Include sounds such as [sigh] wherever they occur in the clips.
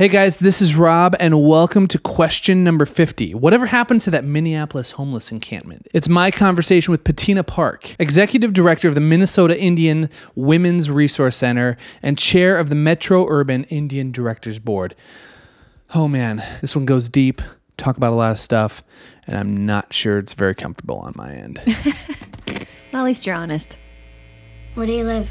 Hey guys, this is Rob, and welcome to question number 50. Whatever happened to that Minneapolis homeless encampment? It's my conversation with Patina Park, Executive Director of the Minnesota Indian Women's Resource Center and Chair of the Metro Urban Indian Directors Board. Oh man, this one goes deep, talk about a lot of stuff, and I'm not sure it's very comfortable on my end. [laughs] Well, at least you're honest. Where do you live?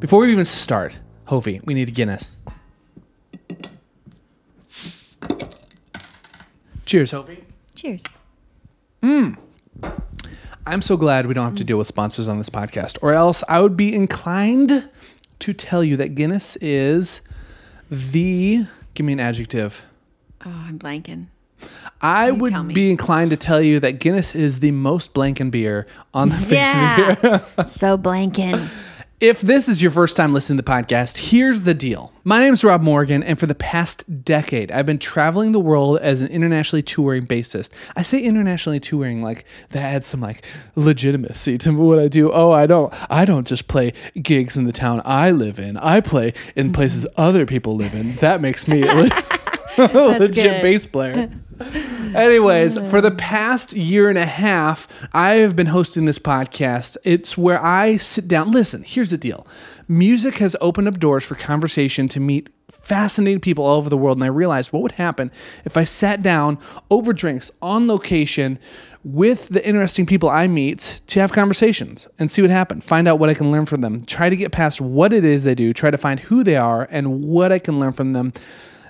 Before we even start, Hovey, we need a Guinness. Cheers, Hovey. Cheers. Mmm. I'm so glad we don't have to deal with sponsors on this podcast, or else I would be inclined to tell you that Guinness is the. Give me an adjective. Oh, I'm blanking. I You would me. be inclined to tell you that Guinness is the most blanken beer on the [laughs] face of the earth. Yeah. so blanking. [laughs] If this is your first time listening to the podcast, here's the deal. My name is Rob Morgan, and for the past decade, I've been traveling the world as an internationally touring bassist. I say internationally touring like that adds some like legitimacy to what I do. Oh, I don't I don't just play gigs in the town I live in. I play in places other people live in. That makes me [laughs] [laughs] legit good. bass player. Anyways, for the [laughs] past year and a half, I have been hosting this podcast. It's where I sit down. Listen, here's the deal music has opened up doors for conversation to meet fascinating people all over the world. And I realized what would happen if I sat down over drinks on location with the interesting people I meet to have conversations and see what happened. Find out what I can learn from them. Try to get past what it is they do. Try to find who they are and what I can learn from them.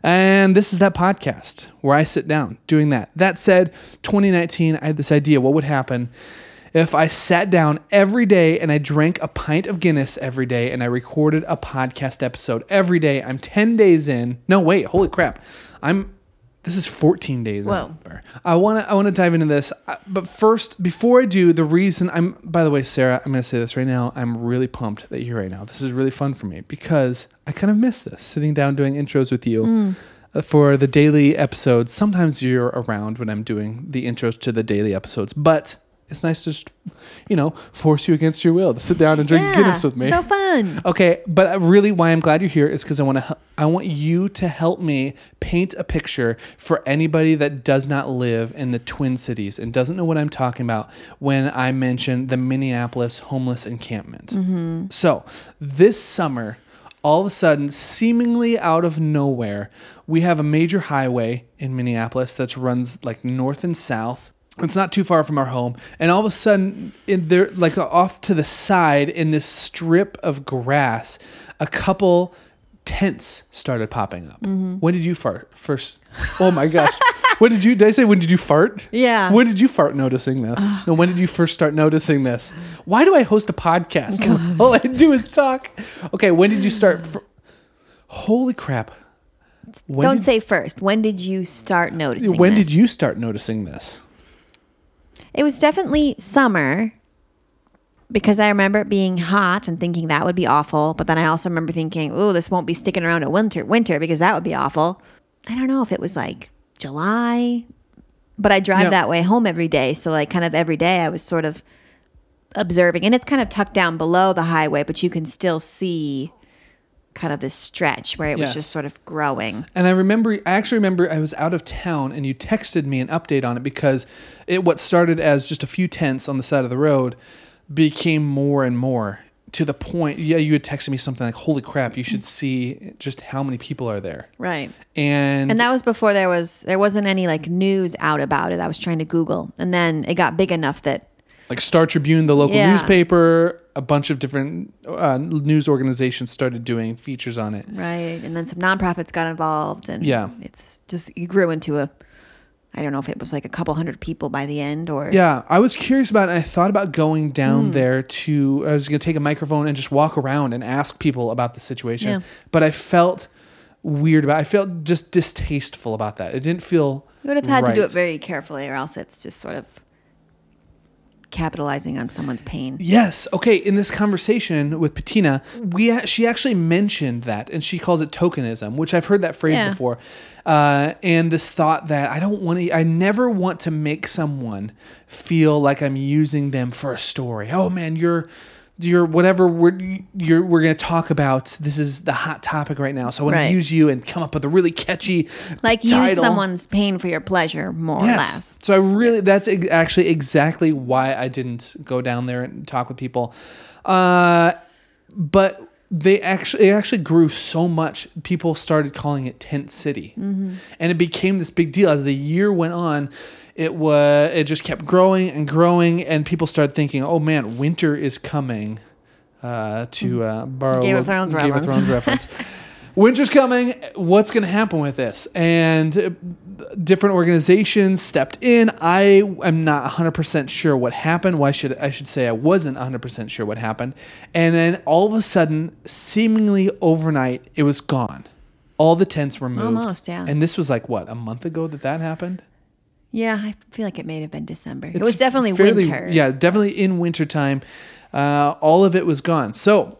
And this is that podcast where I sit down doing that. That said, 2019, I had this idea what would happen if I sat down every day and I drank a pint of Guinness every day and I recorded a podcast episode every day. I'm 10 days in. No, wait, holy crap. I'm this is 14 days Whoa. in. I want to I want to dive into this, but first, before I do, the reason I'm by the way, Sarah, I'm going to say this right now. I'm really pumped that you're here right now. This is really fun for me because I kind of miss this sitting down doing intros with you uh, for the daily episodes. Sometimes you're around when I'm doing the intros to the daily episodes, but it's nice to just, you know, force you against your will to sit down and drink yeah. Guinness with me. So fun. Okay, but really, why I'm glad you're here is because I want to. I want you to help me paint a picture for anybody that does not live in the Twin Cities and doesn't know what I'm talking about when I mention the Minneapolis homeless encampment. Mm-hmm. So this summer, all of a sudden, seemingly out of nowhere, we have a major highway in Minneapolis that runs like north and south. It's not too far from our home, and all of a sudden, in there, like uh, off to the side, in this strip of grass, a couple tents started popping up. Mm-hmm. When did you fart first? Oh my gosh! when did you? Did I say when did you fart? Yeah. When did you fart noticing this? Ah. No, when did you first start noticing this? Why do I host a podcast? [laughs] All I do is talk. Okay, when did you start? fr- Holy crap! When Don't did- say first. When did you start noticing When this? did you start noticing this? It was definitely summer because I remember it being hot and thinking that would be awful. But then I also remember thinking, oh, this won't be sticking around to winter, winter because that would be awful. I don't know if it was like July, but I drive Yeah. that way home every day. So, like, kind of every day I was sort of observing. And it's kind of tucked down below the highway, but you can still see kind of this stretch where it was Yes. just sort of growing. And I remember, I actually remember I was out of town and you texted me an update on it because it, what started as just a few tents on the side of the road became more and more to the point. Yeah, you had texted me something like, holy crap, you should see just how many people are there. Right. And, And that was before there was there wasn't any like news out about it. I was trying to Google, and then it got big enough that like Star Tribune, the local Yeah. newspaper, a bunch of different uh, news organizations started doing features on it. right, and then some nonprofits got involved, and Yeah. it's just it grew into a I don't know if it was like a couple hundred people by the end or Yeah, I was curious about it. And I thought about going down Hmm. there to. I was going to take a microphone and just walk around and ask people about the situation. Yeah. But I felt weird about. It. I felt just distasteful about that. It didn't feel. You would have had to do it very carefully, or else it's just sort of capitalizing on someone's pain. Yes. Okay. In this conversation with Patina, we she actually mentioned that, and she calls it tokenism, which I've heard that phrase Yeah. before. Uh, and this thought that I don't want to, I never want to make someone feel like I'm using them for a story. Oh man, you're. You're whatever we're you're we're gonna talk about. This is the hot topic right now, so I want Right. to use you and come up with a really catchy Like use someone's pain for your pleasure, more or less. So I really, that's actually exactly why I didn't go down there and talk with people. Uh, but they actually, it actually grew so much. People started calling it Tent City, and it became this big deal as the year went on. It was, it just kept growing and growing, and people started thinking, "Oh man, winter is coming." Uh, to uh, borrow Game of Thrones Game of reference. Thrones reference. [laughs] Winter's coming. What's going to happen with this? And uh, different organizations stepped in. I am not 100% sure what happened. Why should I should say I wasn't 100% sure what happened. And then all of a sudden, seemingly overnight, it was gone. All the tents were moved. Almost, yeah. And this was like what, a month ago that that happened? Yeah, I feel like it may have been December. it was definitely fairly- winter. Yeah, definitely in wintertime. Uh, all of it was gone. So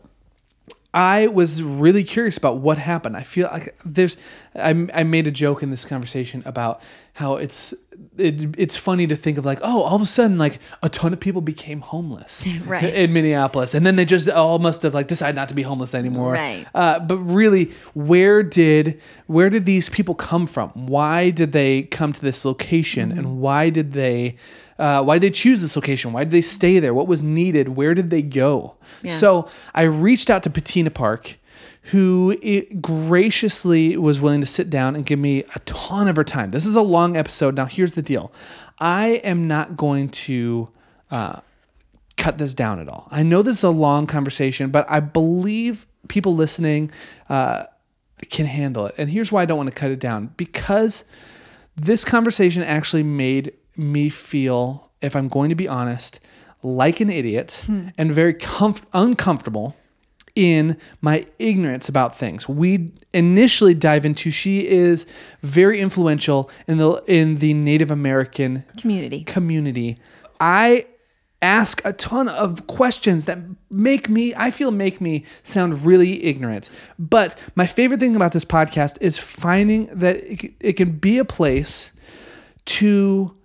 I was really curious about what happened. I feel like there's, I, I made a joke in this conversation about how it's, it, it's funny to think of like, oh, all of a sudden, like a ton of people became homeless [laughs] Right. in Minneapolis. And then they just all must have like decided not to be homeless anymore. Right. Uh, but really, where did where did these people come from? Why did they come to this location, and why did they uh, why did they choose this location? Why did they stay there? What was needed? Where did they go? Yeah. So I reached out to Patina Park, who graciously was willing to sit down and give me a ton of her time. This is a long episode. Now here's the deal: I am not going to. Uh, cut this down at all. I know this is a long conversation, but I believe people listening uh, can handle it. And here's why I don't want to cut it down because this conversation actually made me feel, if I'm going to be honest, like an idiot hmm. and very comf- uncomfortable in my ignorance about things. We initially dive into she is very influential in the in the Native American Community. community. I ask a ton of questions that make me I feel make me sound really ignorant. But my favorite thing about this podcast is finding that it, it can be a place to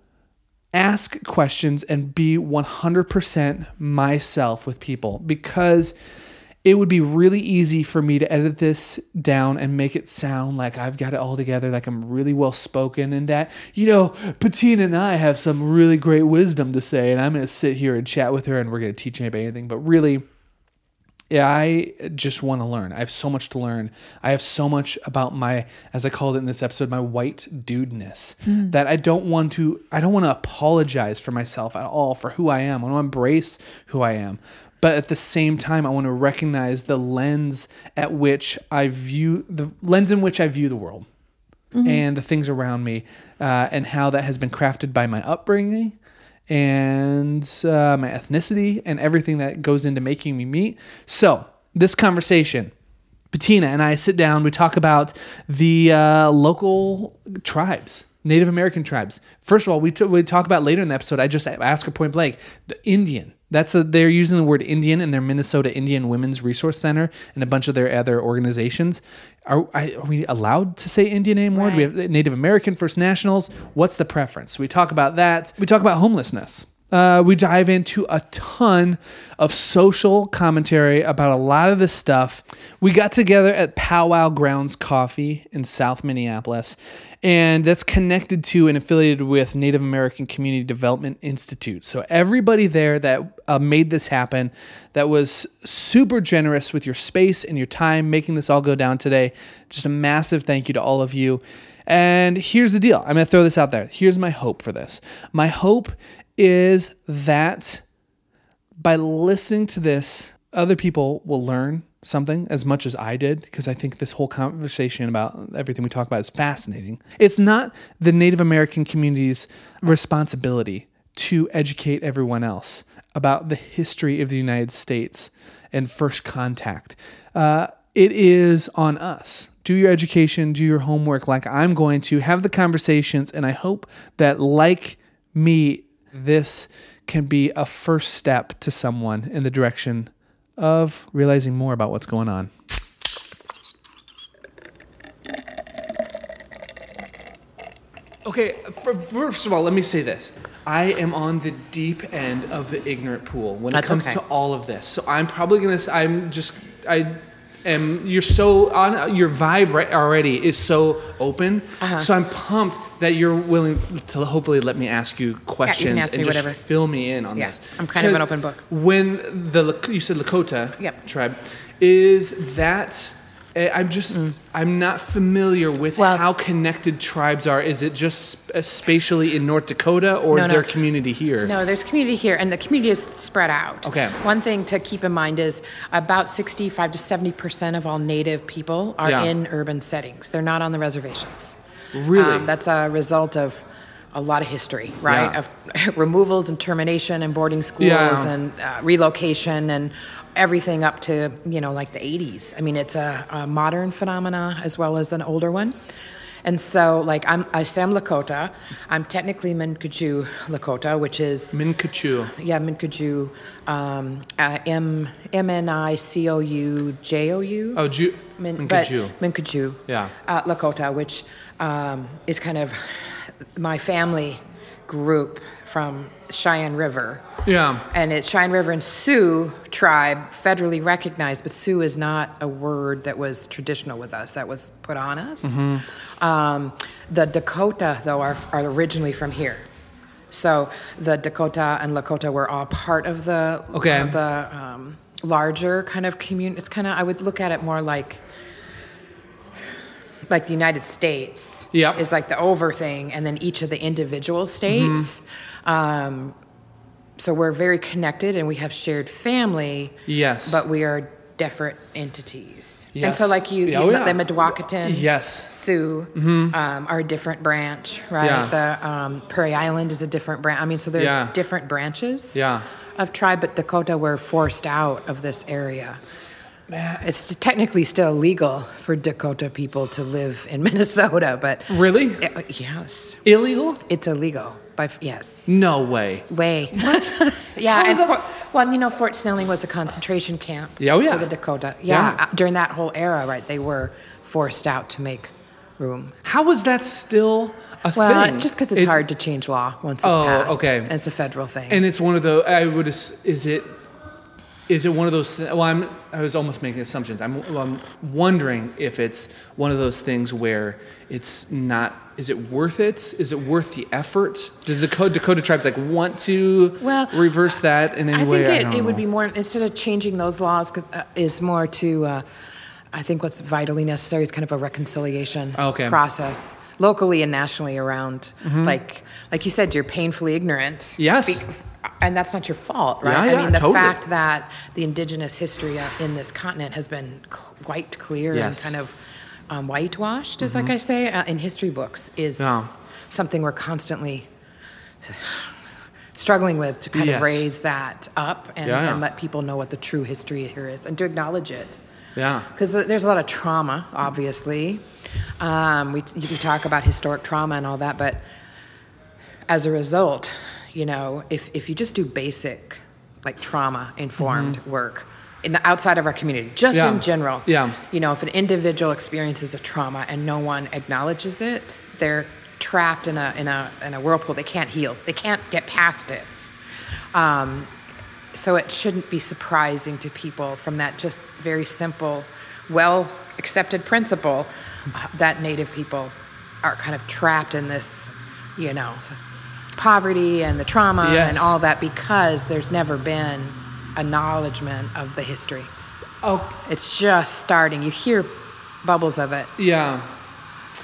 ask questions and be 100% myself with people because it would be really easy for me to edit this down and make it sound like I've got it all together, like I'm really well spoken, and that, you know, Patina and I have some really great wisdom to say, and I'm to sit here and chat with her and we're to teach anybody anything. But really, I just want to learn. I have so much to learn. I have so much about my, as I called it in this episode, my white dudeness that I don't want to. I don't want to apologize for myself at all for who I am. I want to embrace who I am, but at the same time, I want to recognize the lens at which I view the lens in which I view the world and the things around me, uh, and how that has been crafted by my upbringing and uh, my ethnicity and everything that goes into making me meet. So, this conversation, Patina and I sit down, we talk about the uh, local tribes. Native American tribes. First of all, we, t- we talk about later in the episode. I just ask her point blank, the Indian. That's a, they're using the word Indian in their Minnesota Indian Women's Resource Center and a bunch of their other organizations. Are, are we allowed to say Indian anymore? Do we have Native American, First Nationals? What's the preference? We talk about that. We talk about homelessness. Uh, we dive into a ton of social commentary about a lot of this stuff. We got together at Powwow Grounds Coffee in South Minneapolis, and that's connected to and affiliated with Native American Community Development Institute. So, everybody there that uh, made this happen, that was super generous with your space and your time making this all go down today, just a massive thank you to all of you. And here's the deal I'm going to throw this out there. Here's my hope for this. My hope is that by listening to this, other people will learn something as much as I did because I think this whole conversation about everything we talk about is fascinating. It's not the Native American community's responsibility to educate everyone else about the history of the United States and first contact. Uh, it is on us. Do your education, do your homework like I'm going to, have the conversations, and I hope that, like me, this can be a first step to someone in the direction of realizing more about what's going on. Okay, fir- first of all, let me say this. I am on the deep end of the ignorant pool when That's it comes okay. to all of this. So I'm probably gonna. I'm just. I am. You're so on. Your vibe right already is so open. Uh-huh. So I'm pumped that you're willing to hopefully let me ask you questions ask and just whatever. fill me in on Yeah, this. I'm kind of an open book. When the you said Lakota Yep. tribe is that. Eh, I'm just. I'm not familiar with Mm. Well- how connected tribes are. Is it just uh, spatially in North Dakota, or No, is no. there a community here? No, there's community here, and the community is spread out. Okay. One thing to keep in mind is about 65 to 70 percent of all Native people are Yeah. in urban settings. They're not on the reservations. Really? Um, that's a result of a lot of history, right? Yeah. Of [laughs] removals and termination and boarding schools Yeah. and uh, relocation and everything up to you know like the 80s. I mean, it's a, a modern phenomena as well as an older one. And so, like, I'm I say I'm Lakota. I'm technically Mnicoujou Lakota, which is Minkachu. yeah, Mnicoujou, um, uh, M M N I C O U J O U. Oh, Ju- Min, Mnicoujou. Mnicoujou, Yeah. uh, Lakota, which um, is kind of my family group from Cheyenne River. Yeah. And it's Cheyenne River and Sioux tribe, federally recognized, but Sioux is not a word that was traditional with us, that was put on us. Mm-hmm. Um, the Dakota, though, are, are originally from here. So the Dakota and Lakota were all part of the Okay. of the um, larger kind of community. It's kind of I would look at it more like like the United States Yep. is like the over thing, and then each of the individual states. Mm-hmm. Um, so we're very connected, and we have shared family. Yes. but we are different entities. Yes. And so, like you, Yeah, you oh, yeah. the Mdewakanton, Yes. Mm-hmm. Sioux um, are a different branch, right? Yeah. The um, Prairie Island is a different branch. I mean, so they're Yeah. different branches Yeah. of tribe, but Dakota were forced out of this area. Man. It's technically still legal for Dakota people to live in [laughs] Minnesota, but Really? Uh, yes, Illegal? it's illegal. By yes, No way. way. What? [laughs] yeah, and Fort, well, you know, Fort Snelling was a concentration camp. Yeah, oh, yeah. for the Dakota. Yeah, Yeah. uh, during that whole era, right? They were forced out to make room. How was that still a Well, thing? it's just because it's It- hard to change law once it's Oh, passed. okay. And it's a federal thing. And it's one of the. I would. Is it? Is it one of those? Th- well, I'm. I was almost making assumptions. I'm. I'm wondering if it's one of those things where it's not. Is it worth it? Is it worth the effort? Does the Dakota, Dakota tribes like want to Well, reverse that in any I way? think it, don't it would be more instead of changing those laws because uh, is more to. Uh, I think what's vitally necessary is kind of a reconciliation Oh, Okay. Mm-hmm. process locally and nationally around like like you said you're painfully ignorant. Yes. And that's not your fault, right? Yeah, I mean the totally. fact that the indigenous history in this continent has been quite clear Yes. Mm-hmm. and kind of um, whitewashed, as like I say, uh, in history books is Yeah. something we're constantly [sighs] struggling with to kind Yes. of raise that up and, Yeah, yeah. and let people know what the true history here is and to acknowledge it. Yeah. Because there's a lot of trauma, obviously. Um, we, we talk about historic trauma and all that, but as a result, you know, if, if you just do basic, like trauma informed work, in the, outside of our community, just Mm-hmm. Yeah. in general, Yeah. you know, if an individual experiences a trauma and no one acknowledges it, they're trapped in a in a in a whirlpool. They can't heal. They can't get past it. Um, so it shouldn't be surprising to people from that just very simple, well accepted principle uh, that Native people are kind of trapped in this, you know, poverty and the trauma Yes. and all that because there's never been acknowledgement of the history. Oh, It's just starting. You hear bubbles of it. Yeah.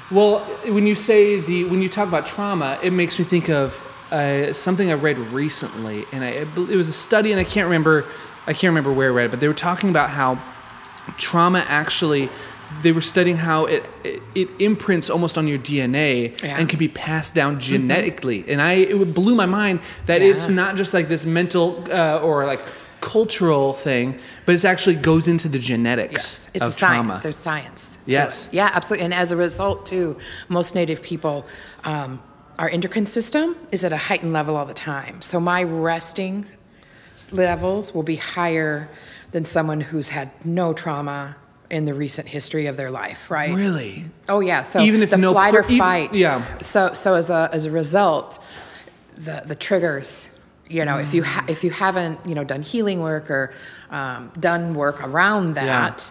Well, when you say the when you talk about trauma, it makes me think of uh, something I read recently, and I, it was a study, and I can't remember I can't remember where I read it, but they were talking about how trauma actually they were studying how it, it, it imprints almost on your DNA Yeah. and can be passed down genetically. And I it blew my mind that it's not just like this mental uh, or like cultural thing, but it actually goes into the genetics Yes, it's of a science. trauma. There's science. Yes. it. Yeah, absolutely. And as a result, too, most Native people, um, our endocrine system is at a heightened level all the time. So my resting levels will be higher than someone who's had no trauma in the recent history of their life, right? Really? Oh yeah. So Even if the no flight per- or even- fight. yeah. So so as a as a result, the the triggers. You know, if you ha- if you haven't you know done healing work or um, done work around that,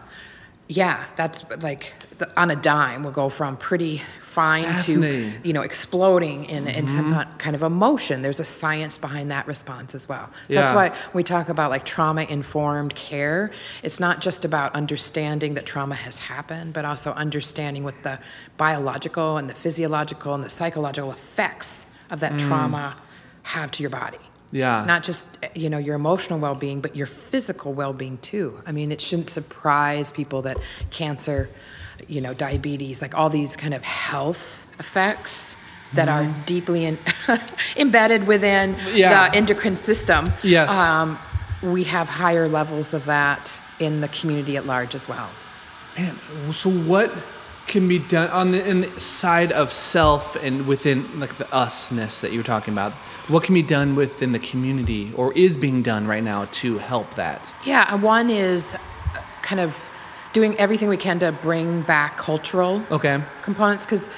yeah, that's like the, on a dime will go from pretty fine to Mm-hmm. you know exploding in, in some kind of emotion. There's a science behind that response as well. So Yeah. that's why we talk about like trauma informed care. It's not just about understanding that trauma has happened, but also understanding what the biological and the physiological and the psychological effects of that trauma have to your body. Mm. Yeah. Not just you know your emotional well-being, but your physical well-being too. I mean, it shouldn't surprise people that cancer, you know, diabetes, like all these kind of health effects that are deeply in, [laughs] embedded within Mm-hmm. Yeah. the endocrine system. Yes. Um, we have higher levels of that in the community at large as well. Man, so what can be done on the, in the side of self and within like the usness that you were talking about? What can be done within the community or is being done right now to help that? Yeah, one is uh, kind of doing everything we can to bring back cultural Okay. components because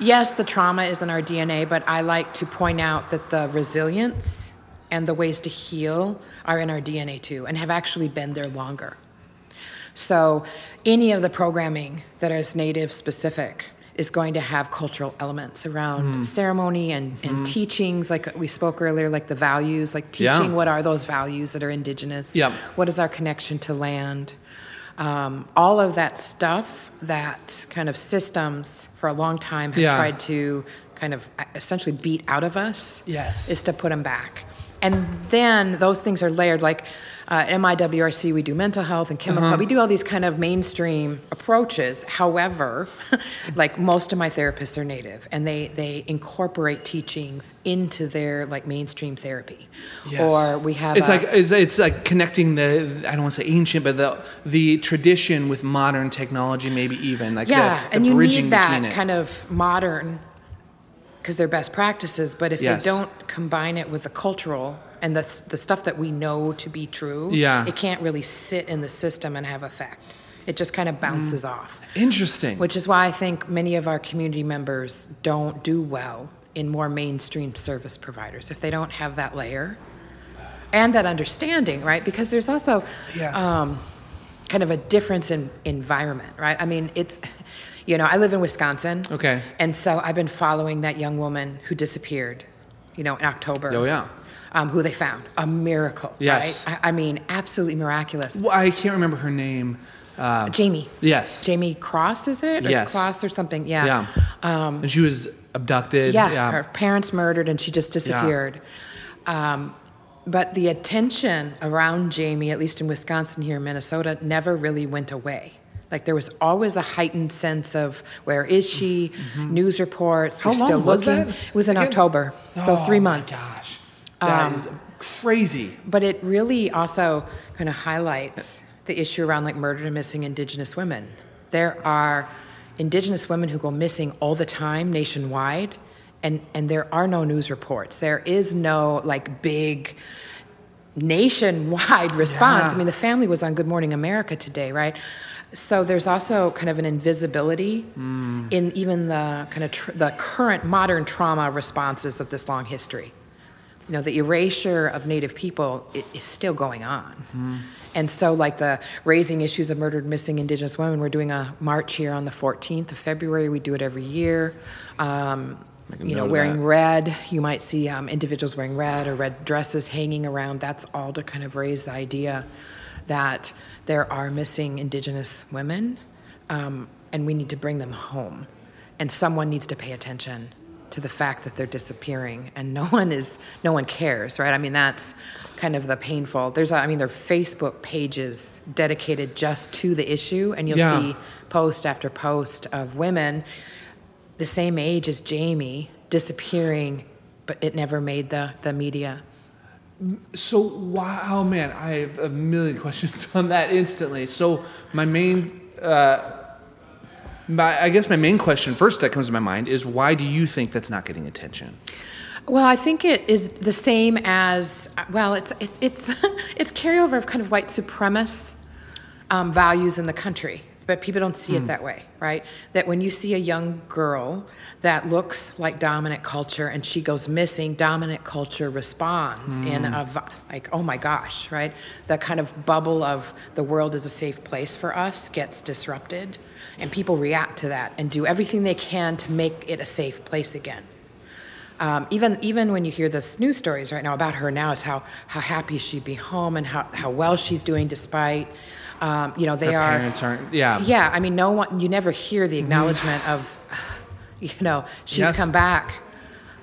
yes the trauma is in our dna but i like to point out that the resilience and the ways to heal are in our dna too and have actually been there longer so any of the programming that is native specific is going to have cultural elements around Hmm. ceremony and, and teachings like we spoke earlier like the values like Mm-hmm. Yeah. teaching what are those values that are indigenous Yep. what is our connection to land um, all of that stuff that kind of systems for a long time have Yeah. tried to kind of essentially beat out of us Yes. is to put them back and then those things are layered like uh, MIWRC, we do mental health and chemical. Uh-huh. We do all these kind of mainstream approaches. However, [laughs] like most of my therapists are native, and they they incorporate teachings into their like mainstream therapy. Yes. Or we have It's a- like it's, it's like connecting the I don't want to say ancient, but the the tradition with modern technology, maybe even like yeah, the, the and you need that kind of modern because they're best practices. But if Yes. they don't combine it with the cultural and the the stuff that we know to be true, Yeah. it can't really sit in the system and have effect. It just kind of bounces Mm. off. Interesting. Which is why I think many of our community members don't do well in more mainstream service providers if they don't have that layer and that understanding, right? Because there's also Yes. um, kind of a difference in environment, right? I mean, it's, you know, I live in Wisconsin. Okay. And so I've been following that young woman who disappeared, you know, in October. Oh, yeah. Um, who they found. A miracle, Yes. right? I, I mean, absolutely miraculous. Well, I can't remember her name. Uh, Jamie. yes. Jamie Cross, is it? Or Yes. Cross or something. Yeah. Yeah. Um, and she was abducted. yeah, her parents murdered and she just disappeared. Um, but the attention around Jamie, at least in Wisconsin, here in Minnesota, never really went away. Like there was always a heightened sense of where is she? News reports. Mm-hmm. How we're long still was looking. that? It was in Again? October, so Oh, three my months. gosh. That is Um, crazy. But it really also kind of highlights the issue around like murdered and missing Indigenous women. There are Indigenous women who go missing all the time nationwide, and, and there are no news reports. There is no like big nationwide response. Yeah. I mean, the family was on Good Morning America today, right? So there's also kind of an invisibility Mm. in even the kind of tr- the current modern trauma responses of this long history you know, the erasure of Native people is still going on. Mm-hmm. And so, like the raising issues of murdered, missing Indigenous women, we're doing a march here on the 14th of February. We do it every year. Um, you know, wearing red. You might see um, individuals wearing red or red dresses hanging around. That's all to kind of raise the idea that there are missing Indigenous women, um, and we need to bring them home, and someone needs to pay attention to the fact that they're disappearing and no [laughs] one is no one cares right i mean that's kind of the painful there's i mean there are facebook pages dedicated just to the issue and you'll Yeah. see post after post of women the same age as jamie disappearing but it never made the the media So wow, man, I have a million [laughs] questions on that instantly. So my main, uh, my I guess my main question first that comes to my mind is why do you think that's not getting attention? Well, I think it is the same as well. It's it's it's [laughs] it's carryover of kind of white supremacist um, values in the country, but people don't see it that way, right? That when you see a young girl that looks like dominant culture and she goes missing, dominant culture responds in a like, oh my gosh, right? That kind of bubble of the world is a safe place for us gets disrupted, and people react to that and do everything they can to make it a safe place again. Um, even even when you hear this news stories right now about her now is how how happy she'd be home and how, how well she's doing despite um, you know they Her are parents aren't- yeah. yeah I mean no one you never hear the acknowledgement of [sighs] you know she's Yes. come back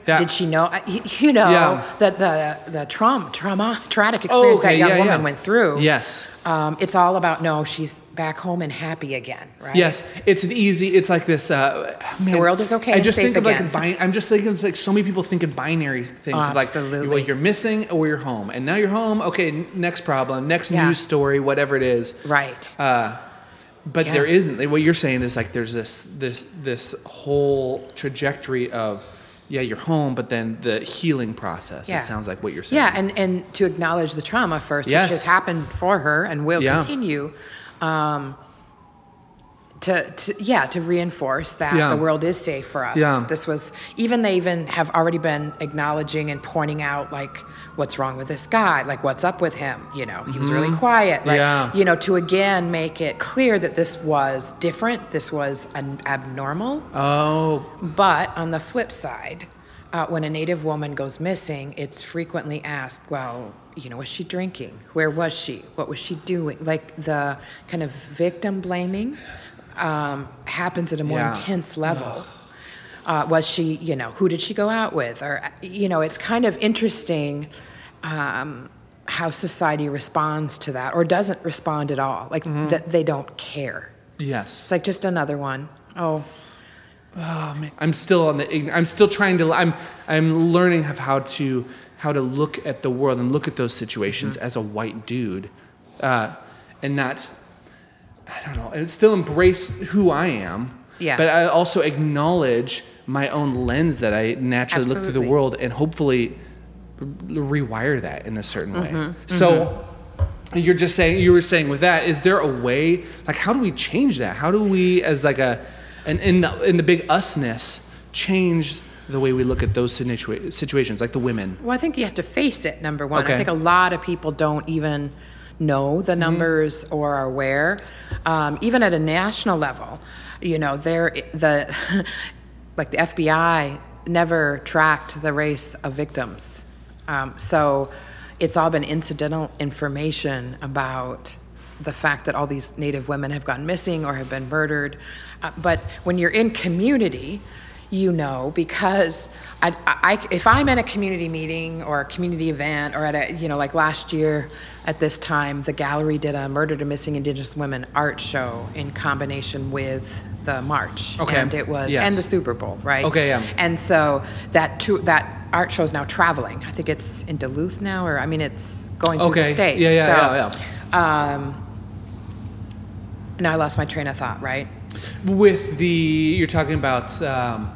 Yeah. did she know you, know Yeah. that the the trauma trauma traumatic experience that okay, young yeah, woman went through Yes. um, it's all about no she's back home and happy again right Yes, it's an easy. It's like this. Uh, man, The world is okay I and just think of like again. bi- I'm just thinking like so many people think in binary things. Oh, like, absolutely. well, you're missing or you're home, and now you're home. Okay, next problem, next news story, whatever it is. right Uh, but there isn't. What you're saying is like there's this this this whole trajectory of yeah, you're home, but then the healing process. Yeah. It sounds like what you're saying. Yeah, and, and to acknowledge the trauma first, Yes. which has happened for her and will Yeah. continue. Um, to, to yeah to reinforce that Yeah. the world is safe for us. Yeah. This was even they even have already been acknowledging and pointing out like what's wrong with this guy, like what's up with him. You know, he was really quiet. Right? Mm-hmm. Yeah. You know, to again make it clear that this was different. This was an abnormal. oh, But on the flip side, uh, when a Native woman goes missing, it's frequently asked, well, you know, was she drinking? Where was she? What was she doing? Like the kind of victim blaming um, happens at a more Yeah. intense level. Uh, was she, you know, who did she go out with? Or, you know, it's kind of interesting um, how society responds to that or doesn't respond at all. Like that they don't care. yes. It's like just another one. Oh, Oh, man. I'm still on the. I'm still trying to. I'm. I'm learning of how to how to look at the world and look at those situations Mm-hmm. as a white dude, uh, and not. I don't know. And still embrace who I am. Yeah. But I also acknowledge my own lens that I naturally look through the world and hopefully rewire that in a certain way. Mm-hmm. So. You're just saying you were saying with that. Is there a way? Like, how do we change that? How do we, as like a, and in the in the big usness, change the way we look at those situa- situations, like the women? Well, I think you have to face it, number one. Okay. I think a lot of people don't even know the numbers or are aware. Um, even at a national level, you know, there the [laughs] like the FBI never tracked the race of victims. Um, so it's all been incidental information about the fact that all these Native women have gone missing or have been murdered. Uh, but when you're in community, you know because I, I, if I'm at a community meeting or a community event or at a you know like last year at this time the gallery did a murdered and missing indigenous women art show in combination with the march Okay. and it was Yes. and the super bowl right Okay, yeah. and so that to, that art show is now traveling i think it's in duluth now or i mean it's going through the Okay. states Yeah, yeah, so, yeah, um now i lost my train of thought right With the you're talking about, um,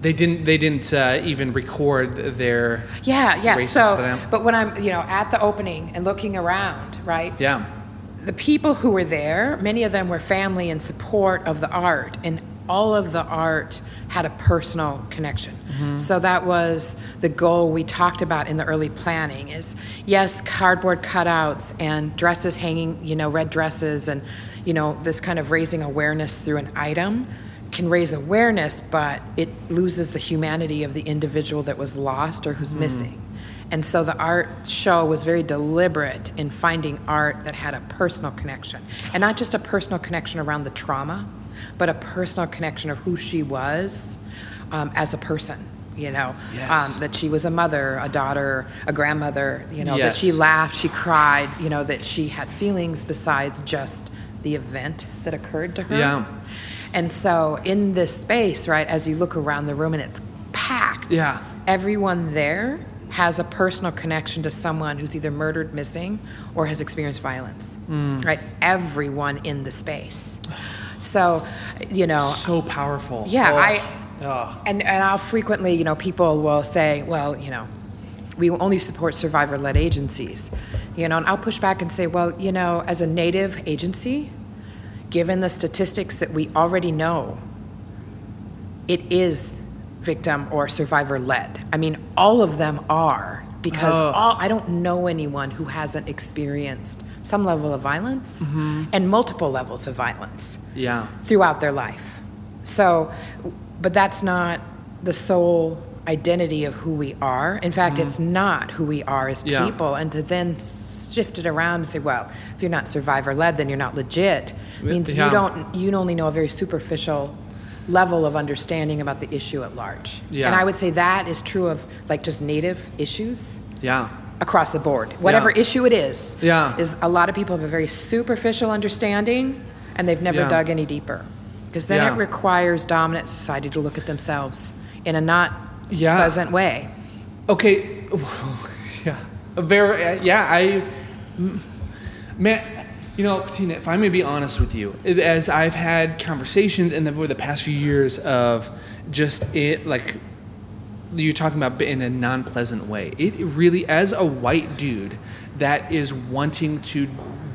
they didn't they didn't uh, even record their Yeah, yeah. So, but when I'm, you know, at the opening and looking around, right? yeah. The people who were there, many of them were family and support of the art, and all of the art had a personal connection. Mm-hmm. So that was the goal we talked about in the early planning is yes, cardboard cutouts and dresses hanging, you know, red dresses and you know, this kind of raising awareness through an item can raise awareness, but it loses the humanity of the individual that was lost or who's missing. And so the art show was very deliberate in finding art that had a personal connection. And not just a personal connection around the trauma, but a personal connection of who she was um, as a person. You know, Yes. um, that she was a mother, a daughter, a grandmother. You know, that she laughed, she cried. You know, that she had feelings besides just the event that occurred to her. Yeah. And so in this space, right, as you look around the room and it's packed. Yeah. Everyone there has a personal connection to someone who's either murdered, missing, or has experienced violence. Mm. Right? Everyone in the space. So, you know, So powerful. yeah, Oh. I Oh. and and I'll frequently, you know, people will say, well, you know, we only support survivor-led agencies, you know, and I'll push back and say, well, you know, as a native agency, given the statistics that we already know, it is victim or survivor-led. I mean, all of them are because Oh. all I don't know anyone who hasn't experienced some level of violence mm-hmm. and multiple levels of violence Yeah. throughout their life. So, but that's not the sole identity of who we are. In fact, it's mm. not who we are as. Yeah. people. And to then shift it around and say, well, if you're not survivor led, then you're not legit, means Yeah. you don't you only know a very superficial level of understanding about the issue at large. Yeah. And I would say that is true of like just native issues Yeah. across the board. Whatever issue it is, Yeah. is a lot of people have a very superficial understanding, and they've never dug any deeper. Because then it requires dominant society to look at themselves in a not Yeah. pleasant way. Okay. [laughs] Yeah. A very. Yeah. I. mm, Man, you know, Patina, if I may be honest with you, as I've had conversations the, over the past few years of just it, like you're talking about in a non-pleasant way. It really, as a white dude that is wanting to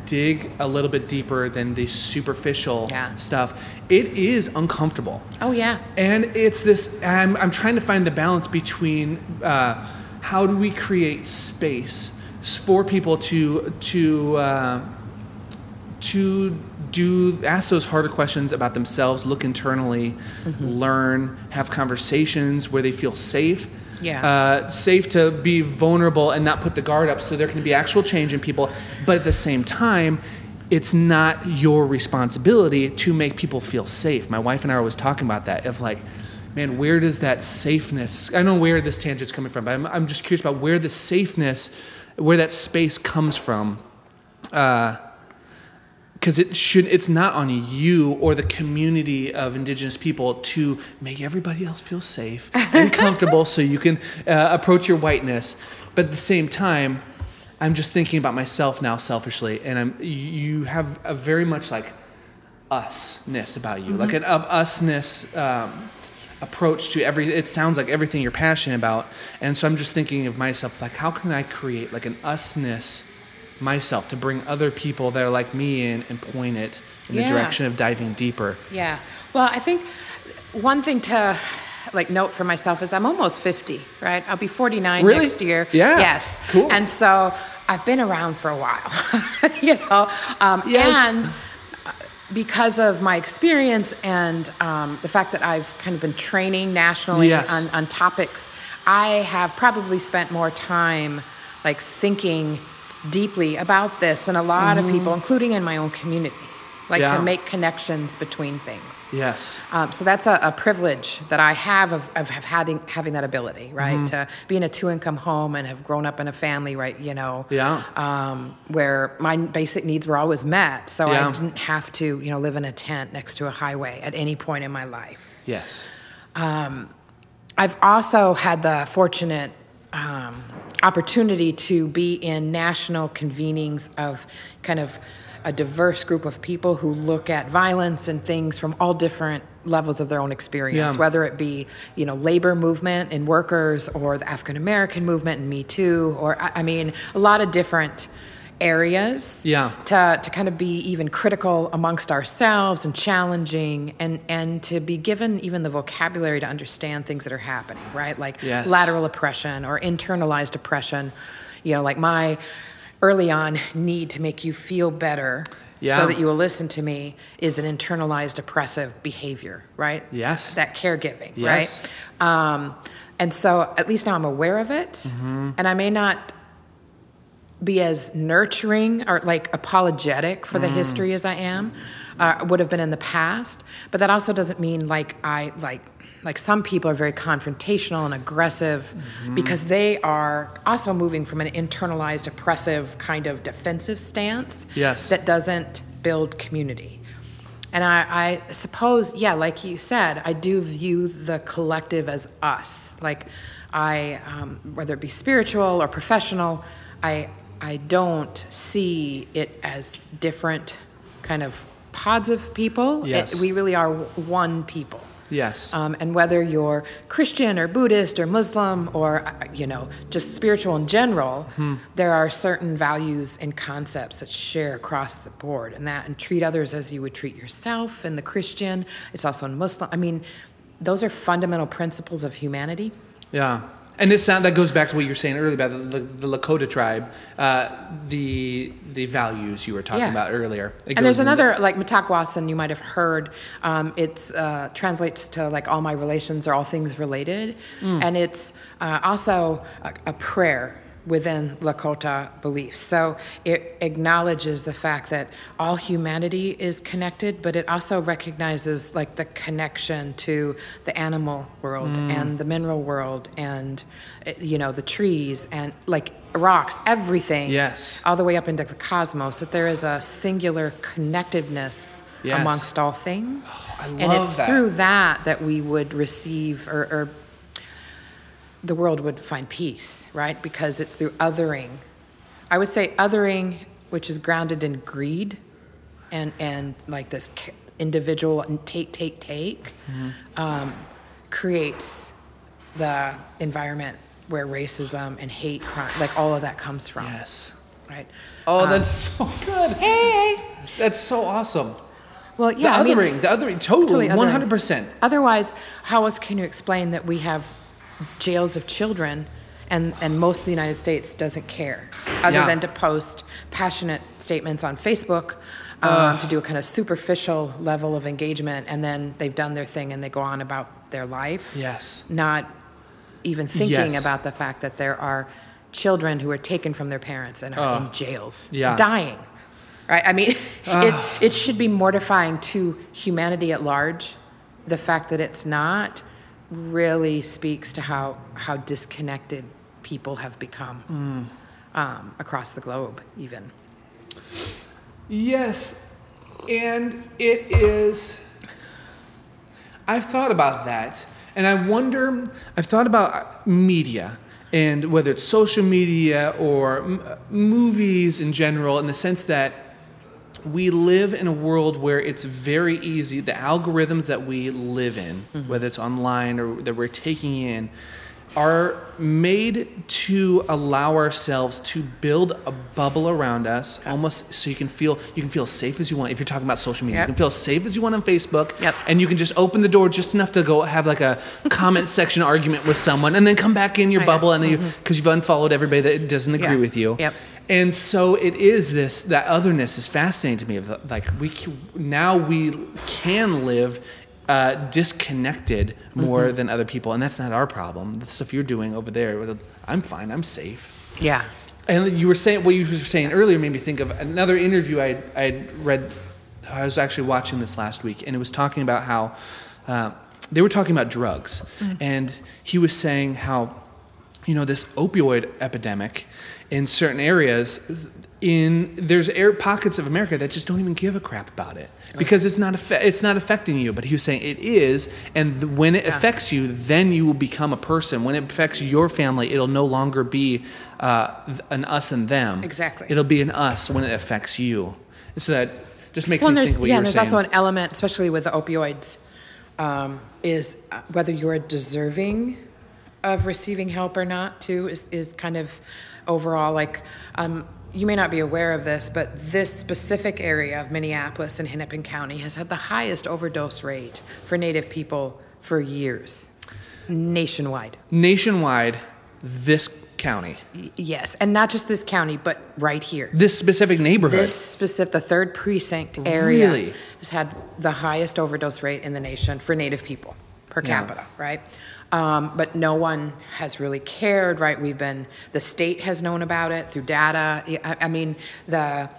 dig a little bit deeper than the superficial Yeah. stuff, it is uncomfortable. Oh, yeah. And it's this, I'm, I'm trying to find the balance between uh, how do we create space for people to, to, uh, to do, ask those harder questions about themselves, look internally, learn, have conversations where they feel safe. Yeah. Uh, safe to be vulnerable and not put the guard up so there can be actual change in people. But at the same time, it's not your responsibility to make people feel safe. My wife and I were always talking about that of like, man, where does that safeness? I know where this tangent's coming from, but I'm, I'm just curious about where the safeness, where that space comes from. Because it should, it's not on you or the community of indigenous people to make everybody else feel safe [laughs] and comfortable so you can uh, approach your whiteness. But at the same time, I'm just thinking about myself now selfishly, and I'm you have a very much like usness about you, like an usness um, approach to every. It sounds like everything you're passionate about, and so I'm just thinking of myself like, how can I create like an usness myself to bring other people that are like me in and point it in the direction of diving deeper. Yeah. Well, I think one thing to like note for myself is I'm almost 50, right? I'll be 49 Really? next year. Yeah. Yes. Cool. And so I've been around for a while, [laughs] you know, um, Yes. and uh, because of my experience and um, the fact that I've kind of been training nationally Yes. on, on topics, I have probably spent more time like thinking deeply about this and a lot of people, including in my own community, like. Yeah. to make connections between things. Yes. Um, so that's a, a privilege that I have of, of, of having, having that ability, right? Mm-hmm. To be in a two income home and have grown up in a family, right? You know, Yeah. um, where my basic needs were always met. So Yeah. I didn't have to, you know, live in a tent next to a highway at any point in my life. Yes. Um, I've also had the fortunate um, opportunity to be in national convenings of kind of a diverse group of people who look at violence and things from all different levels of their own experience, Yeah. whether it be you know labor movement and workers or the African American movement and Me Too, or I mean a lot of different areas Yeah. to, to kind of be even critical amongst ourselves and challenging and, and to be given even the vocabulary to understand things that are happening, right? Like Yes. lateral oppression or internalized oppression. You know, like my early on need to make you feel better Yeah. so that you will listen to me is an internalized oppressive behavior, right? Yes. That caregiving, Yes. right? Um, and so at least now I'm aware of it. Mm-hmm. And I may not be as nurturing or like apologetic for Mm. the history as I am, uh, would have been in the past. But that also doesn't mean like I like like some people are very confrontational and aggressive because they are also moving from an internalized oppressive kind of defensive stance Yes. that doesn't build community. And I, I suppose yeah like you said i do view the collective as us. Like i um, whether it be spiritual or professional i i don't see it as different kind of pods of people. It- Yes. we really are one people Yes. um, and whether you're Christian or Buddhist or Muslim or uh, you know just spiritual in general, Hmm. there are certain values and concepts that share across the board, and that and treat others as you would treat yourself. And the Christian, it's also in Muslim. I mean, those are fundamental principles of humanity. Yeah. And this sound that goes back to what you were saying earlier about the, the, Lakota tribe, uh, the the values you were talking Yeah. about earlier. It and there's another like Mitakuye Oyasin you might have heard. Um, it uh, translates to like all my relations are all things related, Mm. and it's uh, also a, a prayer within Lakota beliefs. So it acknowledges the fact that all humanity is connected, but it also recognizes like the connection to the animal world Mm. and the mineral world and you know the trees and like rocks, everything Yes. all the way up into the cosmos, that there is a singular connectedness Yes. amongst all things. I and it's that. through that that we would receive or, or the world would find peace, right? Because it's through othering. I would say othering, which is grounded in greed and, and like this individual take, take, take, Mm-hmm. um, creates the environment where racism and hate crime, like all of that comes from. Yes. Right. Oh, Um, that's so good. Hey. That's so awesome. Well, yeah. the I mean, othering, the othering, totally, totally othering. one hundred percent. Otherwise, how else can you explain that we have jails of children and, and most of the United States doesn't care other Yeah. than to post passionate statements on Facebook um, to do a kind of superficial level of engagement and then they've done their thing and they go on about their life. Yes. Not even thinking Yes. about the fact that there are children who are taken from their parents and are in jails, Yeah. dying. Right? I mean, [laughs] it, it should be mortifying to humanity at large. The fact that it's not really speaks to how, how disconnected people have become um, across the globe, even. Yes, and it is. I've thought about that, and I wonder. I've thought about media and whether it's social media or m- movies in general, in the sense that we live in a world where it's very easy. The algorithms that we live in, whether it's online or that we're taking in, are made to allow ourselves to build a bubble around us, almost so you can feel you can feel safe as you want. If you're talking about social media, Yep. you can feel safe as you want on Facebook, Yep. and you can just open the door just enough to go have like a comment section argument with someone, and then come back in your I know. bubble, and you because you've unfollowed everybody that doesn't agree Mm-hmm. Yeah. with you. Yep. And so it is this that otherness is fascinating to me. Of like we now we can live uh, disconnected more Mm-hmm. than other people, and that's not our problem. The stuff you're doing over there, I'm fine. I'm safe. Yeah. And you were saying what you were saying earlier made me think of another interview I I read. I was actually watching this last week, and it was talking about how uh, they were talking about drugs, and he was saying how you know this opioid epidemic in certain areas. In there's air pockets of America that just don't even give a crap about it because it's not it's not affecting you. But he was saying it is, and th- when it affects you, then you will become a person. When it affects your family, it'll no longer be uh, an us and them. Exactly. It'll be an us when it affects you. And so that just makes Well, me think what yeah, and there's saying. also an element, especially with the opioids, um, is uh, whether you're deserving of receiving help or not. Too is is kind of overall like. Um, you may not be aware of this, but this specific area of Minneapolis and Hennepin County has had the highest overdose rate for Native people for years, nationwide. nationwide. This county, Y- Yes, and not just this county, but right here. this specific neighborhood. This specific, the third precinct area Really? has had the highest overdose rate in the nation for Native people per Yeah. capita, right? Um, but no one has really cared, right? We've been, the state has known about it through data. I, I mean, the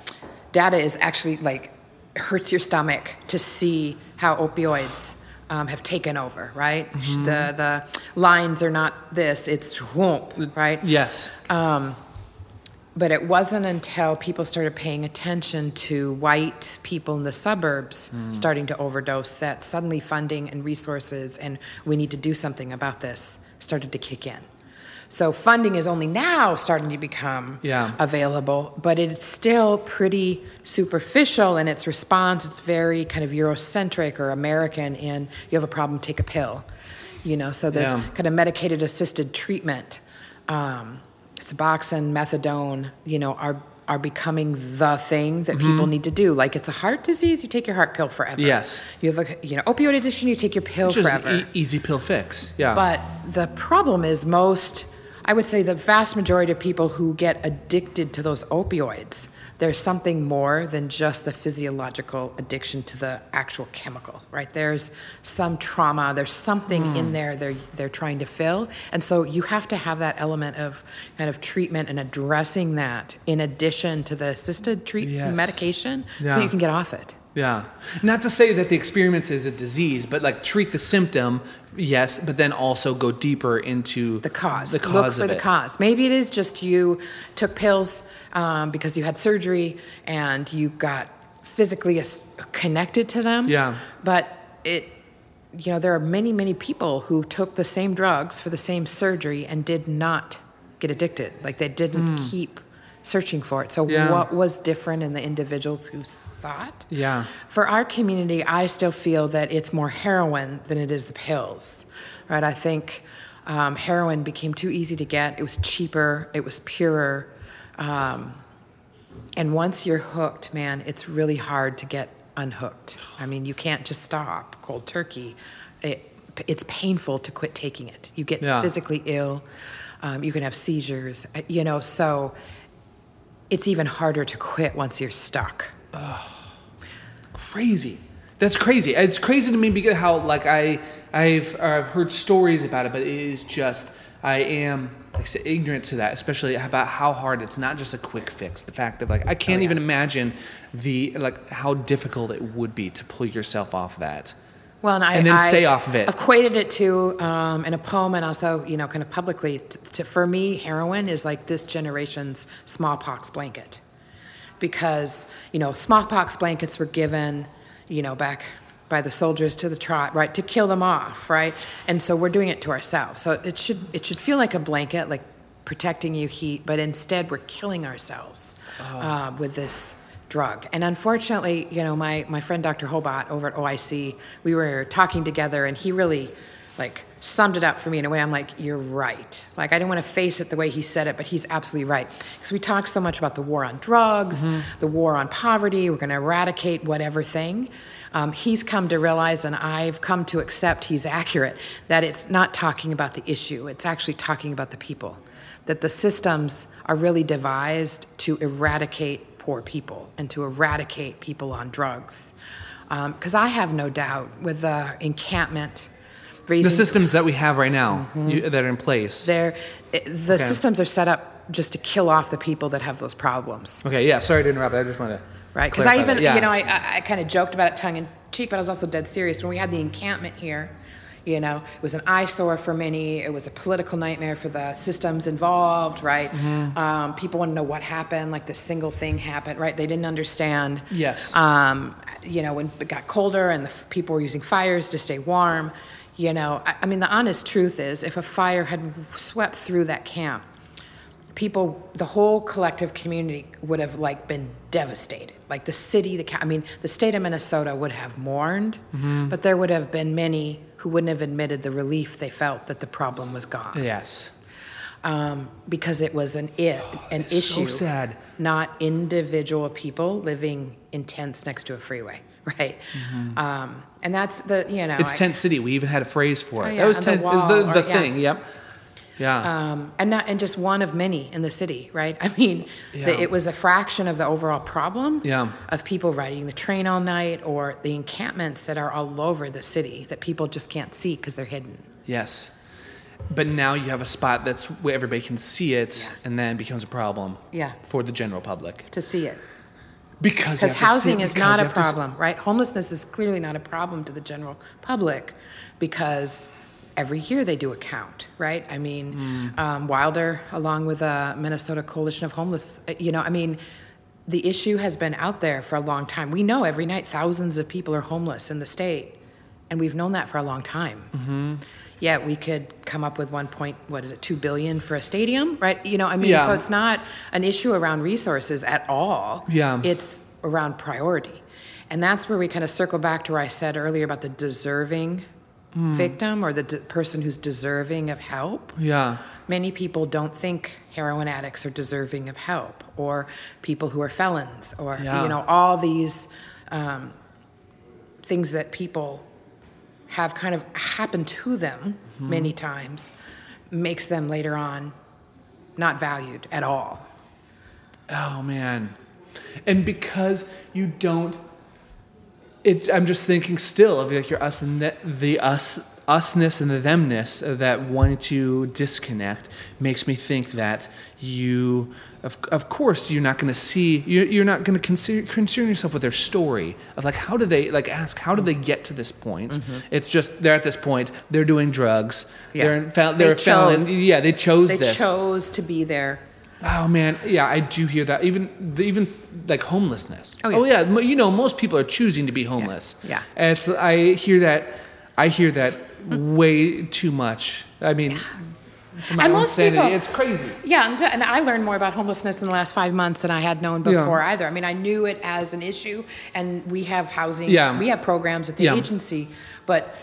data is actually like, hurts your stomach to see how opioids um, have taken over, right? The the lines are not this; it's whoomp, right? Yes. But it wasn't until people started paying attention to white people in the suburbs starting to overdose that suddenly funding and resources and we need to do something about this started to kick in. So funding is only now starting to become Yeah. available, but it's still pretty superficial in its response. It's very kind of Eurocentric or American in you have a problem, take a pill. You know, so this Yeah. kind of medicated assisted treatment, um, Suboxone, methadone, you know, are are becoming the thing that people Mm-hmm. need to do. Like it's a heart disease, you take your heart pill forever. Yes. You have a you know opioid addiction, you take your pill Which forever. e- easy pill fix. Yeah. But the problem is most, I would say the vast majority of people who get addicted to those opioids, there's something more than just the physiological addiction to the actual chemical, right? There's some trauma, there's something Hmm. in there they're, they're trying to fill. And so you have to have that element of kind of treatment and addressing that in addition to the assisted treat Yes. medication Yeah. so you can get off it. Yeah. Not to say that the experience is a disease, but like treat the symptom, yes, but then also go deeper into the cause. The cause Look of for the it. cause. Maybe it is just you took pills um, because you had surgery and you got physically as- connected to them. Yeah. But it, you know, there are many, many people who took the same drugs for the same surgery and did not get addicted. Like they didn't keep searching for it. So. Yeah. what was different in the individuals who sought? Yeah. For our community, I still feel that it's more heroin than it is the pills, right? I think um, heroin became too easy to get. It was cheaper. It was purer. Um, and once you're hooked, man, it's really hard to get unhooked. I mean, you can't just stop cold turkey. It, it's painful to quit taking it. You get Yeah. physically ill. Um, you can have seizures. uh, You know, so it's even harder to quit once you're stuck. crazy. That's crazy. It's crazy to me because how like I I've I've heard stories about it, but it is just I am like I said, ignorant to that, especially about how hard it's not just a quick fix. The fact of like I can't oh, even imagine the like how difficult it would be to pull yourself off that. Well, and, I, And then I stay off of it. Equated it to um, in a poem, and also you know, kind of publicly. T- to, for me, heroin is like this generation's smallpox blanket, because you know, smallpox blankets were given, you know, back by the soldiers to the tribe, right, to kill them off, right, and so we're doing it to ourselves. So it should it should feel like a blanket, like protecting you heat, but instead we're killing ourselves uh, with this drug. And unfortunately, you know, my, my friend Dr. Hobart over at OIC, we were talking together and he really like summed it up for me in a way I'm like, you're right. Like I didn't want to face it the way he said it, but he's absolutely right. Because we talk so much about the war on drugs, the war on poverty, we're going to eradicate whatever thing. Um, he's come to realize, and I've come to accept he's accurate, that it's not talking about the issue, it's actually talking about the people. That the systems are really devised to eradicate poor people and to eradicate people on drugs. Um, because I have no doubt with the encampment, The systems that we have right now you, that are in place. they're, the systems are set up just to kill off the people that have those problems, Okay, yeah. Sorry to interrupt. I just wanted to right? Because I even. Yeah. you know, I, I, I kind of joked about it tongue in cheek, but I was also dead serious. When we had the encampment here, you know, it was an eyesore for many. It was a political nightmare for the systems involved, right? Mm-hmm. Um, people want to know what happened, like the single thing happened, right? They didn't understand. Yes. Um, you know, when it got colder and the f- people were using fires to stay warm, you know, I, I mean, the honest truth is if a fire had swept through that camp, people, the whole collective community would have like been devastated. Like the city, the I mean, the state of Minnesota would have mourned, Mm-hmm. but there would have been many who wouldn't have admitted the relief they felt that the problem was gone yes. um, because it was an it, an It's so issue, sad. not individual people living in tents next to a freeway, [laughs] right? Um, and that's the you know Mm-hmm. It's I- tent city. We even had a phrase for it. Oh, that was on the tent. it was the, the or- yeah. thing. Yep. Yeah. um, and not and just one of many in the city, right? [laughs] I mean, Yeah. the, it was a fraction of the overall problem Yeah. of people riding the train all night or the encampments that are all over the city that people just can't see because they're hidden. yes. But now you have a spot that's where everybody can see it, and then it becomes a problem. Yeah. For the general public. To see it, Because you because have to see- housing is because not a problem, right? Homelessness is clearly not a problem to the general public because every year they do a count, right? I mean, Hmm. um, Wilder, along with the Minnesota Coalition of Homeless, uh, you know, I mean, the issue has been out there for a long time. We know every night thousands of people are homeless in the state, and we've known that for a long time. Mm-hmm. Yet we could come up with one point, what is it, two billion for a stadium, right? You know, I mean, Yeah. so it's not an issue around resources at all. Yeah. It's around priority. And that's where we kind of circle back to where I said earlier about the deserving Hmm. victim or the d- person who's deserving of help. Yeah. Many people don't think heroin addicts are deserving of help, or people who are felons, or Yeah. you know all these um, things that people have kind of happened to them Mm-hmm. many times makes them later on not valued at all. Oh man. And because you don't it I'm just thinking still of like your us and the, the us usness and the themness of that wanting to disconnect makes me think that you of, of course you're not going to see you're, you're not going to consider concern yourself with their story of like how do they like ask how do they get to this point mm-hmm. it's just they're at this point they're doing drugs Yeah. they're in, fel- They they're a felon yeah they chose this. They this chose to be there. Oh man, yeah, I do hear that. Even the, even like homelessness. Oh, yeah. Oh, m- you know, most people are choosing to be homeless. Yeah. And it's I hear that. I hear that hmm. way too much. I mean, from my And own most sanity, people- it's crazy. Yeah, and, and I learned more about homelessness in the last five months than I had known Yeah. before either. I mean, I knew it as an issue, and we have housing, Yeah. we have programs at the Yeah. agency, but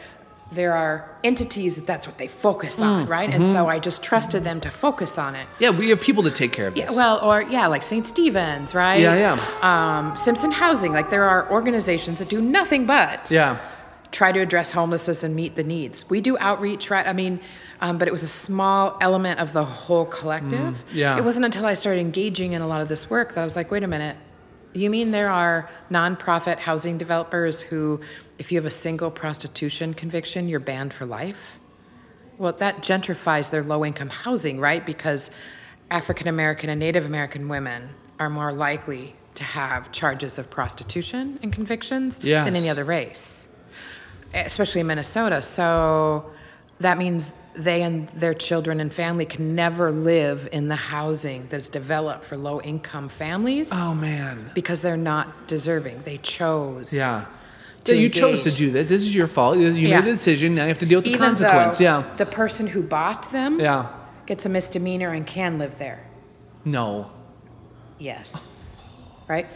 there are entities that that's what they focus Mm, on, right? mm-hmm. And so I just trusted them to focus on it. Yeah, we have people to take care of this. Yeah, well, or yeah, like St. Stephen's, right? Yeah, yeah. Um, Simpson Housing, like there are organizations that do nothing but yeah, try to address homelessness and meet the needs. We do outreach, right? I mean, um, but it was a small element of the whole collective. yeah. It wasn't until I started engaging in a lot of this work that I was like, wait a minute. You mean there are nonprofit housing developers who, if you have a single prostitution conviction, you're banned for life? Well, that gentrifies their low income housing, right? Because African American and Native American women are more likely to have charges of prostitution and convictions than any other race, especially in Minnesota. So that means they and their children and family can never live in the housing that's developed for low income families Oh man. because they're not deserving. They chose. Yeah. So you chose to do this. This is your fault. You Yeah. made the decision. Now you have to deal with the Even consequence. Yeah. the person who bought them Yeah. gets a misdemeanor and can live there. No. Yes. Right?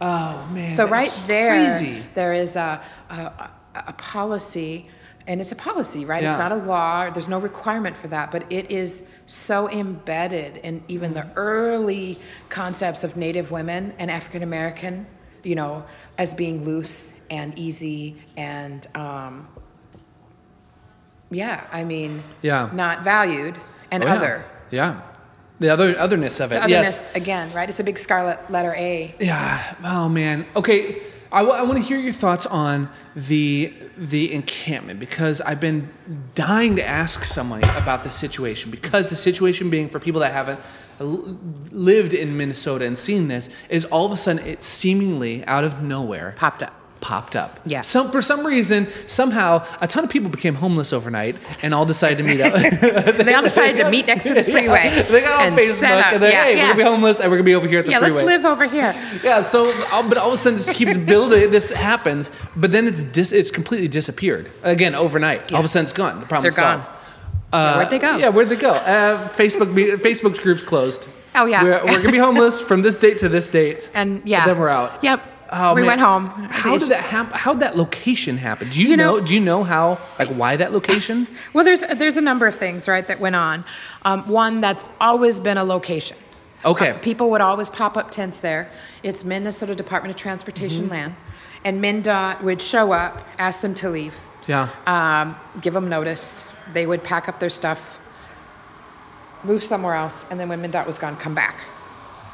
Oh man. So right there, Crazy. there is a, a- a policy, and it's a policy, right? Yeah. It's not a law. There's no requirement for that, but it is so embedded in even the early concepts of Native women and African American, you know, as being loose and easy and, um, yeah, I mean, Yeah. not valued and Oh, yeah. other. Yeah. The other otherness of it. The yes. again, right? It's a big scarlet letter A. Yeah. Oh man. Okay. I, want to hear your thoughts on the the encampment because I've been dying to ask somebody about the situation because the situation being for people that haven't lived in Minnesota and seen this is all of a sudden it seemingly out of nowhere Popped up. Popped up. Yeah. Some for some reason somehow a ton of people became homeless overnight and all decided to meet up. [laughs] they all decided to meet next to the [laughs] freeway. they got on Facebook up. and they're yeah, hey yeah. we're gonna be homeless and we're gonna be over here at the Yeah, freeway. let's live over here. Yeah, so uh, but all of a sudden this keeps building. This happens, but then it's dis, it's completely disappeared again overnight. All of a sudden it's gone. The problem's They're gone. solved. Yeah, where'd they go? Yeah, where'd they go? Uh, Facebook Facebook's group's closed. Oh, yeah. we're, we're gonna be homeless from this date to this date, [laughs] And yeah, then we're out. Yep. Oh, we man. went home. How did that happen? How did that location happen? Do you, You know, know- Do you know how? Like why that location? [sighs] Well, there's there's a number of things right that went on. Um, one that's always been a location. Okay. Uh, people would always pop up tents there. It's Minnesota Department of Transportation Mm-hmm. land, and MnDOT would show up, ask them to leave, Yeah. um, give them notice. They would pack up their stuff, move somewhere else, and then when MnDOT was gone, come back.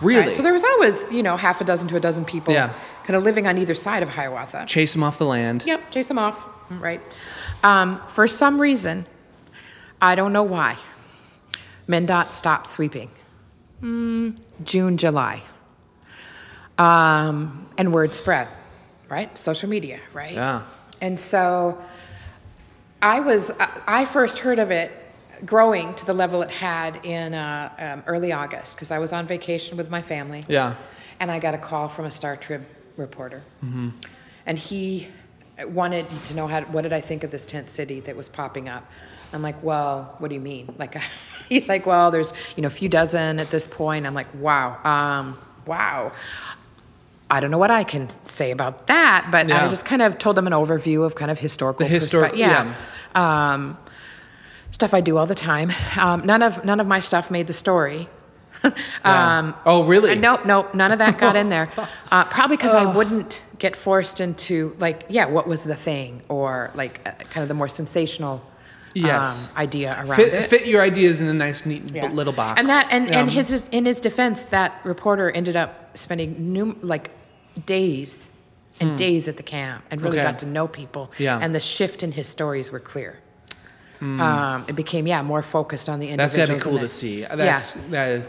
Really? Right? So there was always, you know, half a dozen to a dozen people Yeah. kind of living on either side of Hiawatha. Chase them off the land. Yep, chase them off, right? Um, for some reason, I don't know why, MnDOT stopped sweeping. Mm, June, July. um, and word spread, right? Social media, right? Yeah. And so I was, I first heard of it growing to the level it had in uh, um, early August because I was on vacation with my family. Yeah. And I got a call from a Star Trib reporter. Mm-hmm. And he wanted to know how, what did I think of this tent city that was popping up? I'm like, well, what do you mean? Like, [laughs] he's like, well, there's, you know, a few dozen at this point. I'm like, wow, um, wow. I don't know what I can say about that, but Yeah. I just kind of told him an overview of kind of historical. The historic- perspe- yeah. Um, stuff I do all the time. Um, none of none of my stuff made the story. [laughs] um, Oh, really? Nope, nope, none of that got in there. [laughs] Uh, probably because I wouldn't get forced into like, yeah, what was the thing, or like uh, kind of the more sensational Yes. um, idea around Fit, it. fit your ideas in a nice, neat Yeah. little box. And that and, and his in his defense, that reporter ended up spending num- like days and days at the camp and really Hmm. Okay. got to know people. Yeah. And the shift in his stories were clear. Um, it became yeah more focused on the Hmm. That's be cool to see. That's that.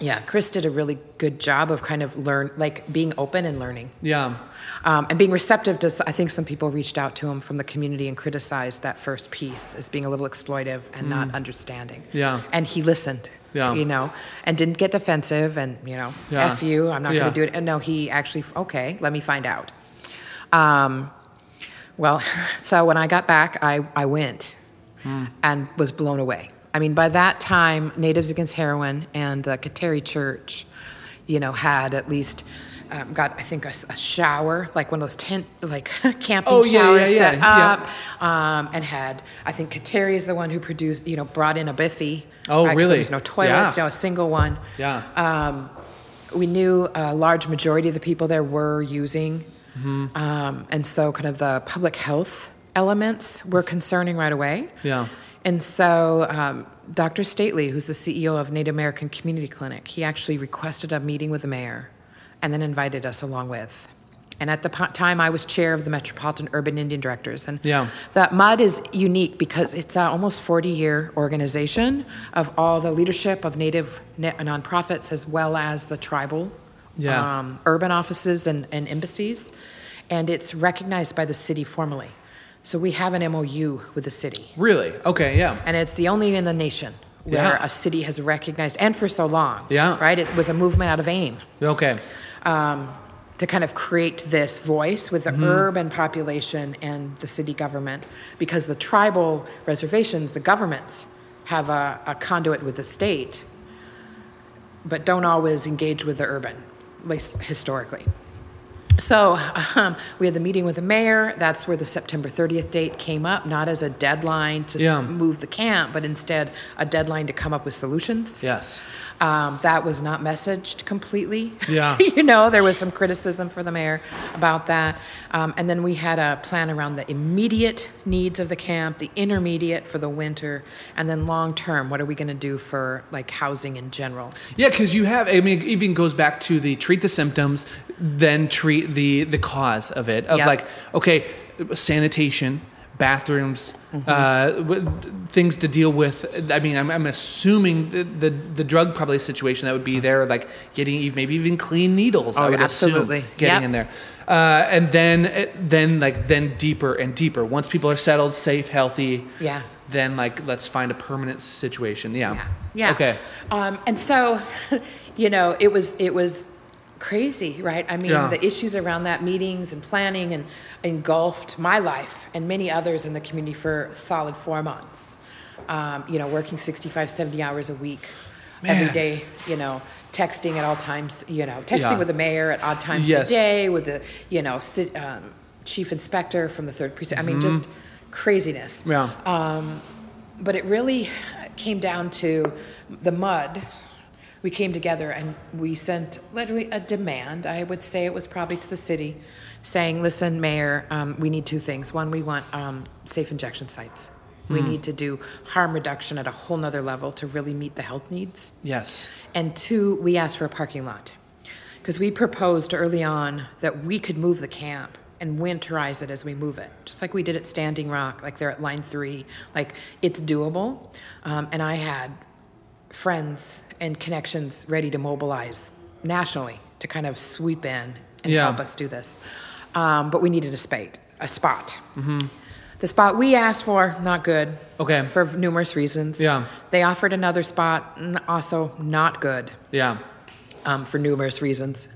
yeah, Chris did a really good job of kind of learn like being open and learning. Yeah. Um, and being receptive to, I think some people reached out to him from the community and criticized that first piece as being a little exploitive and not understanding. Mm. Yeah. And he listened. Yeah. You know, and didn't get defensive and, you know, Yeah. F you, I'm not Yeah. going to do it. And no, he actually, okay, let me find out. Um, well, [laughs] so when I got back, I, I went And was blown away. I mean, by that time, Natives Against Heroin and the Kateri Church, you know, had at least um, got, I think, a shower, like one of those tent, like [laughs] camping Oh, yeah, showers yeah, set yeah, up, um, and had, I think, Kateri is the one who produced, you know, brought in a biffy. Oh, right, really? There was no toilets, you a single one. Yeah. Um, we knew a large majority of the people there were using, Mm-hmm. um, and so kind of the public health elements were concerning right away. Yeah. And so um, Dr. Stately, who's the CEO of Native American Community Clinic, he actually requested a meeting with the mayor and then invited us along with. And at the po- time, I was chair of the Metropolitan Urban Indian Directors. And Yeah. the MUD is unique because it's an almost 40 year organization of all the leadership of Native na- nonprofits as well as the tribal Yeah. um, urban offices and, and embassies. And it's recognized by the city formally. So we have an MOU with the city. Really? Okay. Yeah. And it's the only in the nation where Yeah. a city has recognized, and for so long. Yeah. Right? It was a movement out of AIM Okay. um, to kind of create this voice with the Mm-hmm. urban population and the city government because the tribal reservations, the governments, have a, a conduit with the state, but don't always engage with the urban, at least historically. So um, we had the meeting with the mayor. That's where the September 30th date came up, not as a deadline to Yeah. move the camp, but instead a deadline to come up with solutions. Yes. Um, that was not messaged completely. Yeah. [laughs] you know, there was some criticism for the mayor about that. Um, and then we had a plan around the immediate needs of the camp, the intermediate for the winter, and then long term, what are we going to do for like housing in general? Yeah, because you have. I mean, it even goes back to the treat the symptoms, then treat the the cause of it. Of Yep. like, okay, sanitation, bathrooms, Mm-hmm. uh, w- things to deal with. I mean, I'm, I'm assuming the, the the drug probably situation that would be there, like getting maybe even clean needles. I Oh, would absolutely. assume getting Yep. in there, uh, and then then like then deeper and deeper. Once people are settled, safe, healthy. Yeah. Then like let's find a permanent situation. Yeah. Yeah. Yeah. Okay. Um, and so, [laughs] you know, it was it was crazy, right? I mean, Yeah. the issues around that meetings and planning and engulfed my life and many others in the community for solid four months. Um, you know, working 65, 70 hours a week. Every Man. day, you know, texting at all times, you know, texting Yeah. with the mayor at odd times Yes. of the day, with the, you know, um, chief inspector from the third precinct. I mean, just craziness. Mm-hmm. Yeah. Um, but it really came down to the MUD. We came together and we sent literally a demand. I would say it was probably to the city, saying, "Listen, Mayor, um, we need two things. One, we want um, safe injection sites. We Hmm. need to do harm reduction at a whole nother level to really meet the health needs. Yes. And two, we asked for a parking lot because we proposed early on that we could move the camp and winterize it as we move it, just like we did at Standing Rock, like they're at line three. Like it's doable. Um, and I had friends and connections ready to mobilize nationally to kind of sweep in and Yeah. help us do this. Um, but we needed a spate, a spot. The spot we asked for, not good. Mm-hmm. Okay. For numerous reasons. Yeah. They offered another spot, also not good Yeah. um, for numerous reasons.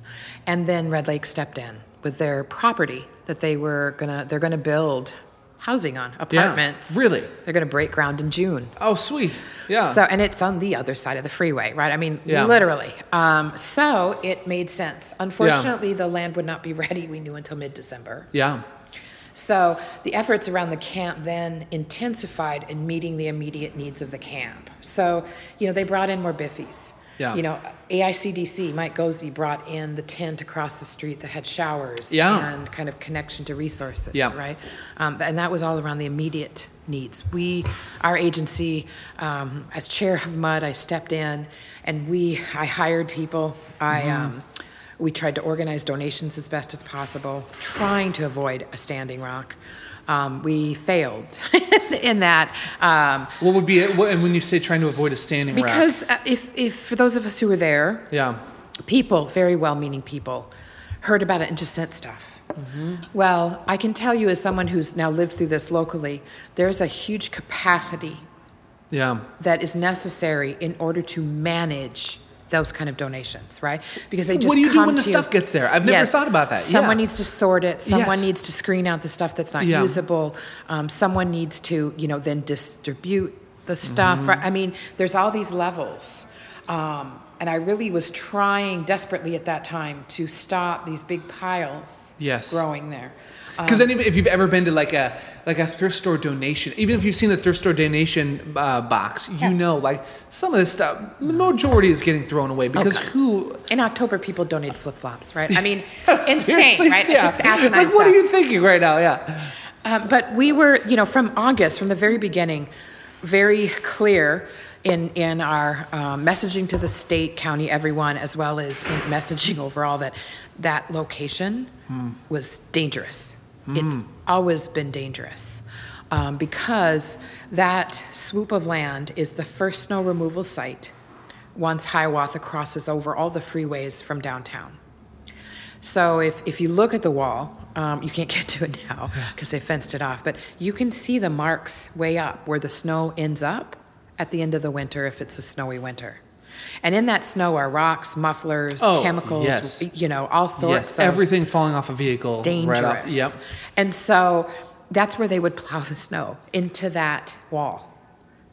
And then Red Lake stepped in with their property that they were gonna they're gonna build housing on apartments. Really? They're gonna break ground in June. Oh, sweet. Yeah. So and it's on the other side of the freeway, right? I mean, Yeah. literally. Um, so it made sense. Unfortunately, the land would not be [laughs] ready. We knew until mid December. yeah. So the efforts around the camp then intensified in meeting the immediate needs of the camp. So, you know, they brought in more biffies. Yeah. You know, AICDC, Mike Goze brought in the tent across the street that had showers Yeah. and kind of connection to resources, Yeah. right? Um, and that was all around the immediate needs. We, our agency, um, as chair of MUD, I stepped in and we, I hired people. I, Mm-hmm. um, we tried to organize donations as best as possible, trying to avoid a standing rock. Um, we failed [laughs] in that um, What would be it? And when you say trying to avoid a standing because uh, if, if for those of us who were there, Yeah. people, very well-meaning people, heard about it and just sent stuff. Well, I can tell you as someone who's now lived through this locally, there's a huge capacity Yeah. that is necessary in order to manage those kind of donations, right? Because they just What do you do when the stuff gets there? I've never Yes. thought about that. Someone Yeah. needs to sort it. Someone Yes. needs to screen out the stuff that's not Yeah. usable. Um, someone needs to, you know, then distribute the stuff. Mm-hmm. right? I mean, there's all these levels. Um, and I really was trying desperately at that time to stop these big piles Yes. growing there. Um, Because then, if you've ever been to like a like a thrift store donation, even if you've seen the thrift store donation uh, box, you know like some of this stuff, the majority is getting thrown away because Okay. who? In October, people donated flip flops, right? I mean, [laughs] insane, right? yeah. Just asinine Like, what stuff. are you thinking right now? Yeah. Um, but we were, you know, from August, from the very beginning, very clear in in our um, messaging to the state, county, everyone, as well as in messaging overall that that location was dangerous. It's always been dangerous. Um, because that swoop of land is the first snow removal site once Hiawatha crosses over all the freeways from downtown. So if, if you look at the wall, um, you can't [laughs] get to it now because they fenced it off, but you can see the marks way up where the snow ends up at the end of the winter if it's a snowy winter. And in that snow are rocks, mufflers, Oh, chemicals, yes. you know, all sorts Yes. of Everything falling off a vehicle. dangerous. Right off. Yep. And so that's where they would plow the snow into that wall.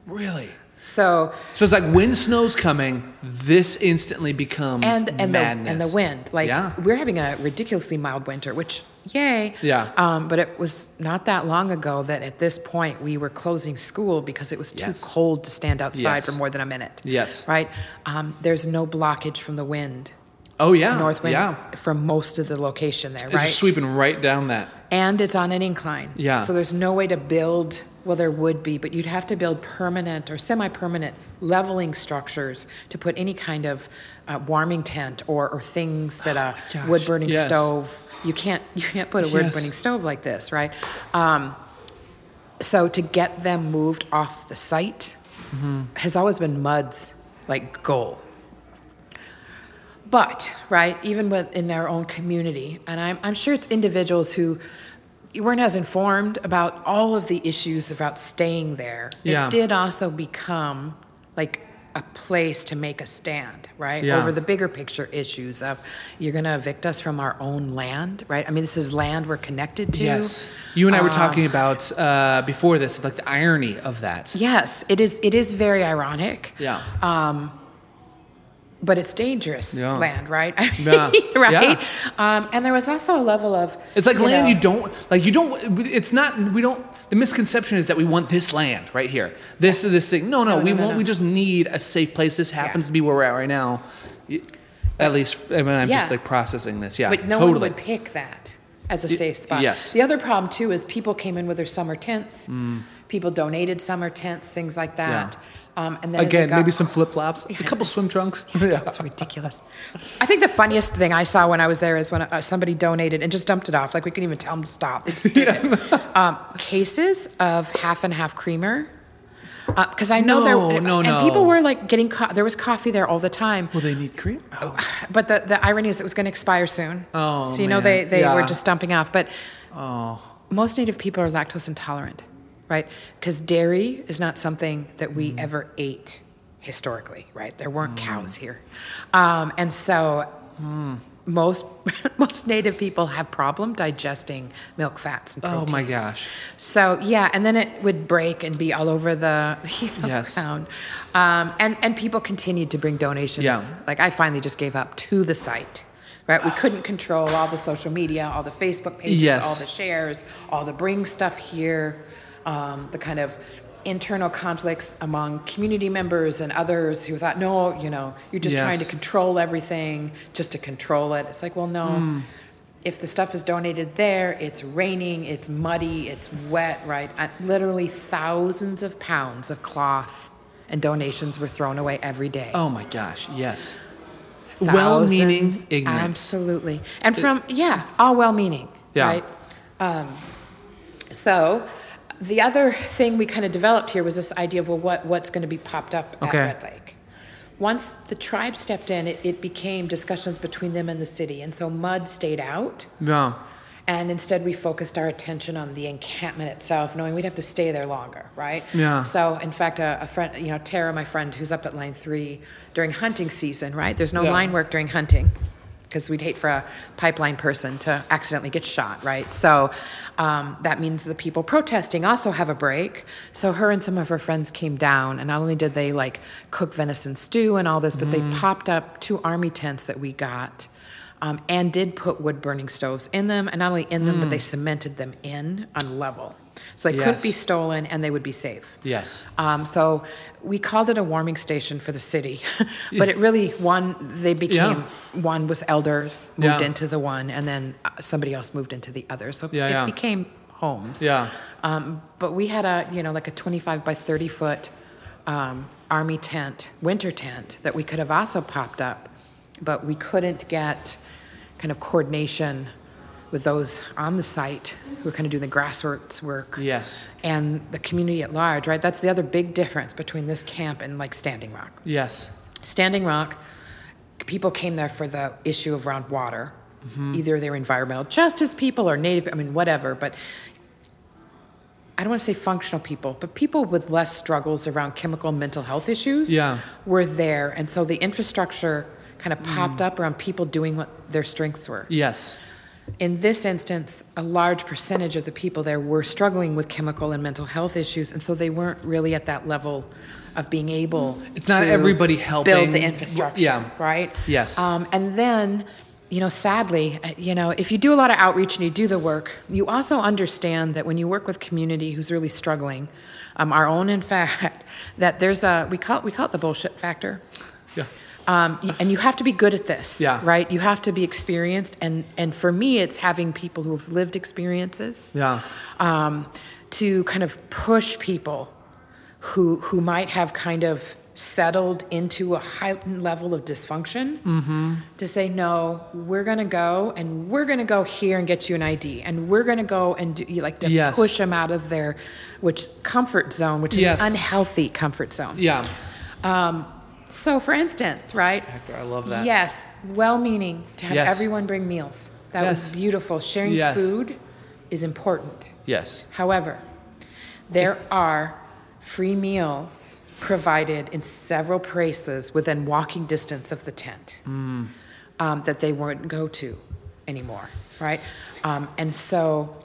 Really. So So it's like when snow's coming, this instantly becomes and and madness. the and the wind. Like yeah. we're having a ridiculously mild winter, which yay. Yeah. Um, but it was not that long ago that at this point we were closing school because it was too Yes. cold to stand outside Yes. for more than a minute. Yes. Right. Um, there's no blockage from the wind. Oh yeah. North wind Yeah. from most of the location there, It's right? just sweeping right down that. and it's on an incline. Yeah. So there's no way to build, well, there would be, but you'd have to build permanent or semi permanent leveling structures to put any kind of uh, warming tent or, or things that [sighs] a Gosh, wood burning yes. stove. You can't, [laughs] you can't put a wood Yes. burning stove like this, right? Um, so to get them moved off the site Mm-hmm. has always been MUD's like goal. But right, even within our own community, and I'm, I'm sure it's individuals who weren't as informed about all of the issues about staying there. Yeah. It did also become like a place to make a stand, right? Yeah. Over the bigger picture issues of you're going to evict us from our own land, right? I mean, this is land we're connected to. Yes. You and I were Um, talking about uh, before this, like the irony of that. Yes, it is. It is very ironic. Yeah. Um, but it's dangerous Yeah. land, right? [laughs] I mean, Yeah. [laughs] right. Yeah. Um, and there was also a level of. It's like land know- you don't like. You don't. It's not. We don't. The misconception is that we want this land right here. This this thing. No, no. No, we no, no, want. no. We just need a safe place. This happens to be where we're at right now. At least, I mean, I'm just like processing this. Yeah, But no totally. one would pick that as a safe spot. yes. The other problem too is people came in with their summer tents. Mm. People donated summer tents, things like that. Um, and then Again, got- maybe some flip flops, a couple swim trunks. [laughs] yeah. It's ridiculous. I think the funniest thing I saw when I was there is when uh, somebody donated and just dumped it off. Like we couldn't even tell them to stop. They just did it. Um, cases of half and half creamer Because I know No, there, no, and no. people were like getting co- there was coffee there all the time. Well, they need cream. Oh, But the, the irony is it was going to expire soon. Oh, so you know man. they, they were just dumping off. But oh. most Native people are lactose intolerant, right? Because dairy is not something that we Mm. ever ate historically, right? There weren't Mm. cows here, um, and so most [laughs] most Native people have problem digesting milk fats. And proteins. Oh, my gosh. So yeah, and then it would break and be all over the [laughs] you know, Yes. ground, um, and and people continued to bring donations. Yeah. Like I finally just gave up to the site. Right, we couldn't control all the social media, all the Facebook pages, Yes. all the shares, all the bring stuff here, um, the kind of internal conflicts among community members and others who thought, no, you know, you're just Yes. trying to control everything just to control it. It's like, well, no. Hmm. If the stuff is donated there, it's raining, it's muddy, it's wet, right? Uh, literally thousands of pounds of cloth and donations were thrown away every day. Oh my gosh. Yes. Well-meaning Thousands, ignorance. Absolutely. And from, yeah, all well meaning. Yeah. Right? Um, so the other thing we kind of developed here was this idea of, well, what, what's going to be popped up Okay. at Red Lake? Once the tribe stepped in, it, it became discussions between them and the city. And so MUD stayed out. Yeah. And instead, we focused our attention on the encampment itself, knowing we'd have to stay there longer, right? Yeah. So, in fact, a, a friend, you know, Tara, my friend, who's up at line three during hunting season, right? There's no Yeah. line work during hunting because we'd hate for a pipeline person to accidentally get shot, right? So um, that means the people protesting also have a break. So her and some of her friends came down, and not only did they like cook venison stew and all this, but Mm-hmm. they popped up two army tents that we got. Um, and did put wood burning stoves in them, and not only in them, but they cemented them in on level. So they couldn't Mm. Be stolen and they would be safe. Yes. Um, so we called it a warming station for the city, [laughs] but it really one they became one was elders moved Yeah. into the one, and then uh, somebody else moved into the other. So Yeah, it yeah. became homes. Yeah. Um, but we had a you know like a 25 by 30 foot um, army tent, winter tent that we could have also popped up, but we couldn't get kind of coordination with those on the site who are kind of doing the grassroots work Yes. and the community at large, right? That's the other big difference between this camp and like Standing Rock. Yes. Standing Rock, people came there for the issue of around water. Mm-hmm. Either they were environmental justice people or native, I mean, whatever. But I don't want to say functional people, but people with less struggles around chemical and mental health issues Yeah. were there. And so the infrastructure kind of popped up around people doing what their strengths were. Yes. In this instance, a large percentage of the people there were struggling with chemical and mental health issues, and so they weren't really at that level of being able. It's not everybody helping. build the infrastructure. Yeah. right. Yes. Um, and then, you know, sadly, uh, you know, if you do a lot of outreach and you do the work, you also understand that when you work with community who's really struggling, um, our own, in [laughs] fact, that there's a we call it, we call it the bullshit factor. Yeah. Um, and you have to be good at this, Yeah. right? You have to be experienced, and and for me, it's having people who have lived experiences, Yeah. um, to kind of push people who who might have kind of settled into a heightened level of dysfunction Mm-hmm. to say no we're going to go and we're going to go here and get you an id and we're going to go and do, you like to Yes. push them out of their which comfort zone which is Yes. an unhealthy comfort zone Yeah. um, so for instance right I love that. Yes, well-meaning to have Yes. everyone bring meals. That Yes. was beautiful. Sharing Yes. food is important. Yes. However, there are free meals provided in several places within walking distance of the tent Mm. um, that they wouldn't go to anymore, right? Um, and so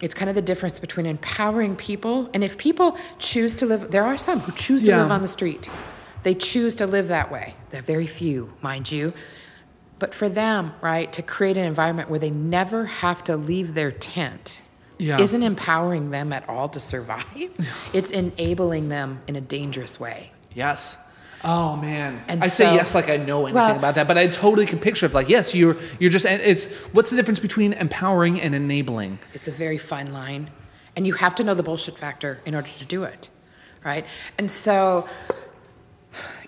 it's kind of the difference between empowering people and if people choose to live, there are some who choose to Yeah. live on the street. They choose to live that way. They're very few, mind you. But for them, right, to create an environment where they never have to leave their tent Yeah. isn't empowering them at all to survive. [laughs] it's enabling them in a dangerous way. Yes. Oh man. And I say yes like I know anything Well- about that, but I totally can picture it like yes, you're you're just and it's what's the difference between empowering and enabling? It's a very fine line. And you have to know the bullshit factor in order to do it. Right? And so,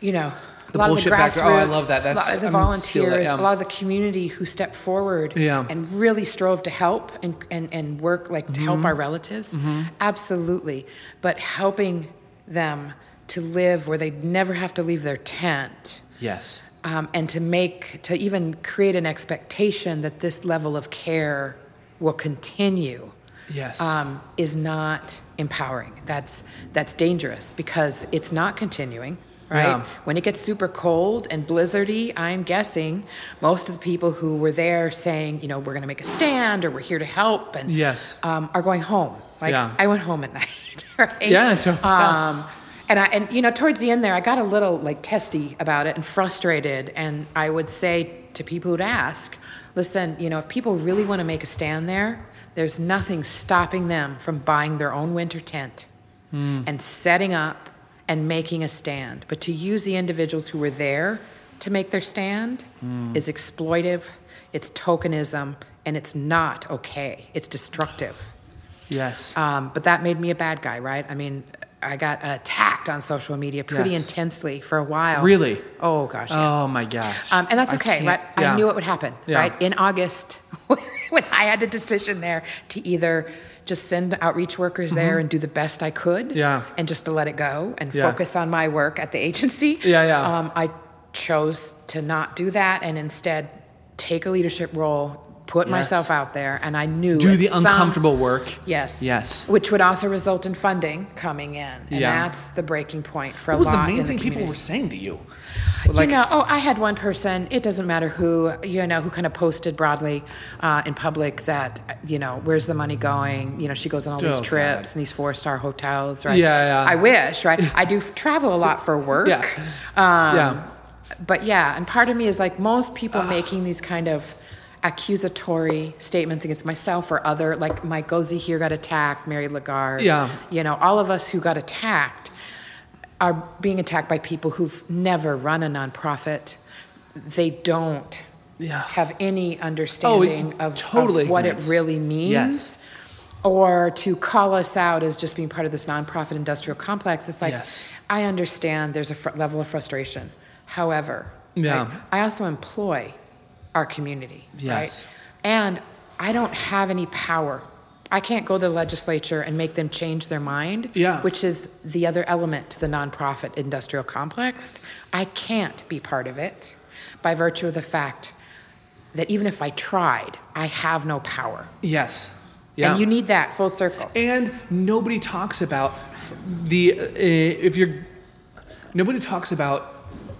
you know, The a lot bullshit of the factor. Oh, I grassroots, love that. a lot of the I'm gonna steal that, volunteers, a lot of the community who stepped forward Yeah. and really strove to help and, and, and work like to Mm-hmm. help our relatives. Absolutely. But helping them to live where they never have to leave their tent Yes. um, and to make to even create an expectation that this level of care will continue Yes. um, is not empowering. That's that's dangerous because it's not continuing. Right Yeah. when it gets super cold and blizzardy, I'm guessing most of the people who were there saying, you know, we're going to make a stand or we're here to help, and Yes. um, are going home. Like Yeah. I went home at [laughs] night. Right? Yeah, Um, and I and you know towards the end there, I got a little like testy about it and frustrated, and I would say to people who'd ask, listen, you know, if people really want to make a stand there, there's nothing stopping them from buying their own winter tent Hmm. and setting up and making a stand. But to use the individuals who were there to make their stand Hmm. is exploitive, it's tokenism, and it's not okay. It's destructive. yes. Um, but that made me a bad guy, right? I mean, I got attacked on social media pretty Yes. intensely for a while. Really? Oh gosh. yeah. oh my gosh. Um, and that's okay, can't- right? yeah. I knew it would happen, Yeah. right? In August, [laughs] when I had the decision there to either just send outreach workers there and do the best I could, Mm-hmm. Yeah. and just to let it go and Yeah. focus on my work at the agency. Yeah, yeah. Um, I chose to not do that and instead take a leadership role, put Yes. myself out there, and I knew Do the some- uncomfortable work. Yes. Yes. Which would also result in funding coming in. And Yeah. that's the breaking point for What a was the main in thing the people were saying to you? You know, oh, I had one person, it doesn't matter who, you know, who kind of posted broadly uh, in public that, you know, where's the money going? You know, she goes on all these Oh, trips God. and these four star hotels, right? Yeah, yeah. I wish, right? I do travel a lot for work. Yeah. Um, Yeah. But yeah, and part of me is like most people making these kind of accusatory statements against myself or other, like Mike Goze here got attacked, Mary LaGarde. Yeah. You know, all of us who got attacked are being attacked by people who've never run a nonprofit. They don't Yeah. have any oh, understanding of, of totally what ignorance. it really means. Yes. Or to call us out as just being part of this nonprofit industrial complex. It's like, Yes. I understand there's a fr- level of frustration. However, Yeah. right, I also employ our community. Yes. Right? And I don't have any power. I can't go to the legislature and make them change their mind, Yeah. which is the other element to the nonprofit industrial complex. I can't be part of it by virtue of the fact that even if I tried, I have no power. Yes. Yeah. And you need that full circle. And nobody talks about the uh, if you're nobody talks about.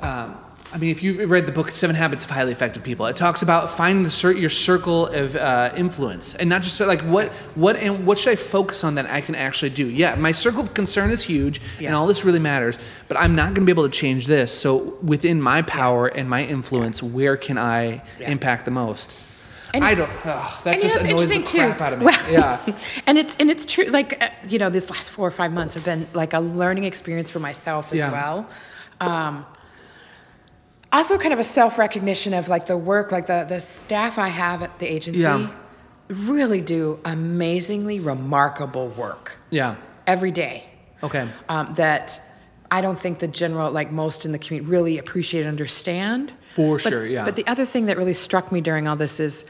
Um, I mean, if you've read the book Seven Habits of Highly Effective People, it talks about finding the your circle of uh, influence, and not just like what what and what should I focus on that I can actually do. Yeah, my circle of concern is huge, and all this really matters. But I'm not going to be able to change this. So within my power and my influence, where can I Yeah. impact the most? And I don't. ugh, that you just know, annoys the interesting too. crap out of me. Well, yeah. [laughs] and it's and it's true. Like uh, you know, this last four or five months have been like a learning experience for myself as Yeah. well. Um, also, kind of a self recognition of like the work, like the the staff I have at the agency, Yeah. really do amazingly remarkable work Yeah. every day. Okay. Um, that I don't think the general, like most in the community, really appreciate and understand. For But- sure, yeah. But the other thing that really struck me during all this is,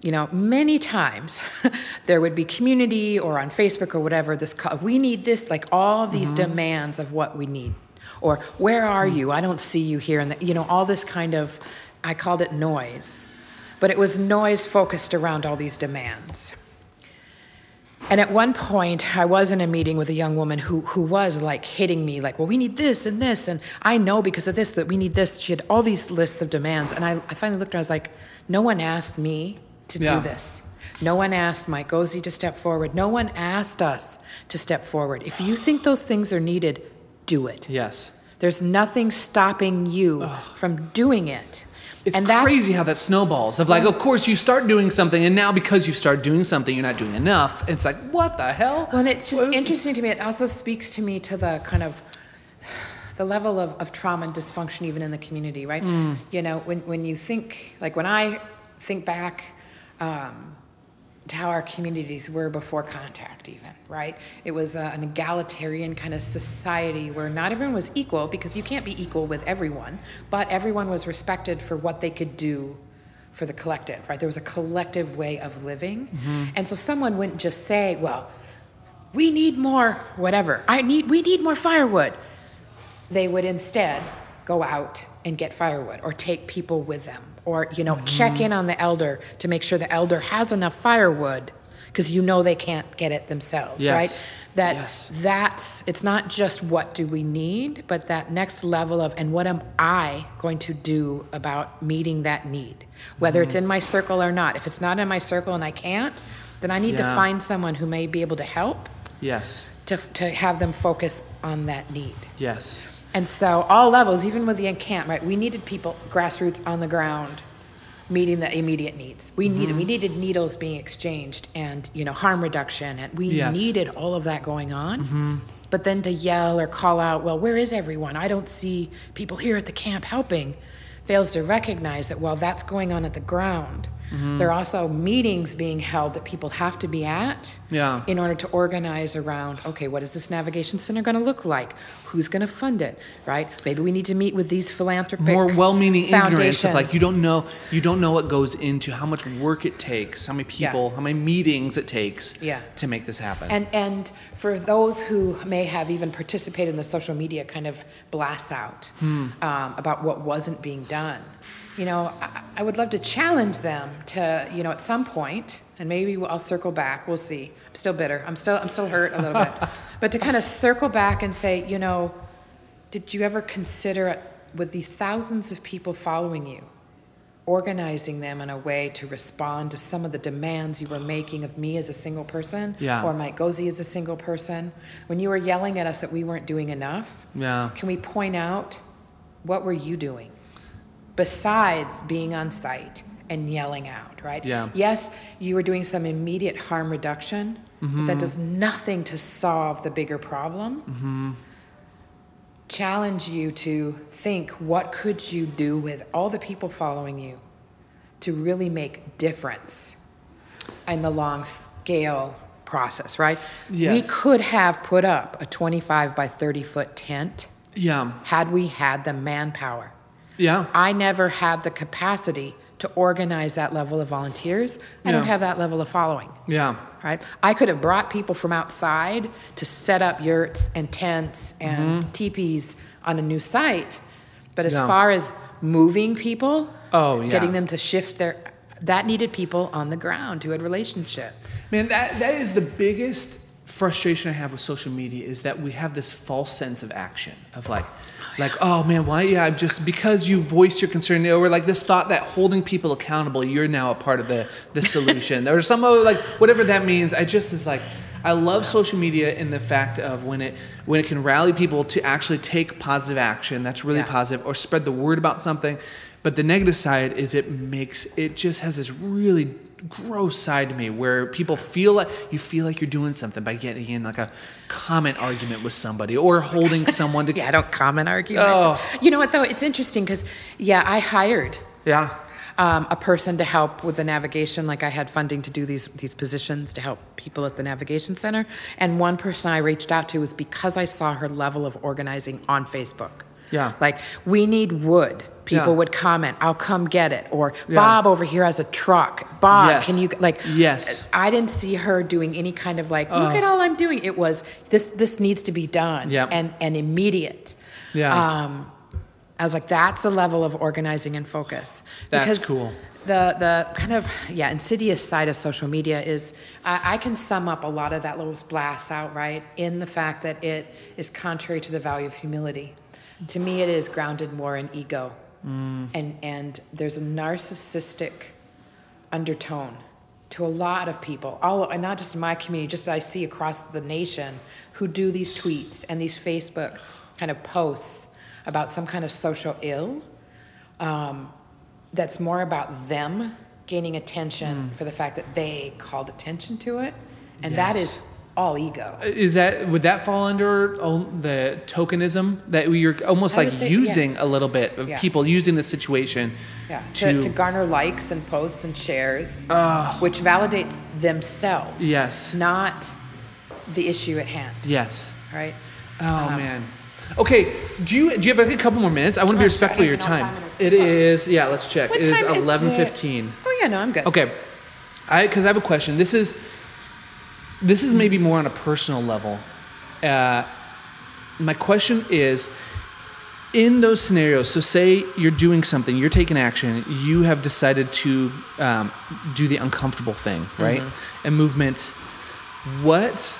you know, many times [laughs] there would be community or on Facebook or whatever, this, co- we need this, like all these Mm-hmm. demands of what we need. Or where are you? I don't see you here. And, the, you know, all this kind of, I called it noise. But it was noise focused around all these demands. And at one point, I was in a meeting with a young woman who, who was like hitting me, like, well, we need this and this. And I know because of this that we need this. She had all these lists of demands. And I, I finally looked at her, I was like, no one asked me to Yeah. do this. No one asked Mike Goze to step forward. No one asked us to step forward. If you think those things are needed, do it. Yes. There's nothing stopping you from doing it. It's and that's- crazy how that snowballs. Of like, of course, you start doing something, and now because you start doing something, you're not doing enough. It's like, what the hell? Well, and it's just What- interesting to me. It also speaks to me to the kind of the level of, of trauma and dysfunction even in the community, right? Mm. You know, when, when you think, like when I think back um, to how our communities were before contact, even, right? It was uh, an egalitarian kind of society where not everyone was equal because you can't be equal with everyone, but everyone was respected for what they could do for the collective, right? There was a collective way of living. And so someone wouldn't just say, well, we need more whatever. I need we need more firewood. They would instead go out and get firewood or take people with them or you know check in on the elder to make sure the elder has enough firewood because you know they can't get it themselves, Yes. right? That Yes. that's it's not just what do we need, but that next level of and what am I going to do about meeting that need, whether it's Mm-hmm. in my circle or not. If it's not in my circle and I can't, then I need Yeah. to find someone who may be able to help Yes. to to have them focus on that need. Yes. And so all levels, even with the encamp, right? We needed people grassroots on the ground meeting the immediate needs. We Mm-hmm. needed we needed needles being exchanged and you know harm reduction and we Yes. needed all of that going on. Mm-hmm. But then to yell or call out, well, where is everyone? I don't see people here at the camp helping, fails to recognize that while that's going on at the ground, Mm-hmm. there are also meetings being held that people have to be at Yeah. in order to organize around okay what is this navigation center going to look like who's going to fund it right maybe we need to meet with these philanthropic More well-meaning ignorance of like you don't know you don't know what goes into how much work it takes, how many people, how many meetings it takes Yeah. to make this happen. and and for those who may have even participated in the social media kind of blasts out Hmm. um, about what wasn't being done you know I, I would love to challenge them to you know at some point and maybe i'll circle back we'll see i'm still bitter i'm still i'm still hurt a little bit [laughs] but to kind of circle back and say you know did you ever consider with these thousands of people following you organizing them in a way to respond to some of the demands you were making of me as a single person Yeah. or Mike Goze as a single person. When you were yelling at us that we weren't doing enough, yeah. can we point out what were you doing besides being on site and yelling out, right? Yeah. Yes, you were doing some immediate harm reduction, but that mm-hmm. does nothing to solve the bigger problem. Mm-hmm. Challenge you to think what could you do with all the people following you to really make difference in the long scale process, right? Yes. We could have put up a 25 by 30 foot tent Yeah. had we had the manpower. Yeah. I never had the capacity to organize that level of volunteers. I don't have that level of following. Yeah. Right? I could have brought people from outside to set up yurts and tents and teepees on a new site. But as Mm-hmm. Yeah. far as moving people, Oh, yeah. getting them to shift their that needed people on the ground who had relationship. Man, that that is the biggest frustration I have with social media is that we have this false sense of action of like like oh man why yeah I'm just because you voiced your concern or like this thought that holding people accountable you're now a part of the the solution or some other like whatever that means I just is like I love social media in the fact of when it when it can rally people to actually take positive action that's really Yeah. positive or spread the word about something but the negative side is it makes it just has this really gross side to me where people feel like you feel like you're doing something by getting in like a comment argument with somebody or holding [laughs] someone to Yeah, I don't comment argue. Oh. myself. You know what though? It's interesting because yeah, I hired yeah um, a person to help with the navigation. Like I had funding to do these these positions to help people at the navigation center, and one person I reached out to was because I saw her level of organizing on Facebook. Yeah. like we need wood. People Yeah. would comment, "I'll come get it," or Yeah. "Bob over here has a truck. Bob, Yes. can you like?" Yes. I didn't see her doing any kind of like, "Look at all I'm doing." It was this. This needs to be done, Yep. and and immediate. Yeah. Um, I was like, that's the level of organizing and focus. That's Because cool. The the kind of yeah insidious side of social media is I, I can sum up a lot of that little blasts out right in the fact that it is contrary to the value of humility. To me, it is grounded more in ego, Mm. and and there's a narcissistic undertone to a lot of people, all and not just in my community, just I see across the nation who do these tweets and these Facebook kind of posts about some kind of social ill. Um, that's more about them gaining attention Mm. for the fact that they called attention to it, and that Yes. is all ego. is that would that fall under the tokenism that you're almost I like say, yeah. using a little bit of Yeah. people using the situation Yeah, to, to, to garner likes and posts and shares, which validates themselves. Yes. Not the issue at hand, yes right? Oh Um, man. Okay. Do you do you have like a couple more minutes? I want to be. Respectful of your don't even know time. time It is. Yeah. Let's check. What it is eleven fifteen. Oh yeah, no, I'm good. Okay. I because I have a question. This is this is maybe more on a personal level. Uh, my question is in those scenarios so say you're doing something you're taking action you have decided to um, do the uncomfortable thing right? And movement. What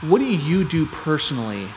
what do you do personally?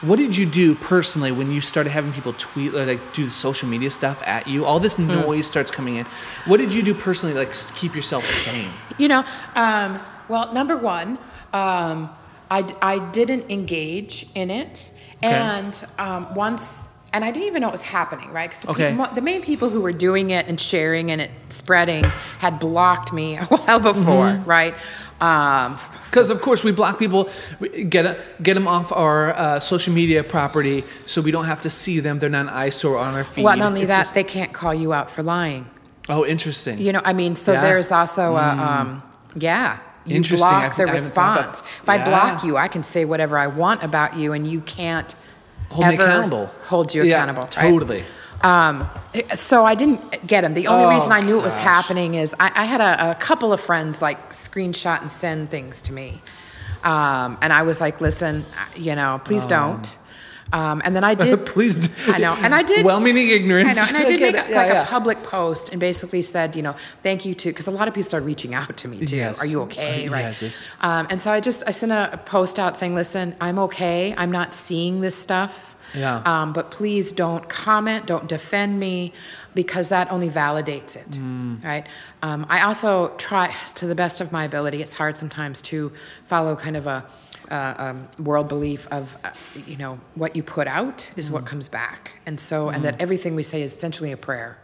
What did you do personally when you started having people tweet or like do social media stuff at you? All this noise starts coming in. What did you do personally like keep yourself sane? You know, um, well, number one, um, I, I didn't engage in it. And um, once, and I didn't even know it was happening, right? 'Cause the, Okay. the main people who were doing it and sharing and it spreading had blocked me [laughs] a while before, Mm-hmm. right? Um, Because of course we block people, we get get them off our uh, social media property, so we don't have to see them. They're not an eyesore on our feed. well, not only It's that, just- they can't call you out for lying. oh, interesting. You know, I mean, so Yeah. Mm. there's also a, um, yeah. You block the I haven't thought about- response. If I block you, I can say whatever I want about you, and you can't hold me ever accountable. Hold you Yeah, accountable. right? Totally. Um, so I didn't get him. The only Oh, reason I knew it was happening is I, I had a, a couple of friends like screenshot and send things to me, um, and I was like, "Listen, you know, please don't." Um, and then I did. [laughs] Please. do- I know, and I did. Well-meaning ignorance. I know, and I did [laughs] make a, Yeah, like yeah. a public post and basically said, you know, thank you to because a lot of people started reaching out to me too. Yes. Are you okay? Uh, Right. yes, yes. Um, and so I just I sent a, a post out saying, listen, I'm okay. I'm not seeing this stuff. Yeah. Um, but please don't comment, don't defend me, because that only validates it, Mm. right? Um, I also try, to the best of my ability. It's hard sometimes to follow kind of a uh, um, world belief of, uh, you know, what you put out is Mm. what comes back, and so and that everything we say is essentially a prayer.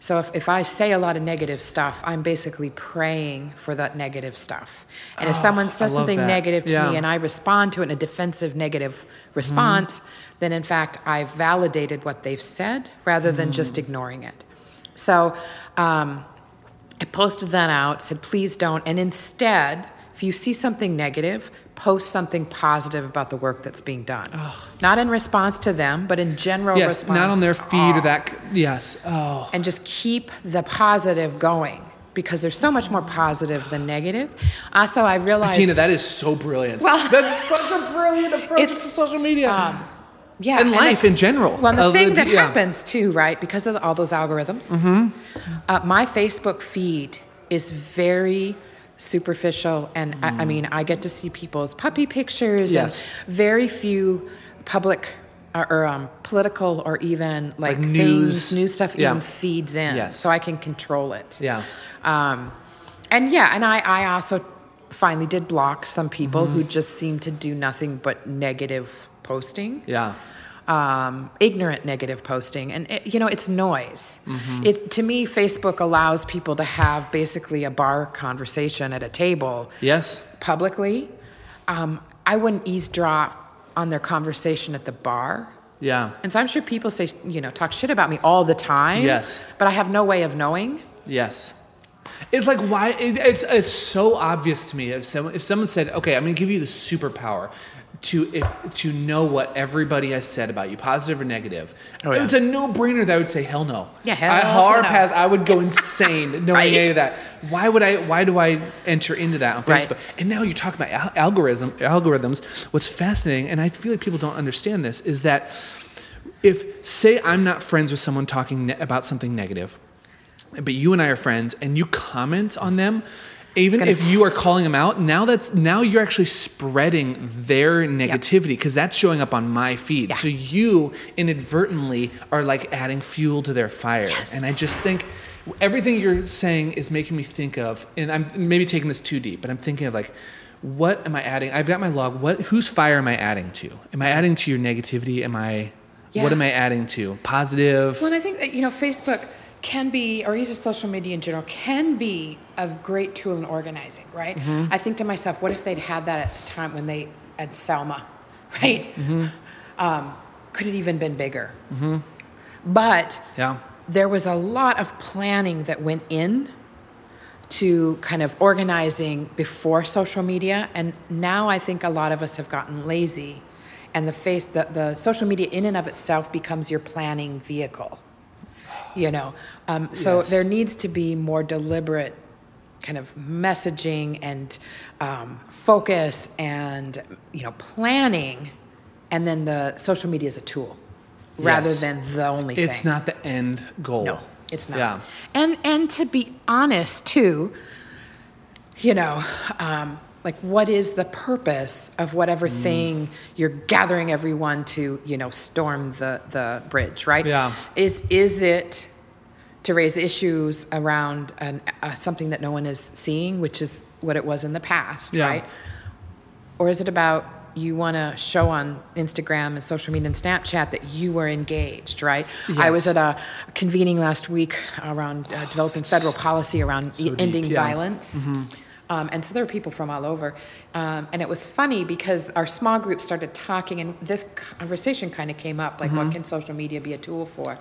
So if, if I say a lot of negative stuff, I'm basically praying for that negative stuff. And if someone says Oh, something that. negative to Yeah. Mm-hmm. me and I respond to it in a defensive negative response, then in fact I've validated what they've said rather than just Mm. ignoring it. So um, I posted that out, said please don't, and instead, if you see something negative, post something positive about the work that's being done. Not in response to them, but in general Yes, response. not on their feed or that. Yes. Oh. and just keep the positive going because there's so much more positive than negative. Also, I realized Tina, that is so brilliant. Well- [laughs] that's such a brilliant approach to social media. um, yeah, And life th- in general. Well, the Uh, thing that yeah. happens too, right, because of all those algorithms, Mm-hmm. uh, my Facebook feed is very superficial, and I, I mean, I get to see people's puppy pictures, Yes. and very few public. Or, or um, political, or even like, Like things, news. news stuff, Yeah. even feeds in, Yes. so I can control it. Yeah. Um, and yeah, and I, I also finally did block some people Mm-hmm. who just seemed to do nothing but negative posting. yeah. Um, ignorant negative posting, and it, you know it's noise. Mm-hmm. It's to me, Facebook allows people to have basically a bar conversation at a table Yes. publicly. Um, I wouldn't eavesdrop on their conversation at the bar. Yeah. And so I'm sure people say, you know, talk shit about me all the time. Yes. But I have no way of knowing. Yes. It's like why it, it's it's so obvious to me if someone if someone said, "Okay, I'm going to give you the superpower to if to know what everybody has said about you, positive or negative." Oh, yeah. It's a no-brainer that I would say, "Hell no." Yeah, hell I to hard no. pass. I would go insane knowing Right. any of that. Why would I? Why do I enter into that on Right. Facebook? And now you're talking about al- algorithm algorithms. What's fascinating, and I feel like people don't understand this, is that if say I'm not friends with someone talking ne- about something negative, but you and I are friends, and you comment on them, even if you are calling them out, now that's now you're actually spreading their negativity because that's showing up on my feed. Yeah. So you inadvertently are like adding fuel to their fire, Yes. and I just think. Everything you're saying is making me think of, and I'm maybe taking this too deep, but I'm thinking of like, what am I adding? I've got my log. What whose fire am I adding to? Am I adding to your negativity? Am I Yeah. what am I adding to? Positive? Well, and I think that, you know, Facebook can be, or use of social media in general, can be a great tool in organizing, right? Mm-hmm. I think to myself, what if they'd had that at the time when they at Selma, [laughs] right? Mm-hmm. Um, could it even been bigger? But yeah. there was a lot of planning that went in to kind of organizing before social media and now i think a lot of us have gotten lazy and the face the, the social media in and of itself becomes your planning vehicle you know um, so Yes. there needs to be more deliberate kind of messaging and um, focus and you know planning, and then the social media is a tool rather than the only thing. It's not the end goal. No, it's not. Yeah. And and to be honest too, you know, um, like what is the purpose of whatever Mm. thing you're gathering everyone to, you know, storm the the bridge, right? Yeah. Is is it to raise issues around an, uh, something that no one is seeing, which is what it was in the past, Yeah. right? Or is it about you want to show on Instagram and social media and Snapchat that you were engaged, right? Yes. I was at a convening last week around uh, developing federal policy around e- deep, ending violence. Mm-hmm. Um, and so there were people from all over. Um, and it was funny because our small group started talking, and this conversation kind of came up like, Mm-hmm. what can social media be a tool for?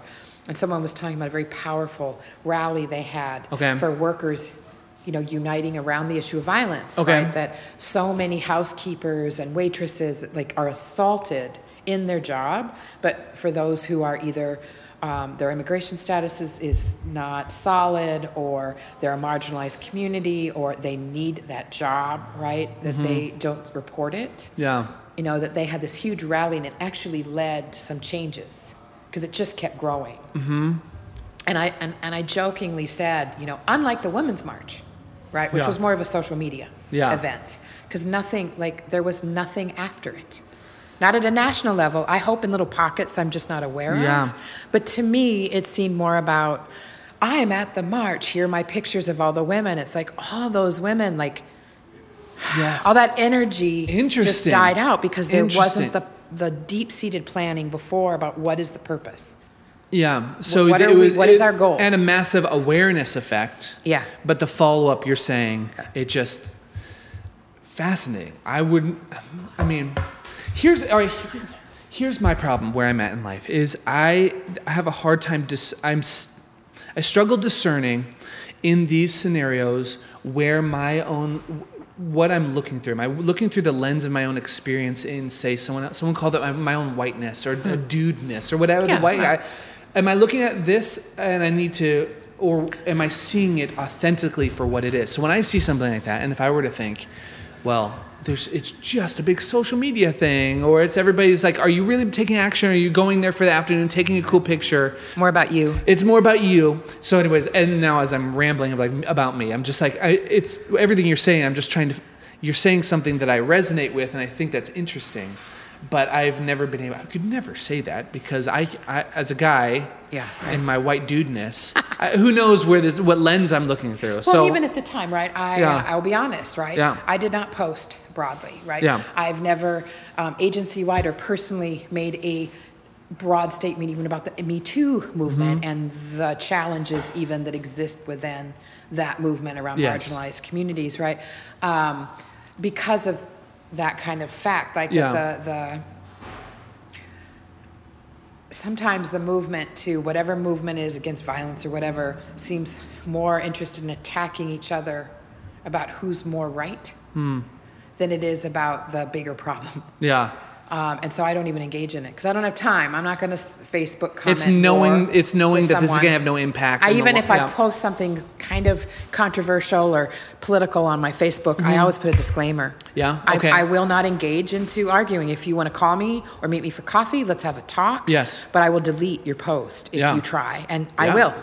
And someone was talking about a very powerful rally they had Okay. for workers you know, uniting around the issue of violence, Okay. right? That so many housekeepers and waitresses like are assaulted in their job, but for those who are either um, their immigration status is, is not solid, or they're a marginalized community, or they need that job, right? That they don't report it. Yeah. You know, that they had this huge rally and it actually led to some changes because it just kept growing. And I and, and I jokingly said, you know, unlike the Women's March, right, which Yeah. was more of a social media Yeah. event, because nothing like there was nothing after it. Not at a national level. I hope in little pockets I'm just not aware Yeah. of. But to me, it seemed more about I'm at the march. Here are my pictures of all the women. It's like all those women, like Yes. all that energy just died out because there wasn't the the deep seated planning before about what is the purpose. Yeah. So what it are we- was, what is our goal? And a massive awareness effect. Yeah. But the follow up, you're saying it just fascinating. I wouldn't. I mean, here's all right. Here's my problem where I'm at in life is I I have a hard time. Dis, I'm I struggle discerning in these scenarios where my own what I'm looking through. Am I looking through the lens of my own experience in, say, someone else, someone called it my, my own whiteness or a hmm. dudeness or whatever Yeah, the white guy. Am I looking at this and I need to, or am I seeing it authentically for what it is? So when I see something like that, and if I were to think, well, there's, it's just a big social media thing, or it's everybody's like, are you really taking action? Are you going there for the afternoon, taking a cool picture? More about you. It's more about you. So, anyways, and now as I'm rambling like about me, I'm just like, I, it's everything you're saying. I'm just trying to. You're saying something that I resonate with, and I think that's interesting. But I've never been able. I could never say that because I, I as a guy, Yeah, in my white dudeness, [laughs] I, who knows where this, what lens I'm looking through. Well, so even at the time, right? I Yeah. uh, I'll be honest, right? Yeah. I did not post broadly, right? Yeah. I've never um, agency wide or personally made a broad statement even about the Me Too movement Mm-hmm. and the challenges even that exist within that movement around Yes. marginalized communities, right? Um, because of that kind of fact, like Yeah. the the sometimes the movement to whatever movement is against violence or whatever seems more interested in attacking each other about who's more right Hmm. than it is about the bigger problem. yeah, Um, and so I don't even engage in it because I don't have time. I'm not going to Facebook comment. it's knowing it's knowing that this is gonna have no impact. I even if I yeah. post something kind of controversial or political on my Facebook, I always put a disclaimer. Mm-hmm. Yeah? I- Okay. I, will not engage into arguing. If you want to call me or meet me for coffee, let's have a talk. Yes. But I will delete your post if Yeah. you try, and Yeah. I will.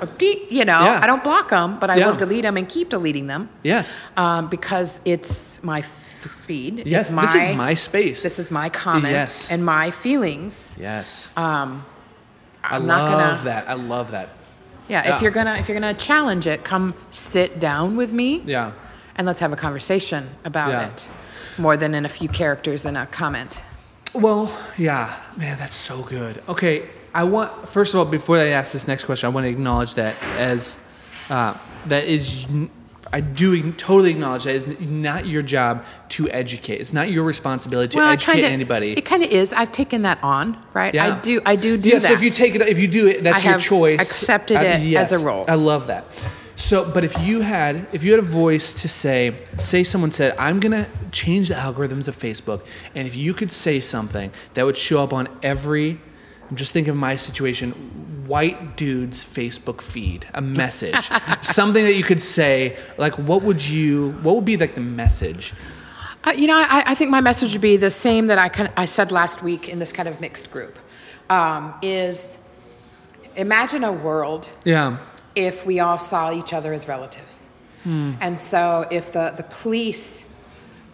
You know. I don't block them, but I will delete them and keep deleting them yes, um, because it's my feed. yes, It's this is my space. This is my comment Yes. and my feelings. yes. Um, I I'm not love gonna- that. I love that. Yeah, Yeah. if you're gonna if you're gonna challenge it, come sit down with me. Yeah. And let's have a conversation about Yeah. it, more than in a few characters in a comment. Well, yeah, man, that's so good. Okay, I want first of all before I ask this next question, I want to acknowledge that as uh, that is. I do totally acknowledge that it's not your job to educate. It's not your responsibility to I educate kinda- anybody. It kind of is. I've taken that on, right? Yeah. I do. I do do yeah, that. so if you take it, if you do it, that's I your have choice. accepted I- it as a role. I love that. So, but if you had, if you had a voice to say, say someone said, "I'm gonna change the algorithms of Facebook," and if you could say something that would show up on every, I'm just thinking of my situation. White dude's Facebook feed, a message, [laughs] something that you could say, like, what would you, what would be like the message? Uh, you know, I, I think my message would be the same that I, kind of, I said last week in this kind of mixed group. Um, is imagine a world Yeah. if we all saw each other as relatives. And so if the, the police,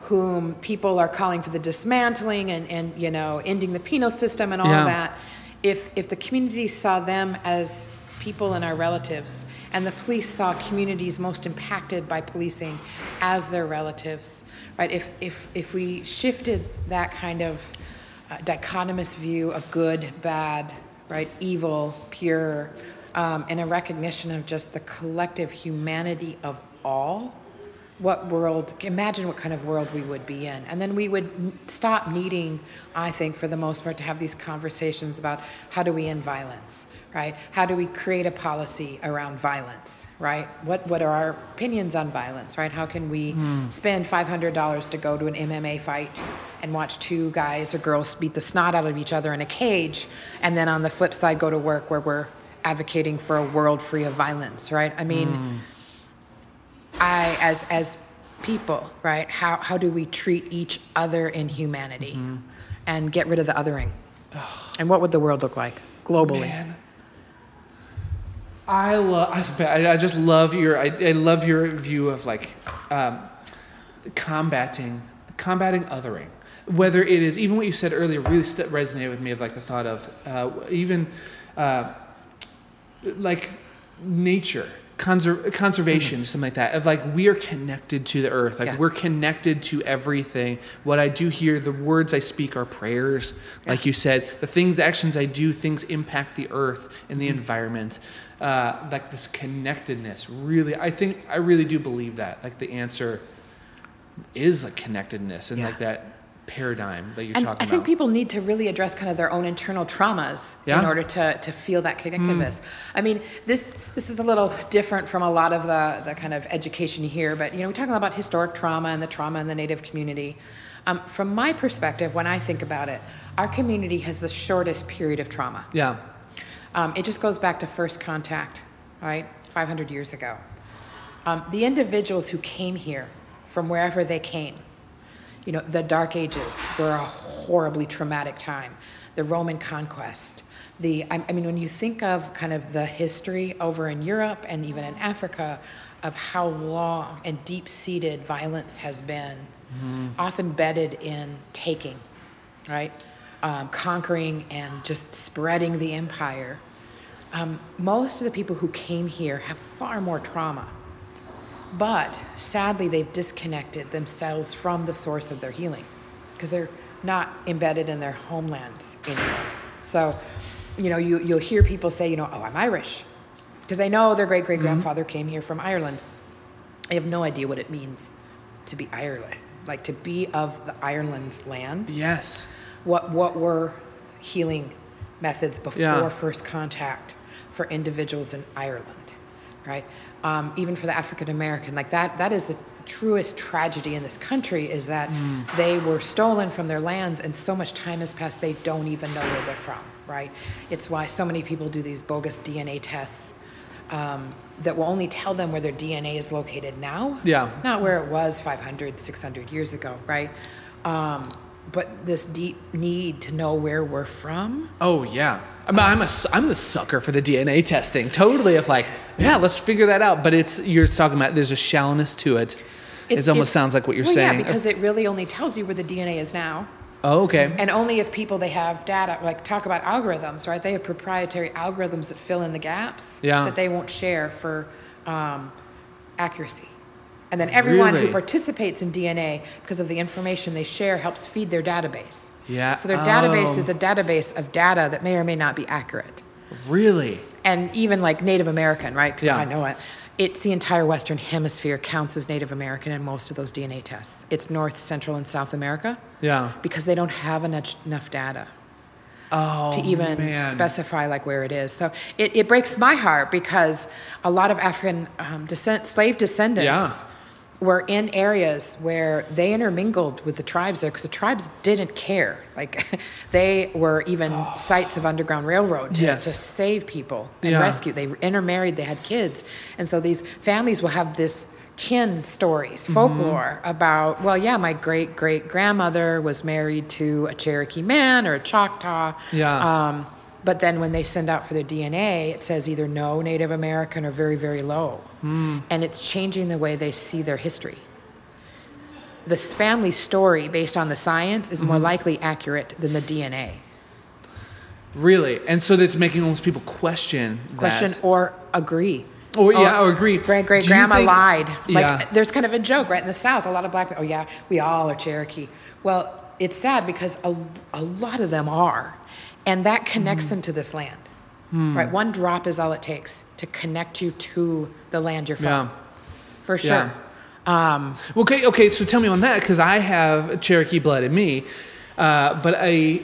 whom people are calling for the dismantling and, and you know, ending the penal system and all Yeah. that, if, if the community saw them as people and our relatives, and the police saw communities most impacted by policing as their relatives, right? If, if, if we shifted that kind of uh, dichotomous view of good, bad, right, evil, pure, um, and a recognition of just the collective humanity of all, what world, imagine what kind of world we would be in. And then we would stop needing, I think, for the most part, to have these conversations about how do we end violence, right? How do we create a policy around violence, right? What, what are our opinions on violence, right? How can we hmm. spend $500 to go to an MMA fight and watch two guys or girls beat the snot out of each other in a cage, and then on the flip side, go to work where we're advocating for a world free of violence, right? I mean, hmm. I, as as people, right? How how do we treat each other in humanity, and get rid of the othering? And what would the world look like globally? Man. I love. I, I just love your. I, I love your view of like um, combating, combating othering. Whether it is even what you said earlier really st- resonated with me of like the thought of uh, even uh, like nature. Conser- conservation, something like that. Of like we are connected to the earth, like Yeah. we're connected to everything. What I do here, the words I speak are prayers, like you said. The things, actions I do, things impact the earth and the environment. Uh, like this connectedness, really, I think I really do believe that. Like the answer is like connectedness and Yeah. like that paradigm that you're And talking I think about. people need to really address kind of their own internal traumas Yeah. In order to, to feel that connectedness. I mean, this this is a little different from a lot of the, the kind of education here, but you know, we're talking about historic trauma and the trauma in the Native community. Um, from my perspective, when I think about it, our community has the shortest period of trauma. yeah, Um, it just goes back to first contact, right? 500 years ago. Um, the individuals who came here from wherever they came, you know, the Dark Ages were a horribly traumatic time. The Roman conquest, the, I, I mean, when you think of kind of the history over in Europe and even in Africa of how long and deep seated violence has been, often bedded in taking, right? Um, conquering and just spreading the empire. Um, most of the people who came here have far more trauma. But sadly, they've disconnected themselves from the source of their healing because they're not embedded in their homelands anymore. So, you know, you, you'll hear people say, you know, oh, I'm Irish because they know their great great grandfather mm-hmm. came here from Ireland. I have no idea what it means to be Ireland, like to be of the Ireland's land yes, what what were healing methods before Yeah. first contact for individuals in Ireland, right? Um, even for the African American, like that that is the truest tragedy in this country is that they were stolen from their lands and so much time has passed they don't even know where they're from, right? It's why so many people do these bogus DNA tests um, that will only tell them where their DNA is located now Yeah. not where it was 500 600 years ago right um, but this deep need to know where we're from Oh yeah, I'm, I'm a I'm the sucker for the DNA testing. Totally, of like, yeah, let's figure that out. But it's you're talking about. There's a shallowness to it. It's- it almost it's- sounds like what you're well, saying. yeah because it really only tells you where the dna is now oh, okay. and only if people they have data like talk about algorithms right they have proprietary algorithms that fill in the gaps Yeah. that they won't share for um, accuracy and then everyone Really? who participates in dna because of the information they share helps feed their database Yeah, so their database oh. is a database of data that may or may not be accurate really? and even like Native American, right? People Yeah. I know it. It's the entire Western Hemisphere counts as Native American in most of those DNA tests. It's North, Central, and South America Yeah. because they don't have enough, enough data Oh to even man. specify like where it is. So it, it breaks my heart because a lot of African um, descent, slave descendants Yeah. Were in areas where they intermingled with the tribes there because the tribes didn't care. Like [laughs] they were even sites of underground railroad to, Yes. to save people and Yeah. rescue. They intermarried, they had kids. And so these families will have this kin stories, Mm-hmm. folklore about, well, yeah, my great great grandmother was married to a Cherokee man or a Choctaw. Yeah. Um, but then when they send out for their DNA, it says either no Native American or very, very low. Hmm. And it's changing the way they see their history. This family story, based on the science, is more Mm-hmm. likely accurate than the DNA. Really, and so that's making almost people question. Question that. or agree. Or, yeah, or agree. Great great grandma think- lied. Like Yeah. there's kind of a joke right in the South. A lot of black people. Oh yeah, we all are Cherokee. Well, it's sad because a, a lot of them are, and that connects Mm-hmm. them to this land. Hmm. Right, one drop is all it takes to connect you to the land you're from. Yeah. For sure. Um, Okay, okay. So tell me on that because I have Cherokee blood in me, uh, but I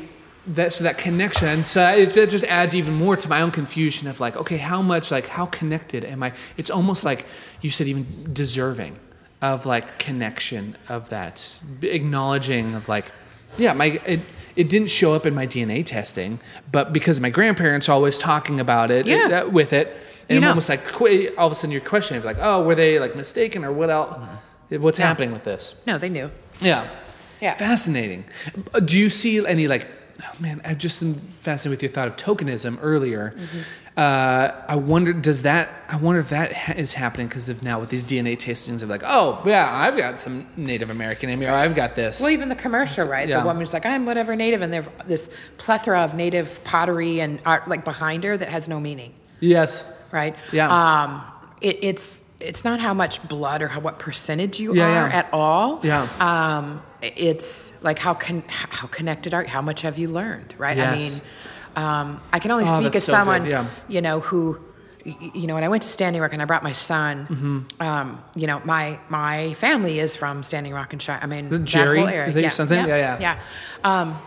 that so that connection. So it, it just adds even more to my own confusion of like, okay, how much like how connected am I? It's almost like you said, even deserving of like connection of that acknowledging of like, yeah, my it. It didn't show up in my DNA testing, but because my grandparents are always talking about it, Yeah. it- uh, with it, and You know. almost like qu- all of a sudden you're questioning, like, oh, were they like mistaken or what else? What's Yeah. happening with this? no, they knew. Yeah. Yeah. Fascinating. Do you see any like, oh man, I just am fascinated with your thought of tokenism earlier. Mm-hmm. Uh, I wonder, does that, I wonder if that ha- is happening because of now with these DNA testings of like, oh, yeah, I've got some Native American in me or I've got this. Well, even the commercial, right? Yeah. The woman's like, I'm whatever native, and there's this plethora of native pottery and art like behind her that has no meaning. yes. right? Yeah. Um, it, it's it's not how much blood or how what percentage you Yeah, are yeah. at all. Yeah. Um, it's like how con- how connected are you? How much have you learned? Right. I Yes. mean, um, I can only Oh, speak as so someone yeah. you know who. You know, when I went to Standing Rock and I brought my son, Mm-hmm. um, you know, my my family is from Standing Rock and Shire. I mean, The that Jerry? whole area. Is that your son's name? Yeah, yeah. yeah. Um,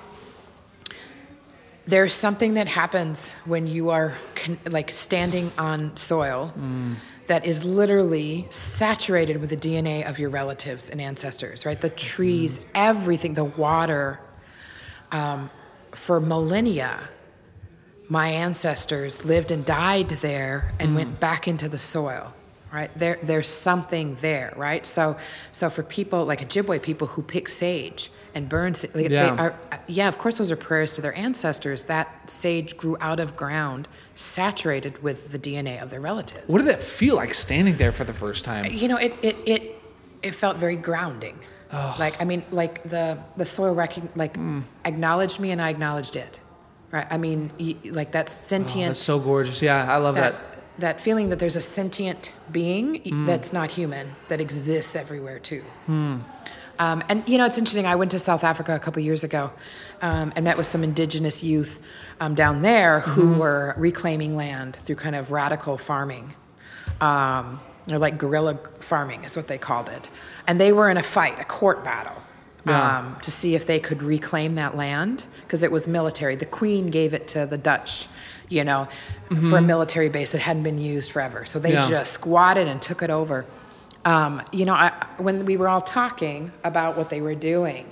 there's something that happens when you are con- like standing on soil Mm. that is literally saturated with the DNA of your relatives and ancestors, right? The trees, Mm. everything, the water. Um, for millennia, my ancestors lived and died there and Mm. went back into the soil right there there's something there right so so for people like ojibwe people who pick sage and burn sa- like, Yeah. they are yeah of course those are prayers to their ancestors that sage grew out of ground saturated with the dna of their relatives What did that feel like standing there for the first time? you know it it it, it felt very grounding like i mean like the the soil like Hmm. acknowledged me and i acknowledged it right i mean y- like that Oh, sentient that's so gorgeous. Yeah, I love that that. that feeling that there's a sentient being Mm. that's not human that exists everywhere too. Hmm. Um, and you know, it's interesting. I went to South Africa a couple years ago um, and met with some indigenous youth um, down there who Mm-hmm. were reclaiming land through kind of radical farming. Um, or like guerrilla farming is what they called it. And they were in a fight, a court battle, Yeah. um, to see if they could reclaim that land because it was military. The queen gave it to the Dutch, you know, for a military base that hadn't been used forever. So they Mm-hmm. Yeah. just squatted and took it over. Um, you know, I, when we were all talking about what they were doing,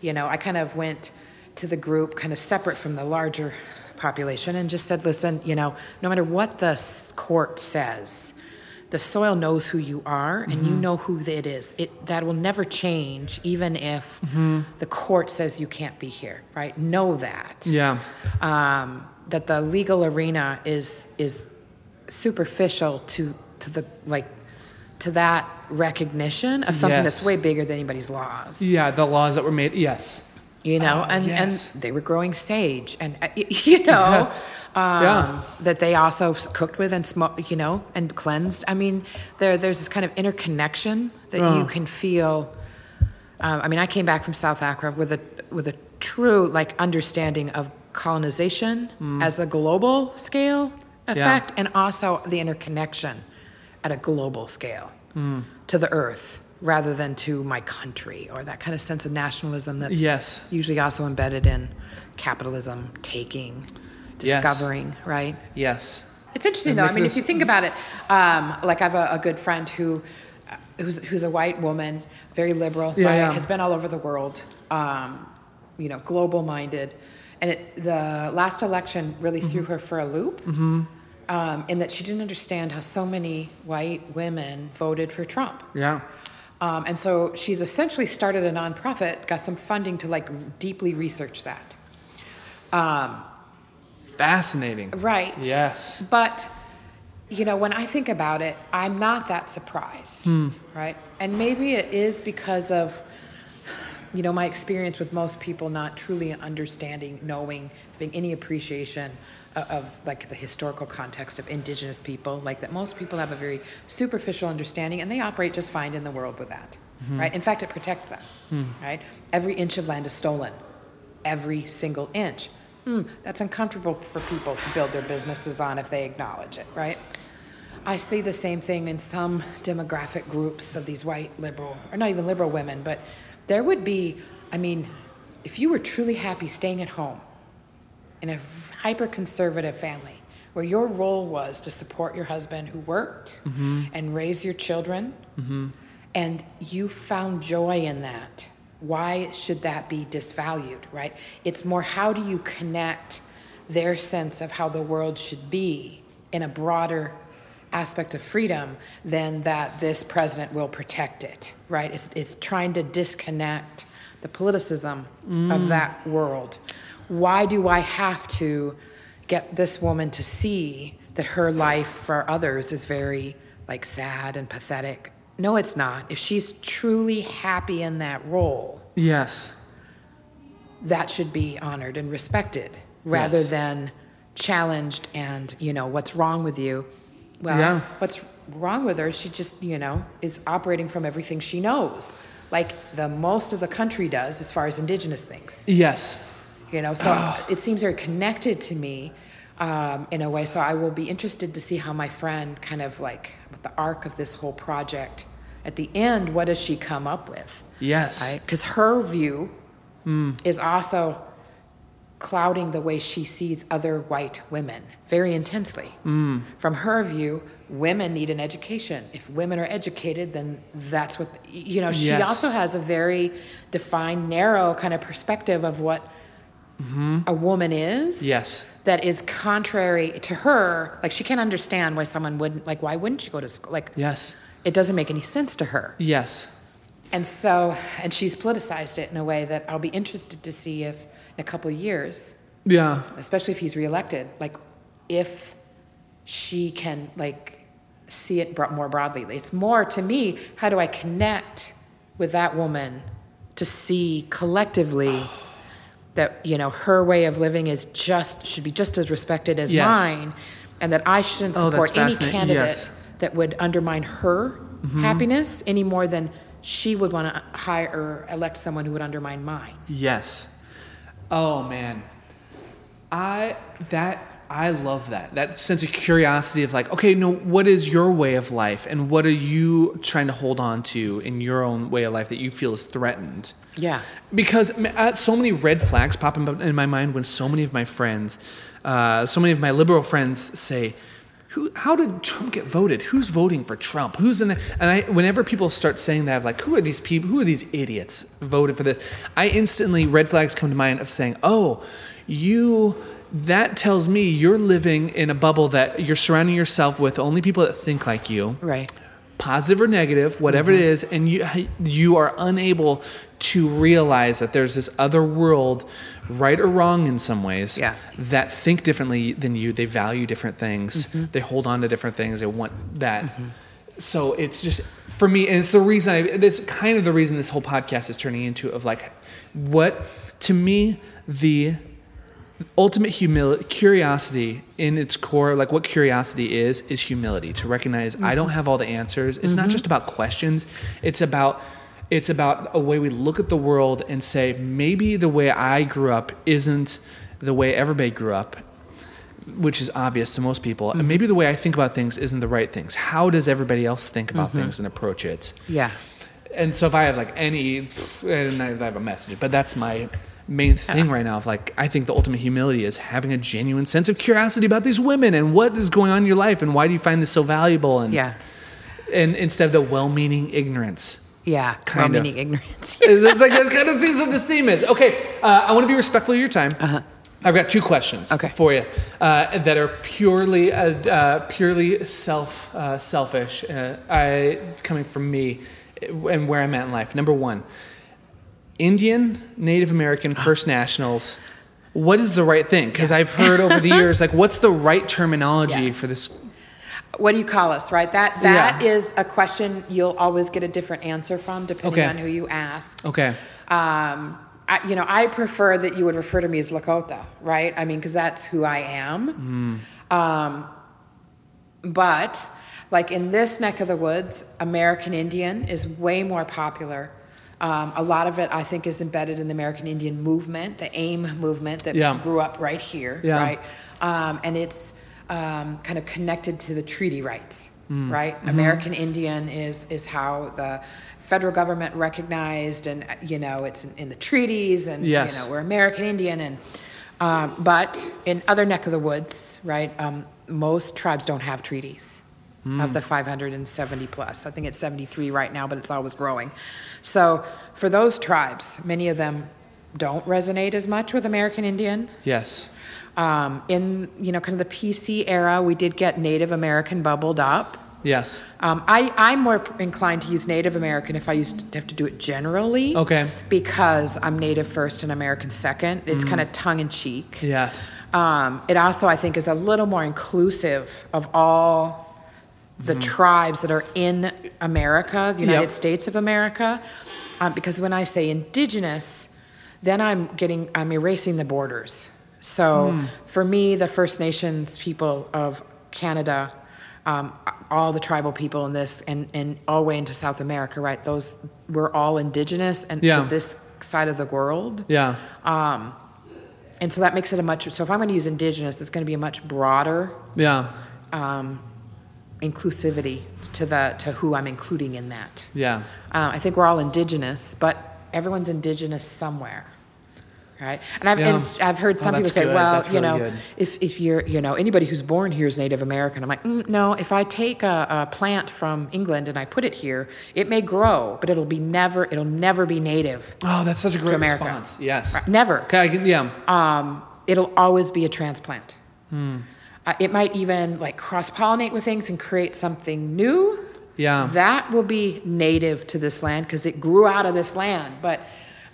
you know, I kind of went to the group kind of separate from the larger population and just said, listen, you know, no matter what the court says, the soil knows who you are and Mm-hmm. you know who it is. It that will never change, even if Mm-hmm. the court says you can't be here. Right? Know that. Yeah. Um, that the legal arena is is superficial to to the like to that recognition of something that's way bigger than anybody's laws. Yeah, the laws that were made. Yes. You know, Oh, and yes. and they were growing sage, and uh, [laughs] you know, Yes. um, Yeah. that they also cooked with and smoked, you know, and cleansed. I mean, there there's this kind of interconnection that Oh. you can feel. Um, I mean, I came back from South Africa with a with a true like understanding of colonization as a global scale effect, and also the interconnection at a global scale to the earth rather than to my country or that kind of sense of nationalism that's Yes. usually also embedded in capitalism, taking, Yes. discovering, right? Yes. It's interesting And though. I mean, this- if you think about it, um, like I have a, a good friend who, uh, who's who's a white woman, very liberal, Yeah, right? yeah. Has been all over the world, um, you know, global minded, and it, the last election really threw Mm-hmm. her for a loop. Um, in that she didn't understand how so many white women voted for Trump. Yeah. Um, and so she's essentially started a nonprofit, got some funding to like deeply research that. Um, Fascinating. right. Yes. But, you know, when I think about it, I'm not that surprised, right? And maybe it is because of, you know, my experience with most people not truly understanding, knowing, having any appreciation of, of like the historical context of indigenous people, like that most people have a very superficial understanding and they operate just fine in the world with that, mm-hmm. right? In fact, it protects them, hmm. right? Every inch of land is stolen, every single inch. Hmm, that's uncomfortable for people to build their businesses on if they acknowledge it, right? I see the same thing in some demographic groups of these white liberal, or not even liberal women, but there would be, I mean, if you were truly happy staying at home in a hyper conservative family where your role was to support your husband who worked mm-hmm. and raise your children, mm-hmm. and you found joy in that, why should that be disvalued, right? It's more how do you connect their sense of how the world should be in a broader aspect of freedom than that this president will protect it, right? It's, it's trying to disconnect the politicism of mm. that world. Why do I have to get this woman to see that her life for others is very like sad and pathetic? No, it's not. If she's truly happy in that role, Yes. that should be honored and respected rather Yes. than challenged and you know what's wrong with you well Yeah. what's wrong with her she just you know is operating from everything she knows like the most of the country does as far as indigenous things Yes. You know so it seems very connected to me um, in a way so i will be interested to see how my friend kind of like with the arc of this whole project at the end what does she come up with Yes. right? Because her view is also clouding the way she sees other white women very intensely. From her view, women need an education. If women are educated, then that's what, you know, she Yes. also has a very defined, narrow kind of perspective of what a woman is. Yes. That is contrary to her. Like, she can't understand why someone wouldn't, like, why wouldn't she go to school? Like, Yes. it doesn't make any sense to her. Yes. And so, and she's politicized it in a way that I'll be interested to see if in a couple of years, Yeah. especially if he's reelected, like if she can like see it more broadly. It's more to me, how do I connect with that woman to see collectively [sighs] that you know her way of living is just should be just as respected as Yes. mine, and that I shouldn't Oh, support any candidate Yes. that would undermine her Mm-hmm. happiness any more than she would want to hire or elect someone who would undermine mine. Yes. Oh man. I that I love that. That sense of curiosity of like, okay, no, what is your way of life and what are you trying to hold on to in your own way of life that you feel is threatened? Yeah. Because uh, so many red flags pop in in my mind when so many of my friends, uh, so many of my liberal friends say, "Who? How did Trump get voted? Who's voting for Trump? Who's in?" The, and I, whenever people start saying that, like, "Who are these people? Who are these idiots voted for this?" I instantly red flags come to mind of saying, "Oh, you." That tells me you're living in a bubble that you're surrounding yourself with only people that think like you Right. positive or negative, whatever it mm-hmm. is, and you you are unable to realize that there's this other world, right or wrong in some ways, Yeah. that think differently than you. They value different things. Mm-hmm. They hold on to different things. They want that. Mm-hmm. So it's just for me, and it's the reason I. It's kind of the reason this whole podcast is turning into of like, what to me the ultimate humility curiosity in its core like what curiosity is is humility to recognize i don't have all the answers. It's not mm-hmm. just about questions. It's about it's about a way we look at the world and say maybe the way i grew up isn't the way everybody grew up which is obvious to most people. And mm-hmm. maybe the way i think about things isn't the right things. How does everybody else think about mm-hmm. things and approach it? Yeah. and so if I have like any, and I have a message, but that's my main thing right now. Of like, I think the ultimate humility is having a genuine sense of curiosity about these women and what is going on in your life and why do you find this so valuable? And Yeah. and instead of the well-meaning ignorance. Yeah, Kind well of. meaning ignorance. [laughs] it's like that kind of seems what this theme is. Okay, uh, I want to be respectful of your time. Uh-huh. I've got two questions Okay. for you uh, that are purely uh, uh, purely self uh, selfish. Uh, I coming from me and where I'm at in life. Number one, Indian, Native American, First [gasps] Nationals. What is the right thing? Because I've heard over the years, like, what's the right terminology Yeah. for this? what do you call us, right? That that Yeah. is a question you'll always get a different answer from depending Okay. on who you ask. Okay. Um, I, you know, I prefer that you would refer to me as Lakota, right? I mean, because that's who I am. Um, but like in this neck of the woods, American Indian is way more popular. Um, a lot of it, I think, is embedded in the American Indian movement, the AIM movement that Yeah. grew up right here, Yeah. right? Um, and it's um, kind of connected to the treaty rights, Mm. right? Mm-hmm. American Indian is is how the federal government recognized, and you know, it's in, in the treaties, and Yes. you know, we're American Indian, and um, but in other neck of the woods, right? Um, most tribes don't have treaties. Of the 570 plus, I think it's 73 right now, but it's always growing. So for those tribes, many of them don't resonate as much with American Indian. Yes. Um, in you know, kind of the PC era, we did get Native American bubbled up. Yes. Um, I, I'm more inclined to use Native American if I used to have to do it generally. Okay. Because I'm Native first and American second. It's kind of tongue in cheek. Yes. Um, it also, I think, is a little more inclusive of all the tribes that are in America, the United Yep. States of America. Um, because when I say indigenous, then I'm getting, I'm erasing the borders. So for me, the First Nations people of Canada, um, all the tribal people in this, and, and all the way into South America, right? Those, we're all indigenous and Yeah. to this side of the world. Yeah. Um, and so that makes it a much, so if I'm going to use indigenous, it's going to be a much broader Yeah. um, inclusivity to the to who I'm including in that. Yeah. Uh, I think we're all indigenous, but everyone's indigenous somewhere, right? And I've, Yeah. and I've heard Oh, some people say, good. well, That's you really know, good. if, if you're, you know, anybody who's born here is Native American. I'm like, mm, no, if I take a, a plant from England and I put it here, it may grow, but it'll be never, it'll never be native. Oh, that's such a great America. response. Yes. Right, Never. Okay. Yeah. um, it'll always be a transplant. Hmm. Uh, it might even like cross pollinate with things and create something new. Yeah. That will be native to this land because it grew out of this land. But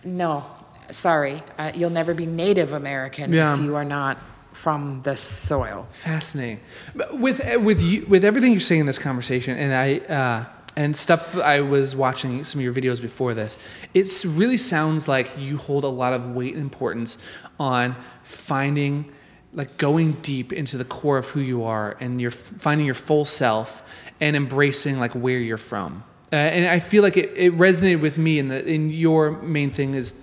no, sorry, uh, you'll never be Native American Yeah. if you are not from the soil. Fascinating. But With with you, with everything you're saying in this conversation, and I uh, and stuff I was watching some of your videos before this, it really sounds like you hold a lot of weight and importance on finding, like going deep into the core of who you are, and you're finding your full self and embracing like where you're from. Uh, and I feel like it, it resonated with me, and the in your main thing is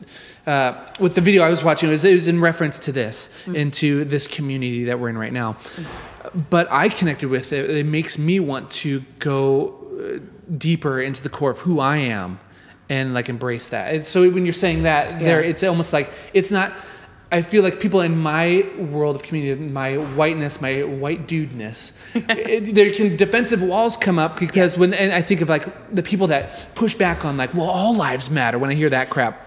uh, with the video I was watching, it was, it was in reference to this, into this community that we're in right now. But I connected with it. It makes me want to go uh, deeper into the core of who I am and like embrace that. And so when you're saying that, there, it's almost like it's not. I feel like people in my world of community, my whiteness, my white dudeness, [laughs] it, there can defensive walls come up because when and I think of like the people that push back on like, well, all lives matter. When I hear that crap,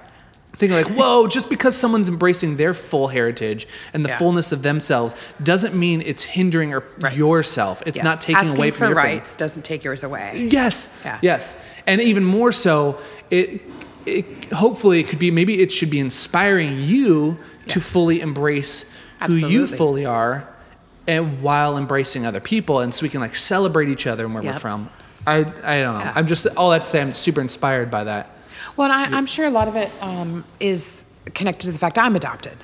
thinking like, whoa, [laughs] just because someone's embracing their full heritage and the Yeah. fullness of themselves doesn't mean it's hindering or Right. yourself. It's Yeah. not taking Asking away from your thing. rights doesn't take yours away. Yes. Yeah. Yes. And even more so, it, it hopefully it could be maybe it should be inspiring you to fully embrace who you fully are and while embracing other people and so we can like celebrate each other and where we're from. I I don't know. Yeah. I'm just all that to say I'm super inspired by that. Well, and I, I'm sure a lot of it um, is connected to the fact I'm adopted.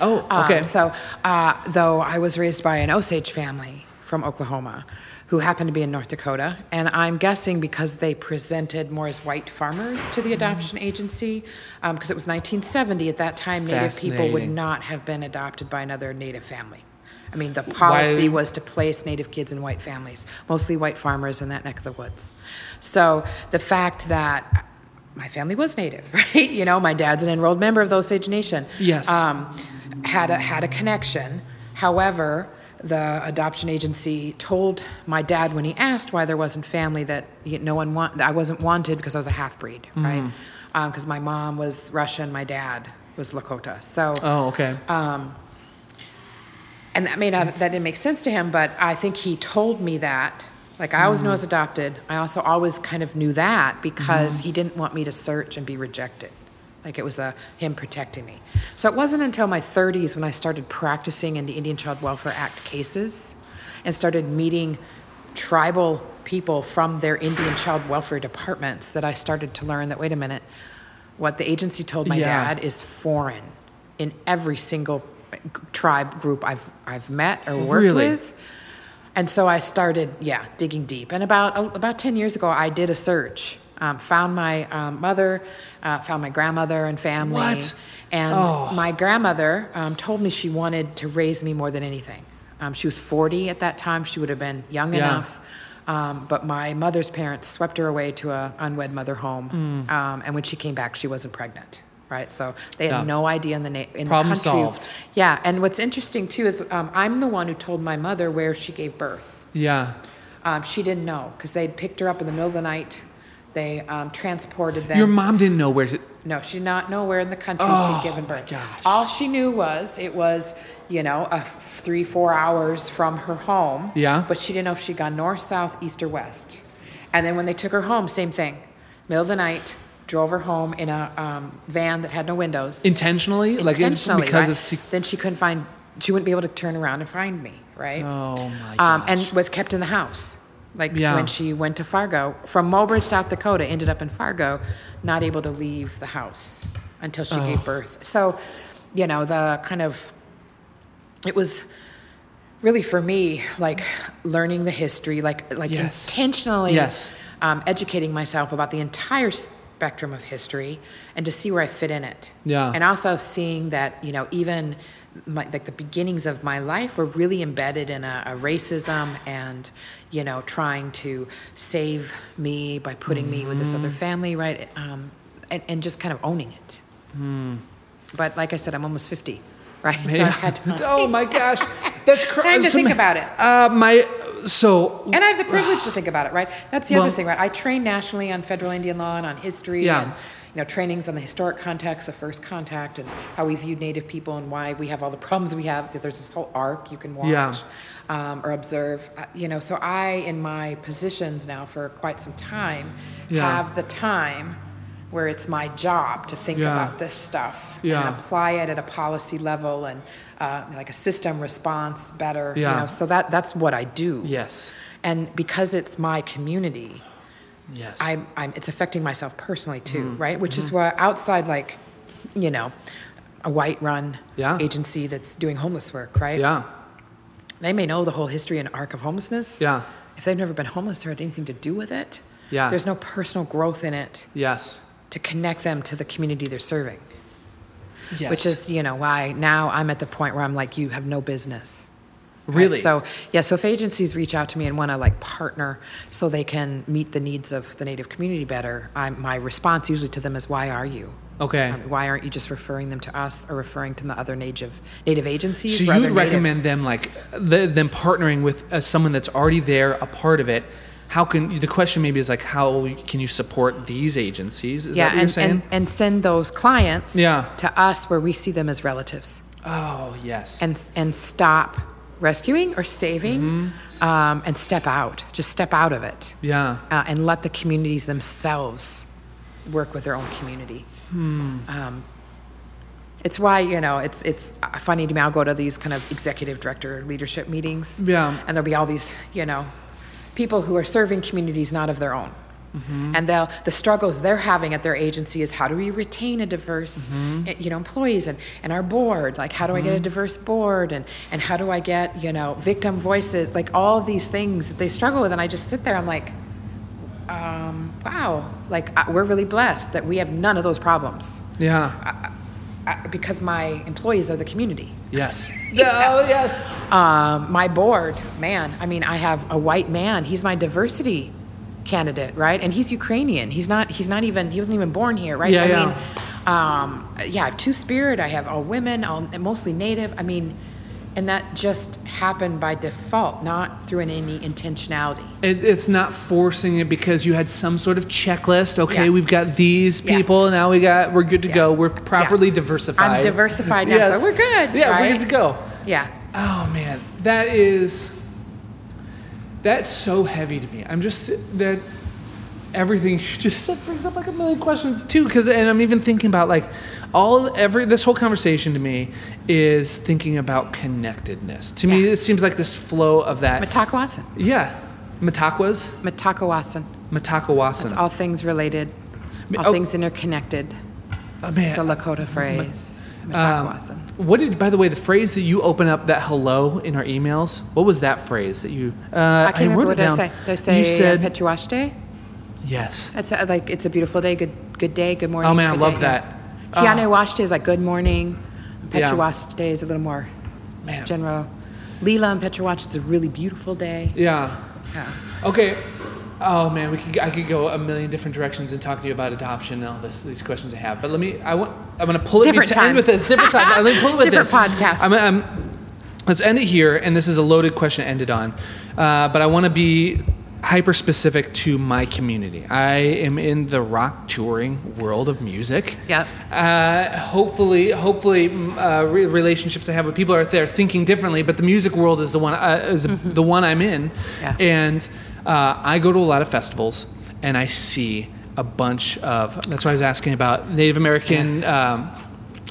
Oh, Um, okay. so, uh, though I was raised by an Osage family from Oklahoma who happened to be in North Dakota, and I'm guessing because they presented more as white farmers to the adoption agency, because it was 1970. At that time, Native people would not have been adopted by another Native family. I mean, the policy Why- was to place Native kids in white families, mostly white farmers in that neck of the woods. So the fact that my family was Native, [laughs] right? You know, my dad's an enrolled member of the Osage Nation. Yes. Um, had a, had a connection. However, the adoption agency told my dad when he asked why there wasn't family that no one want, I wasn't wanted because I was a half breed, mm-hmm. right? Um, because my mom was Russian, my dad was Lakota. So Oh, okay. Um, and that may not that didn't make sense to him but i think he told me that like i always knew i mm-hmm. was adopted i also always kind of knew that because mm-hmm. he didn't want me to search and be rejected like it was a him protecting me so it wasn't until my 30s when i started practicing in the indian child welfare act cases and started meeting tribal people from their indian child welfare departments that i started to learn that wait a minute what the agency told my Yeah. dad is foreign in every single tribe group I've I've met or worked Really? with. And so I started, yeah, digging deep. And about uh, about ten years ago, I did a search, um, found my um, mother, uh, found my grandmother and family. What? And Oh. my grandmother um, told me she wanted to raise me more than anything. Um, she was 40 at that time. She would have been young Yeah. enough. Um, but my mother's parents swept her away to a unwed mother home. Mm. Um, and when she came back, she wasn't pregnant. Right, so they had Yeah. no idea in the na- in Problem the country. solved. Yeah, and what's interesting too is um, I'm the one who told my mother where she gave birth. yeah. Um, she didn't know because they'd picked her up in the middle of the night. They um, transported them. Your mom didn't know where to. No, she did not know where in the country Oh, she'd given birth. gosh. All she knew was it was, you know, a three, four hours from her home. Yeah. But she didn't know if she'd gone north, south, east, or west. And then when they took her home, same thing. Middle of the night, drove her home in a um, van that had no windows. Intentionally? Like, Intentionally, because right? of. Then she couldn't find, she wouldn't be able to turn around and find me, right? Oh, my um, and was kept in the house. Like Yeah. when she went to Fargo from Mobridge, South Dakota, ended up in Fargo, not able to leave the house until she Oh. gave birth. So, you know, the kind of it was really for me like learning the history, like like Yes. intentionally Yes. um, educating myself about the entire spectrum of history and to see where I fit in it. Yeah. And also seeing that you know even my, like the beginnings of my life were really embedded in a, a racism and you know trying to save me by putting me with this other Mm-hmm. family right um, and, and just kind of owning it. But like I said, I'm almost 50, right? So I had to [laughs] oh my [laughs] gosh, that's crazy. Time to think about it. Uh, my so And I have the privilege to [sighs] think about it, right? That's the Well- other thing, right? I train nationally on federal Indian law and on history Yeah. and you know trainings on the historic context of first contact and how we viewed Native people and why we have all the problems we have. That There's this whole arc you can watch Yeah. um, or observe. Uh, You know, so I, in my positions now for quite some time, Yeah. have the time where it's my job to think Yeah. about this stuff Yeah. and apply it at a policy level and uh, like a system response better. Yeah. You know, so that that's what I do. yes, And because it's my community, yes, I'm, I'm, it's affecting myself personally too, Mm-hmm. right? Which is why outside, like, you know, a white run Yeah. agency that's doing homeless work, right? yeah, They may know the whole history and arc of homelessness. yeah, If they've never been homeless or had anything to do with it, Yeah. there's no personal growth in it yes, to connect them to the community they're serving. yes. Which is, you know, why now I'm at the point where I'm like, you have no business. Right? really So yeah, so if agencies reach out to me and want to like partner so they can meet the needs of the Native community better, I'm, my response usually to them is, "Why are you? okay. Um, why aren't you just referring them to us or referring to the other native Native agencies?" So you other would Native- recommend them like the, them partnering with uh, someone that's already there, a part of it. How can the question maybe is like how can you support these agencies? Is yeah, that what you're and, saying? and and send those clients Yeah. to us where we see them as relatives, oh yes. and and stop rescuing or saving, Mm-hmm. um, and step out. Just step out of it. yeah. uh, and let the communities themselves work with their own community. Hmm. Um, it's why you know it's it's funny to me. I'll go to these kind of executive director leadership meetings, Yeah. and there'll be all these you know people who are serving communities not of their own. Mm-hmm. And they'll, the struggles they're having at their agency is how do we retain a diverse, Mm-hmm. you know, employees and, and our board? Like, how do I get a diverse board? And, and how do I get, you know, victim voices? Like, all these things that they struggle with. And I just sit there, I'm like, um, wow, like, uh, we're really blessed that we have none of those problems Yeah. uh, because my employees are the community. Yes. [laughs] Oh yes. Um, my board, man, I mean, I have a white man. He's my diversity candidate, right? And he's Ukrainian. He's not. He's not even. He wasn't even born here, right? Yeah, I yeah. mean, um, yeah. I have two spirit. I have all women, all mostly native. I mean, And that just happened by default, not through any intentionality. It, it's not forcing it because you had some sort of checklist. Okay, Yeah. we've got these Yeah. people. Now we got we're good to Yeah. go. We're properly Yeah. diversified. I'm diversified now, Yes. so we're good. Yeah, we're good to go. Yeah. Oh man, that is that's so heavy to me. I'm just that everything [laughs] you just said brings up like a million questions too. Because and I'm even thinking about like all every this whole conversation to me is thinking about connectedness. To me, it seems like this flow of that. Mitakuye Oyasin. yeah, Matakwas, Matakwassan. Matakawasan. It's all things related, all oh. things interconnected. oh, man. It's a Lakota phrase. Um, what did, by the way, the phrase that you open up that hello in our emails? What was that phrase that you? Uh, I can't remember wrote what it I say. Did I say you said Pechuashte? yes. It's uh, like it's a beautiful day. Good good day. Good morning. Oh, man, I love day, that. Yeah. Kiane Washte is like good morning. Yeah. Pechuashte is a little more Man. general. Lila and Pechuash is a really beautiful day. Yeah. Yeah. Okay. Oh man, we could I could go a million different directions and talk to you about adoption and all this, these questions I have. But let me I want I'm gonna pull it Different to end time. with this different time. Let me pull it with Different this podcast. I'm, I'm, let's end it here, and this is a loaded question to end it on. Uh, but I want to be hyper specific to my community. I am in the rock touring world of music. Yep. Uh, hopefully, hopefully, uh, re- relationships I have with people are there thinking differently. But the music world is the one uh, is the one I'm in, Mm-hmm. Yeah. and uh, I go to a lot of festivals, and I see a bunch of. That's why I was asking about Native American. Um,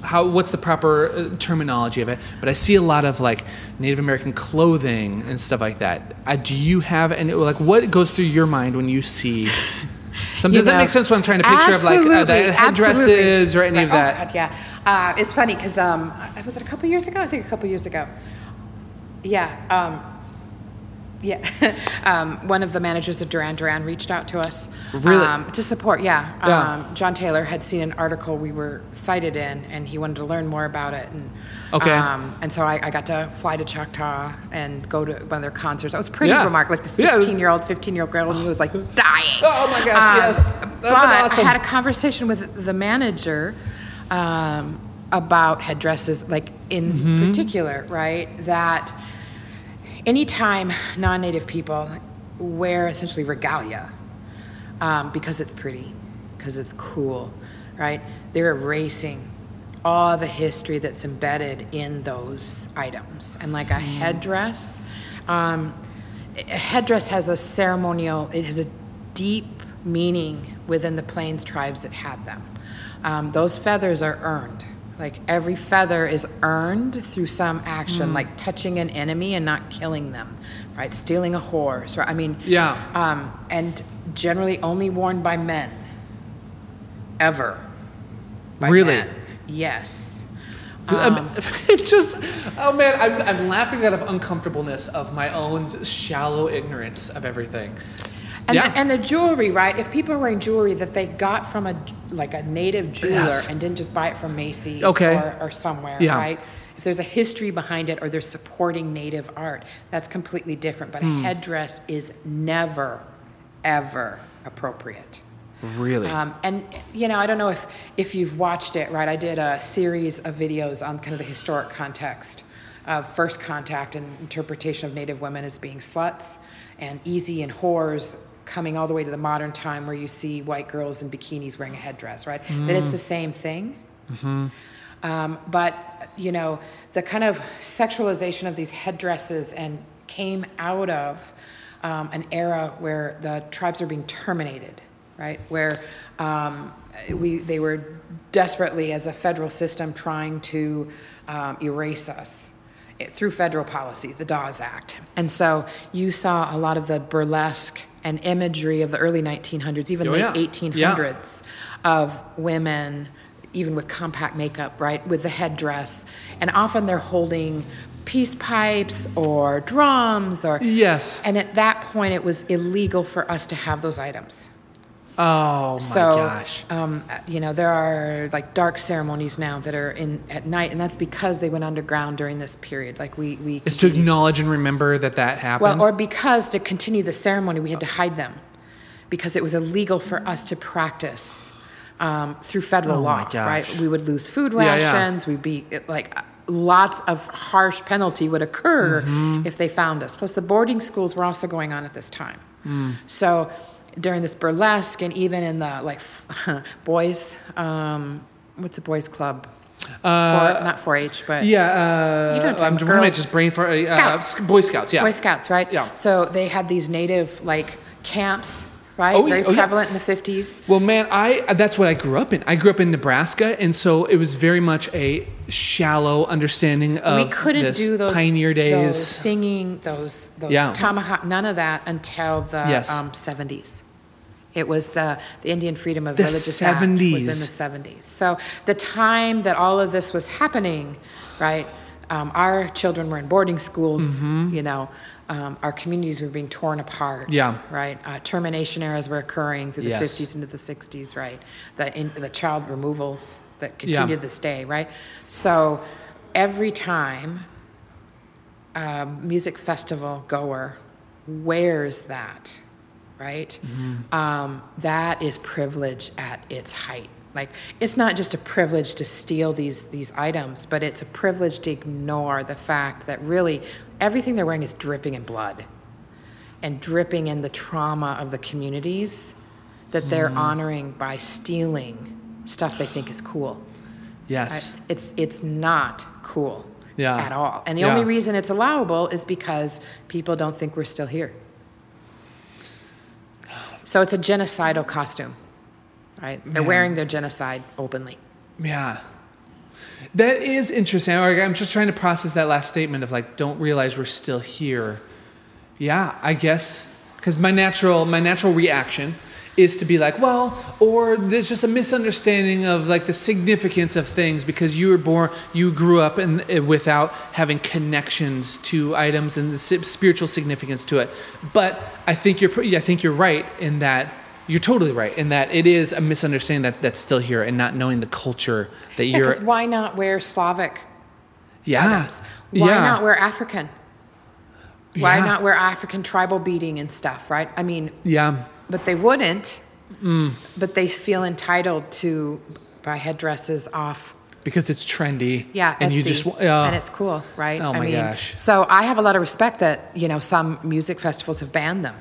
how what's the proper uh, terminology of it? But I see a lot of like Native American clothing and stuff like that. Uh, do you have any like what goes through your mind when you see? [laughs] Some, You does that know, make sense? What I'm trying to picture of like uh, the headdresses or any absolutely. of that. Oh, God, yeah. Uh, it's funny because um, was it a couple years ago? I think a couple years ago. Yeah. Um, yeah. [laughs] um, one of the managers of Duran Duran reached out to us Really? um, to support. Yeah. Yeah. Um, John Taylor had seen an article we were cited in, and he wanted to learn more about it. And Okay. um, and so I, I got to fly to Choctaw and go to one of their concerts. That was pretty Yeah. remarkable. Like the 16 year old, 15 year old girl who was like [gasps] dying. Oh my gosh, yes. That'd But awesome. I had a conversation with the manager um, about headdresses, like in Mm-hmm. particular, right? That anytime non native people wear essentially regalia um, because it's pretty, because it's cool, right? They're erasing all the history that's embedded in those items. And like a headdress, um, a headdress has a ceremonial, it has a deep meaning within the Plains tribes that had them. Um, those feathers are earned. Like every feather is earned through some action, like touching an enemy and not killing them, right? Stealing a horse, right? I mean, Yeah. um, and generally only worn by men. Ever. By Really? men. Yes. Um, [laughs] it just, oh man, I'm, I'm laughing out of uncomfortableness of my own shallow ignorance of everything. And, yeah. the, and the jewelry, right? If people are wearing jewelry that they got from a like a native jeweler Yes. and didn't just buy it from Macy's Okay. or, or somewhere, Yeah. right? If there's a history behind it or they're supporting native art, that's completely different. But Hmm. a headdress is never, ever appropriate. really? Um, and you know, I don't know if if you've watched it, right? I did a series of videos on kind of the historic context of first contact and interpretation of Native women as being sluts, and easy and whores coming all the way to the modern time where you see white girls in bikinis wearing a headdress, right? That it's the same thing. Um, but you know, the kind of sexualization of these headdresses and came out of um, an era where the tribes are being terminated, right? Where um, we they were desperately, as a federal system, trying to um, erase us through federal policy, the Dawes Act. And so you saw a lot of the burlesque and imagery of the early 1900s, even Oh, late yeah. 1800s, Yeah. of women, even with compact makeup, right, with the headdress. And often they're holding peace pipes or drums or. yes. And at that point, it was illegal for us to have those items. Oh my so, gosh. um, you know, there are like dark ceremonies now that are in at night, and that's because they went underground during this period. Like we, we It's to acknowledge and remember that that happened. well, or because to continue the ceremony, we had to hide them because it was illegal for us to practice um, through federal Oh law. Right? We would lose food rations. Yeah, yeah. We'd be it, like, lots of harsh penalty would occur Mm-hmm. if they found us. Plus, the boarding schools were also going on at this time. Mm. So during this burlesque, and even in the like [laughs] boys, um, what's a boys club? Uh, not 4-H, but Yeah, uh, You know I'm drawing just brain for uh, Scouts. Boy Scouts. Yeah, Boy Scouts, right? Yeah. So they had these native like camps, right? Oh, yeah, Very oh, yeah. prevalent in the 50s. Well, man, I that's what I grew up in. I grew up in Nebraska, and so it was very much a shallow understanding of we couldn't this do those pioneer days. those singing, those those Yeah. tomahawk, none of that until the Yes. um, 70s. It was the, the Indian Freedom of The Villages Act was in the 70s. So the time that all of this was happening, right? Um, our children were in boarding schools. You know, um, our communities were being torn apart. Mm-hmm. Yeah. Right. Uh, termination eras were occurring through the Yes. 50s into the 60s. Right. The in, the child removals that Yeah. continue to this day. Right. So every time um, music festival goer wears that, right? Mm-hmm. Um, that is privilege at its height. Like it's not just a privilege to steal these these items, but it's a privilege to ignore the fact that really everything they're wearing is dripping in blood and dripping in the trauma of the communities that they're mm-hmm. honoring by stealing stuff they think is cool. yes, I- It's it's not cool Yeah. at all. And the Yeah. only reason it's allowable is because people don't think we're still here. So it's a genocidal costume, right? They're Man. wearing their genocide openly. yeah. That is interesting. I'm just trying to process that last statement of like, don't realize we're still here. Yeah, I guess because my natural my natural reaction is to be like, well, or there's just a misunderstanding of like the significance of things because you were born, you grew up in, eh, without having connections to items and the spiritual significance to it. But I think you're I think you're right in that. You're totally right in that it is a misunderstanding that that's still here and not knowing the culture that Yeah, you're. why not wear Slavic yeah. items? Why yeah. not wear African? Why Yeah. not wear African tribal beading and stuff, right? I mean, Yeah. But they wouldn't. Mm. But they feel entitled to buy headdresses off Because it's trendy. Yeah, And you just yeah. and it's cool, right? Oh I my mean, gosh. So I have a lot of respect that you know some music festivals have banned them.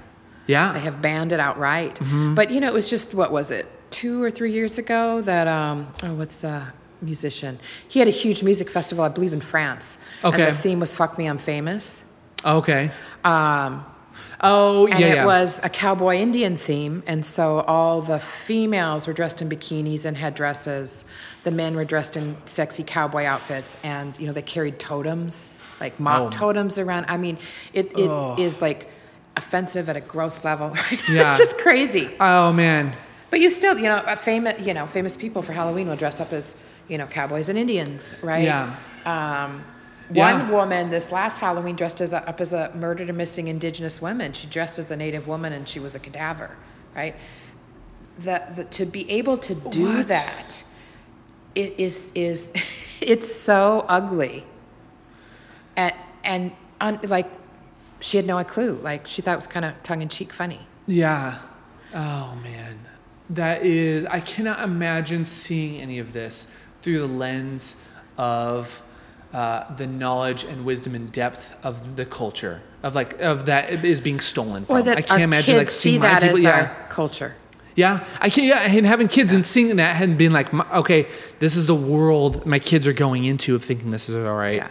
yeah. They have banned it outright. Mm-hmm. But you know, it was just what was it, two or three years ago that um, oh, what's the musician? He had a huge music festival, I believe, in France. Okay. And the theme was "Fuck Me, I'm Famous." Okay. Um, Oh, yeah and yeah, it yeah. was a cowboy Indian theme, and so all the females were dressed in bikinis and headdresses. The men were dressed in sexy cowboy outfits, and you know they carried totems, like mock Oh. totems around. I mean, it, it is like offensive at a gross level. [laughs] Yeah. it's just crazy. Oh man. But you still, you know, famous, you know, famous people for Halloween will dress up as, you know, cowboys and Indians, right? Yeah. Um, Yeah. One woman this last Halloween dressed as a, up as a murdered and missing Indigenous woman. She dressed as a Native woman and she was a cadaver, right? The, the to be able to do What? that, it is is [laughs] it's so ugly. And and un, like she had no clue. Like she thought it was kind of tongue in cheek funny. Yeah. Oh man. That is I cannot imagine seeing any of this through the lens of uh, the knowledge and wisdom and depth of the culture of like of that is being stolen from. Or that I can't imagine like see seeing that people. as yeah. our culture. Yeah, I can't. Yeah, and having kids and seeing that and being like, okay, this is the world my kids are going into of thinking this is all right. Yeah.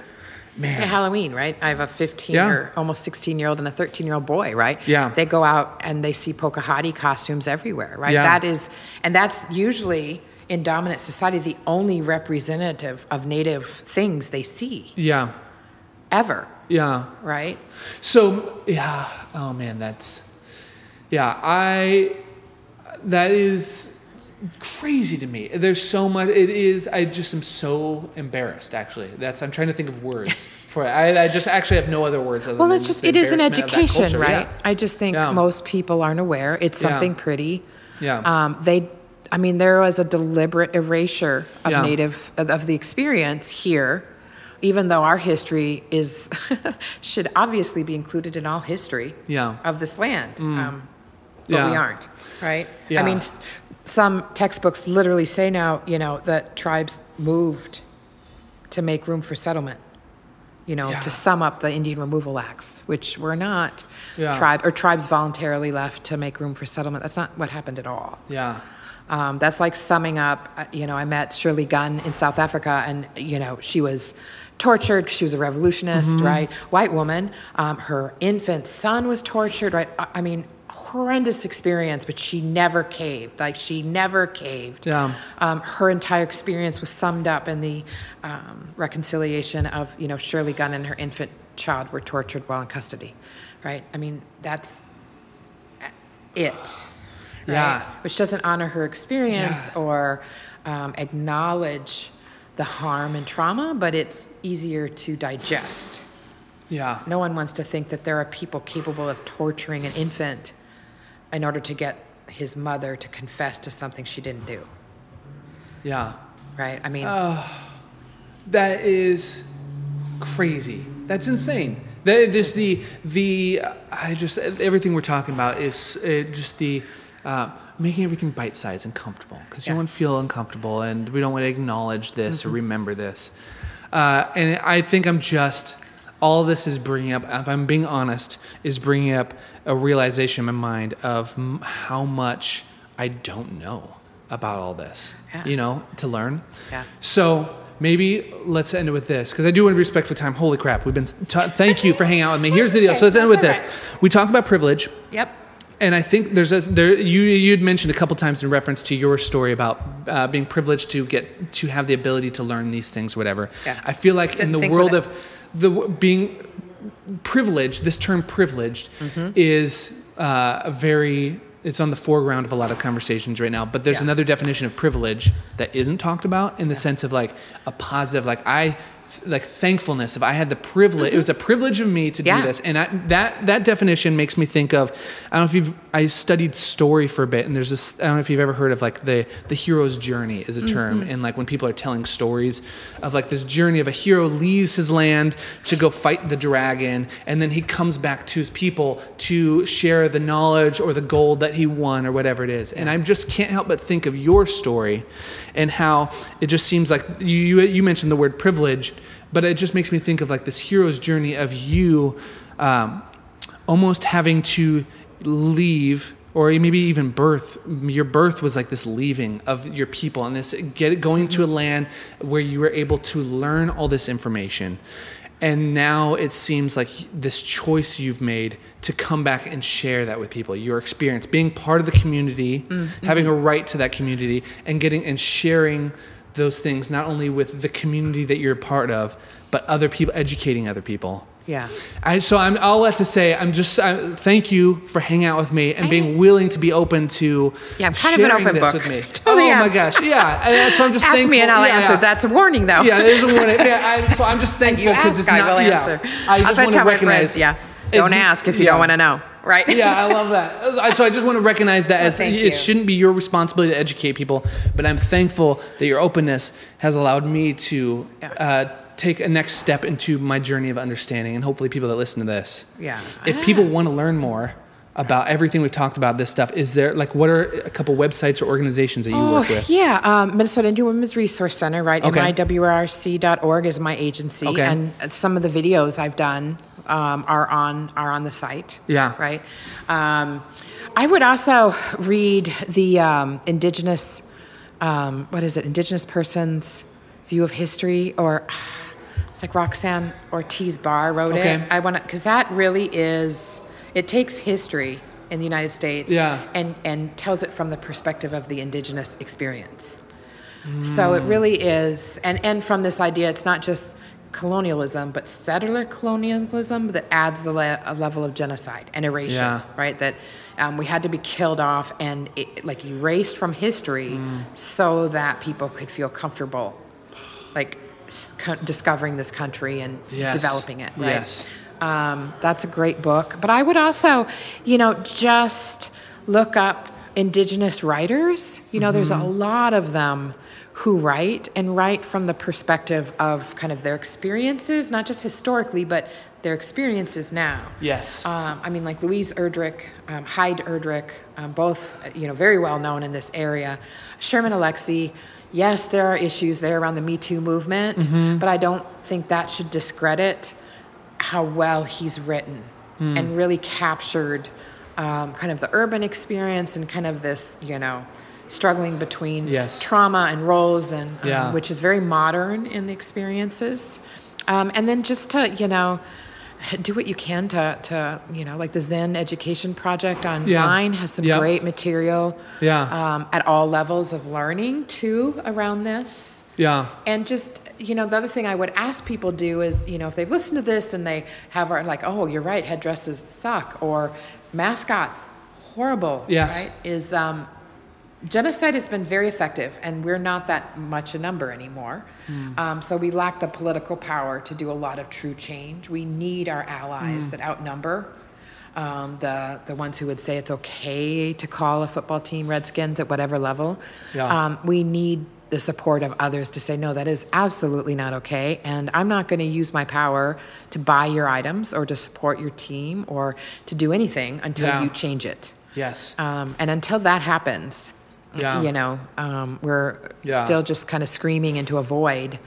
Man, At Halloween, right? I have a 15 Yeah. or almost 16 year old and a 13 year old boy, right? Yeah. They go out and they see Pocahontas costumes everywhere, right? Yeah. That is, and that's usually in dominant society the only representative of native things they see yeah, ever, yeah. right? So yeah, oh man, that's yeah. I that is crazy to me. There's so much. It is. I just am so embarrassed. Actually, that's. I'm trying to think of words [laughs] for it. I, I just actually have no other words. Other than. Well, it's just, it is an embarrassment of that education, right? Yeah. I just think Yeah. most people aren't aware. It's Yeah. something pretty. Yeah. Um, they, I mean, there was a deliberate erasure of Yeah. native, of, the experience here, even though our history is, [laughs] should obviously be included in all history Yeah. of this land. Um, but Yeah. we aren't, right? Yeah. I mean, some textbooks literally say now, you know, that tribes moved to make room for settlement. You know, Yeah. to sum up the Indian Removal Acts, which were not Yeah. tribe or tribes voluntarily left to make room for settlement. That's not what happened at all. Yeah. Um, that's like summing up. uh, You know, I met Shirley Gunn in South Africa, and you know, she was tortured. She was a revolutionist, Mm-hmm. right? White woman. Um, her infant son was tortured, right? I- I mean, horrendous experience, but she never caved. Like she never caved. Yeah. Um, her entire experience was summed up in the um, reconciliation of you know Shirley Gunn and her infant child were tortured while in custody, right? I mean, that's it. Right? Yeah. Which doesn't honor her experience Yeah. or um, acknowledge the harm and trauma, but it's easier to digest. Yeah. No one wants to think that there are people capable of torturing an infant in order to get his mother to confess to something she didn't do, Yeah. right? I mean, That is crazy. That's insane. That this the the I just everything we're talking about is uh, just the uh, making everything bite sized and comfortable because you Yeah. to feel uncomfortable and we don't want to acknowledge this or remember this. Uh, and I think I'm just all this is bringing up. If I'm being honest, is bringing up a realization in my mind of m- how much I don't know about all this. Yeah. You know, to learn. Yeah. So maybe let's end it with this because I do want to respect respectful of time. Holy crap, we've been. Ta- thank you for hanging out with me. [laughs] Here's the deal. So let's end with this. We talked about privilege, yep. And I think there's a there. You you'd mentioned a couple times in reference to your story about uh, being privileged to get to have the ability to learn these things, whatever. Yeah. I feel like in the world of the being privileged, this term privileged Mm-hmm. is uh, a very it's on the foreground of a lot of conversations right now. But there's Yeah. another definition of privilege that isn't talked about in the sense of like a positive, like I like thankfulness. If I had the privilege, it mm-hmm. was a privilege of me to Yeah. do this, and I, that that definition makes me think of. I don't know if you've. I studied story for a bit, and there's this. I don't know if you've ever heard of like the the hero's journey is a term, mm-hmm. and like when people are telling stories of like this journey of a hero leaves his land to go fight the dragon, and then he comes back to his people to share the knowledge or the gold that he won or whatever it is. And I just can't help but think of your story, and how it just seems like you you, mentioned the word privilege, but it just makes me think of like this hero's journey of you. Um, almost having to leave or maybe even birth your birth was like this leaving of your people and this get going to a land where you were able to learn all this information and now it seems like this choice you've made to come back and share that with people. Your experience being part of the community mm-hmm. having a right to that community and getting and sharing those things not only with the community that you're a part of but other people educating other people Yeah. I, so I'm all that to say, I'm just I, thank you for hanging out with me and being willing to be open to Yeah, I'm kind of an open this book. with me. [laughs] Totally oh am. my gosh, yeah. And so I'm just [laughs] Ask thankful. me and I'll yeah, answer. yeah. That's a warning, though. Yeah, there's a warning. Yeah, [laughs] I, so I'm just thankful because it's I not. will yeah, answer. I just want to recognize. friends. Yeah. Don't ask if you yeah. don't want to know. Right? yeah, I love that. So I just want to recognize that as it you. shouldn't be your responsibility to educate people, but I'm thankful that your openness has allowed me to Yeah. uh, take a next step into my journey of understanding, and hopefully, people that listen to this, Yeah. if people want to learn more about everything we've talked about, this stuff, is there like what are a couple websites or organizations that you work with? Oh, Yeah, um, Minnesota Indian Women's Resource Center, right? Okay. MIWRC.org is my agency, Okay. and some of the videos I've done um, are on are on the site. Yeah. right. Um, I would also read the um, Indigenous, um, what is it? Indigenous persons' view of history, or it's like Roxanne Ortiz Barr wrote Okay. it. I want to because that really is it takes history in the United States Yeah. and and tells it from the perspective of the indigenous experience. So it really is, and and from this idea, it's not just colonialism, but settler colonialism that adds the le- a level of genocide and erasure, Yeah. right? That um, we had to be killed off and it, like erased from history so that people could feel comfortable, like co- discovering this country and Yes. developing it. Right? Yes. Um, that's a great book. But I would also, you know, just look up indigenous writers. You know, there's a lot of them who write and write from the perspective of kind of their experiences, not just historically, but their experiences now. Yes. Um, I mean, like Louise Erdrich, um, Heid Erdrich, um, both you know very well known in this area. Sherman Alexie. Yes, there are issues there around the Me Too movement, Mm-hmm. but I don't think that should discredit how well he's written Hmm. and really captured um, kind of the urban experience and kind of this, you know, struggling between Yes. trauma and roles, and um, Yeah. which is very modern in the experiences. Um, and then just to, you know, do what you can to, to you know, like the Zinn Education Project online has some Yep. great material Yeah. um, at all levels of learning too around this. Yeah. And just, you know, the other thing I would ask people do is, you know, if they've listened to this and they have are like, oh, you're right, headdresses suck, or mascots, horrible, Yes. right? Is um, genocide has been very effective, and we're not that much a number anymore. Um, so we lack the political power to do a lot of true change. We need our allies that outnumber. Um, the the ones who would say it's okay to call a football team Redskins at whatever level. Yeah. Um, we need the support of others to say no, that is absolutely not okay, and I'm not going to use my power to buy your items or to support your team or to do anything until Yeah. you change it. Yes. Um, and until that happens, Yeah. you know, um, we're Yeah. still just kind of screaming into a void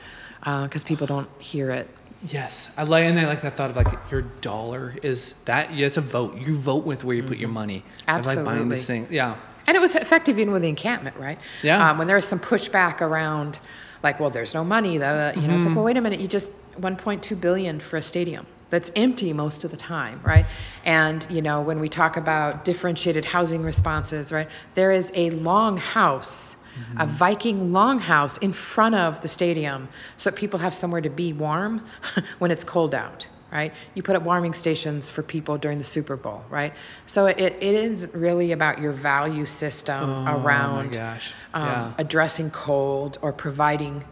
because people don't hear it. Yes, I like and I like that thought of like your dollar is that yeah, it's a vote. You vote with where you put your money. I like buying Absolutely. this thing. Yeah, And it was effective even with the encampment, right? Yeah. Um, when there was some pushback around, like, well, there's no money. That you know, it's Mm-hmm. like, well, wait a minute, you just 1.2 billion for a stadium that's empty most of the time, right? And you know, when we talk about differentiated housing responses, right, there is a long house. Mm-hmm. A Viking longhouse in front of the stadium so that people have somewhere to be warm [laughs] when it's cold out, right? You put up warming stations for people during the Super Bowl, right? So it, it is really about your value system around Oh gosh. Um, Yeah. addressing cold or providing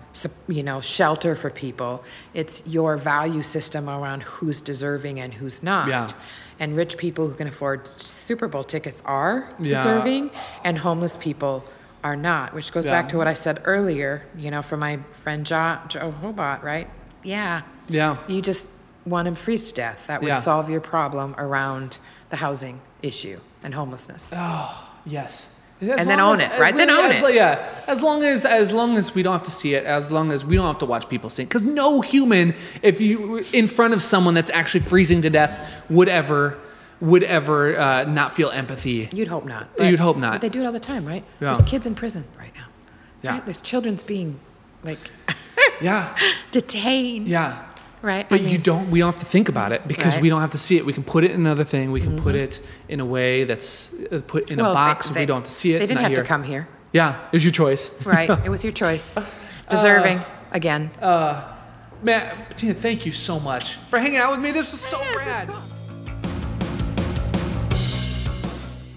you know shelter for people. It's your value system around who's deserving and who's not. Yeah. And rich people who can afford Super Bowl tickets are Yeah. deserving, and homeless people are not. Which goes Yeah. back to what I said earlier. You know, for my friend jo- Joe Hobart, right? Yeah. Yeah. You just want him freeze to death. That would Yeah. solve your problem around the housing issue and homelessness. Oh, yes. And then own it, right? Then own as, it. Yeah, as long as as long as we don't have to see it, as long as we don't have to watch people sing, because no human, if you in front of someone that's actually freezing to death, would ever would ever uh, not feel empathy. You'd hope not. You'd hope not. But they do it all the time, right? Yeah. There's kids in prison right now. Yeah. Right? There's children's being like [laughs] Yeah, detained. yeah. Right. But I you don't. We don't have to think about it because Right. Mm-hmm. we don't have to see it. We can put it in another thing. We can put it in a way that's uh, put in well, a box. they, we don't have to see it. They It's didn't have here. to come here. Yeah, it was your choice. Right. [laughs] it was your choice. Deserving. Again. Matt, Patina, thank you so much for hanging out with me. This was so rad.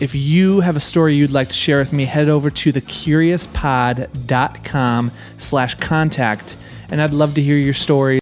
If you have a story you'd like to share with me, head over to thecuriouspod.com slash contact, and I'd love to hear your story.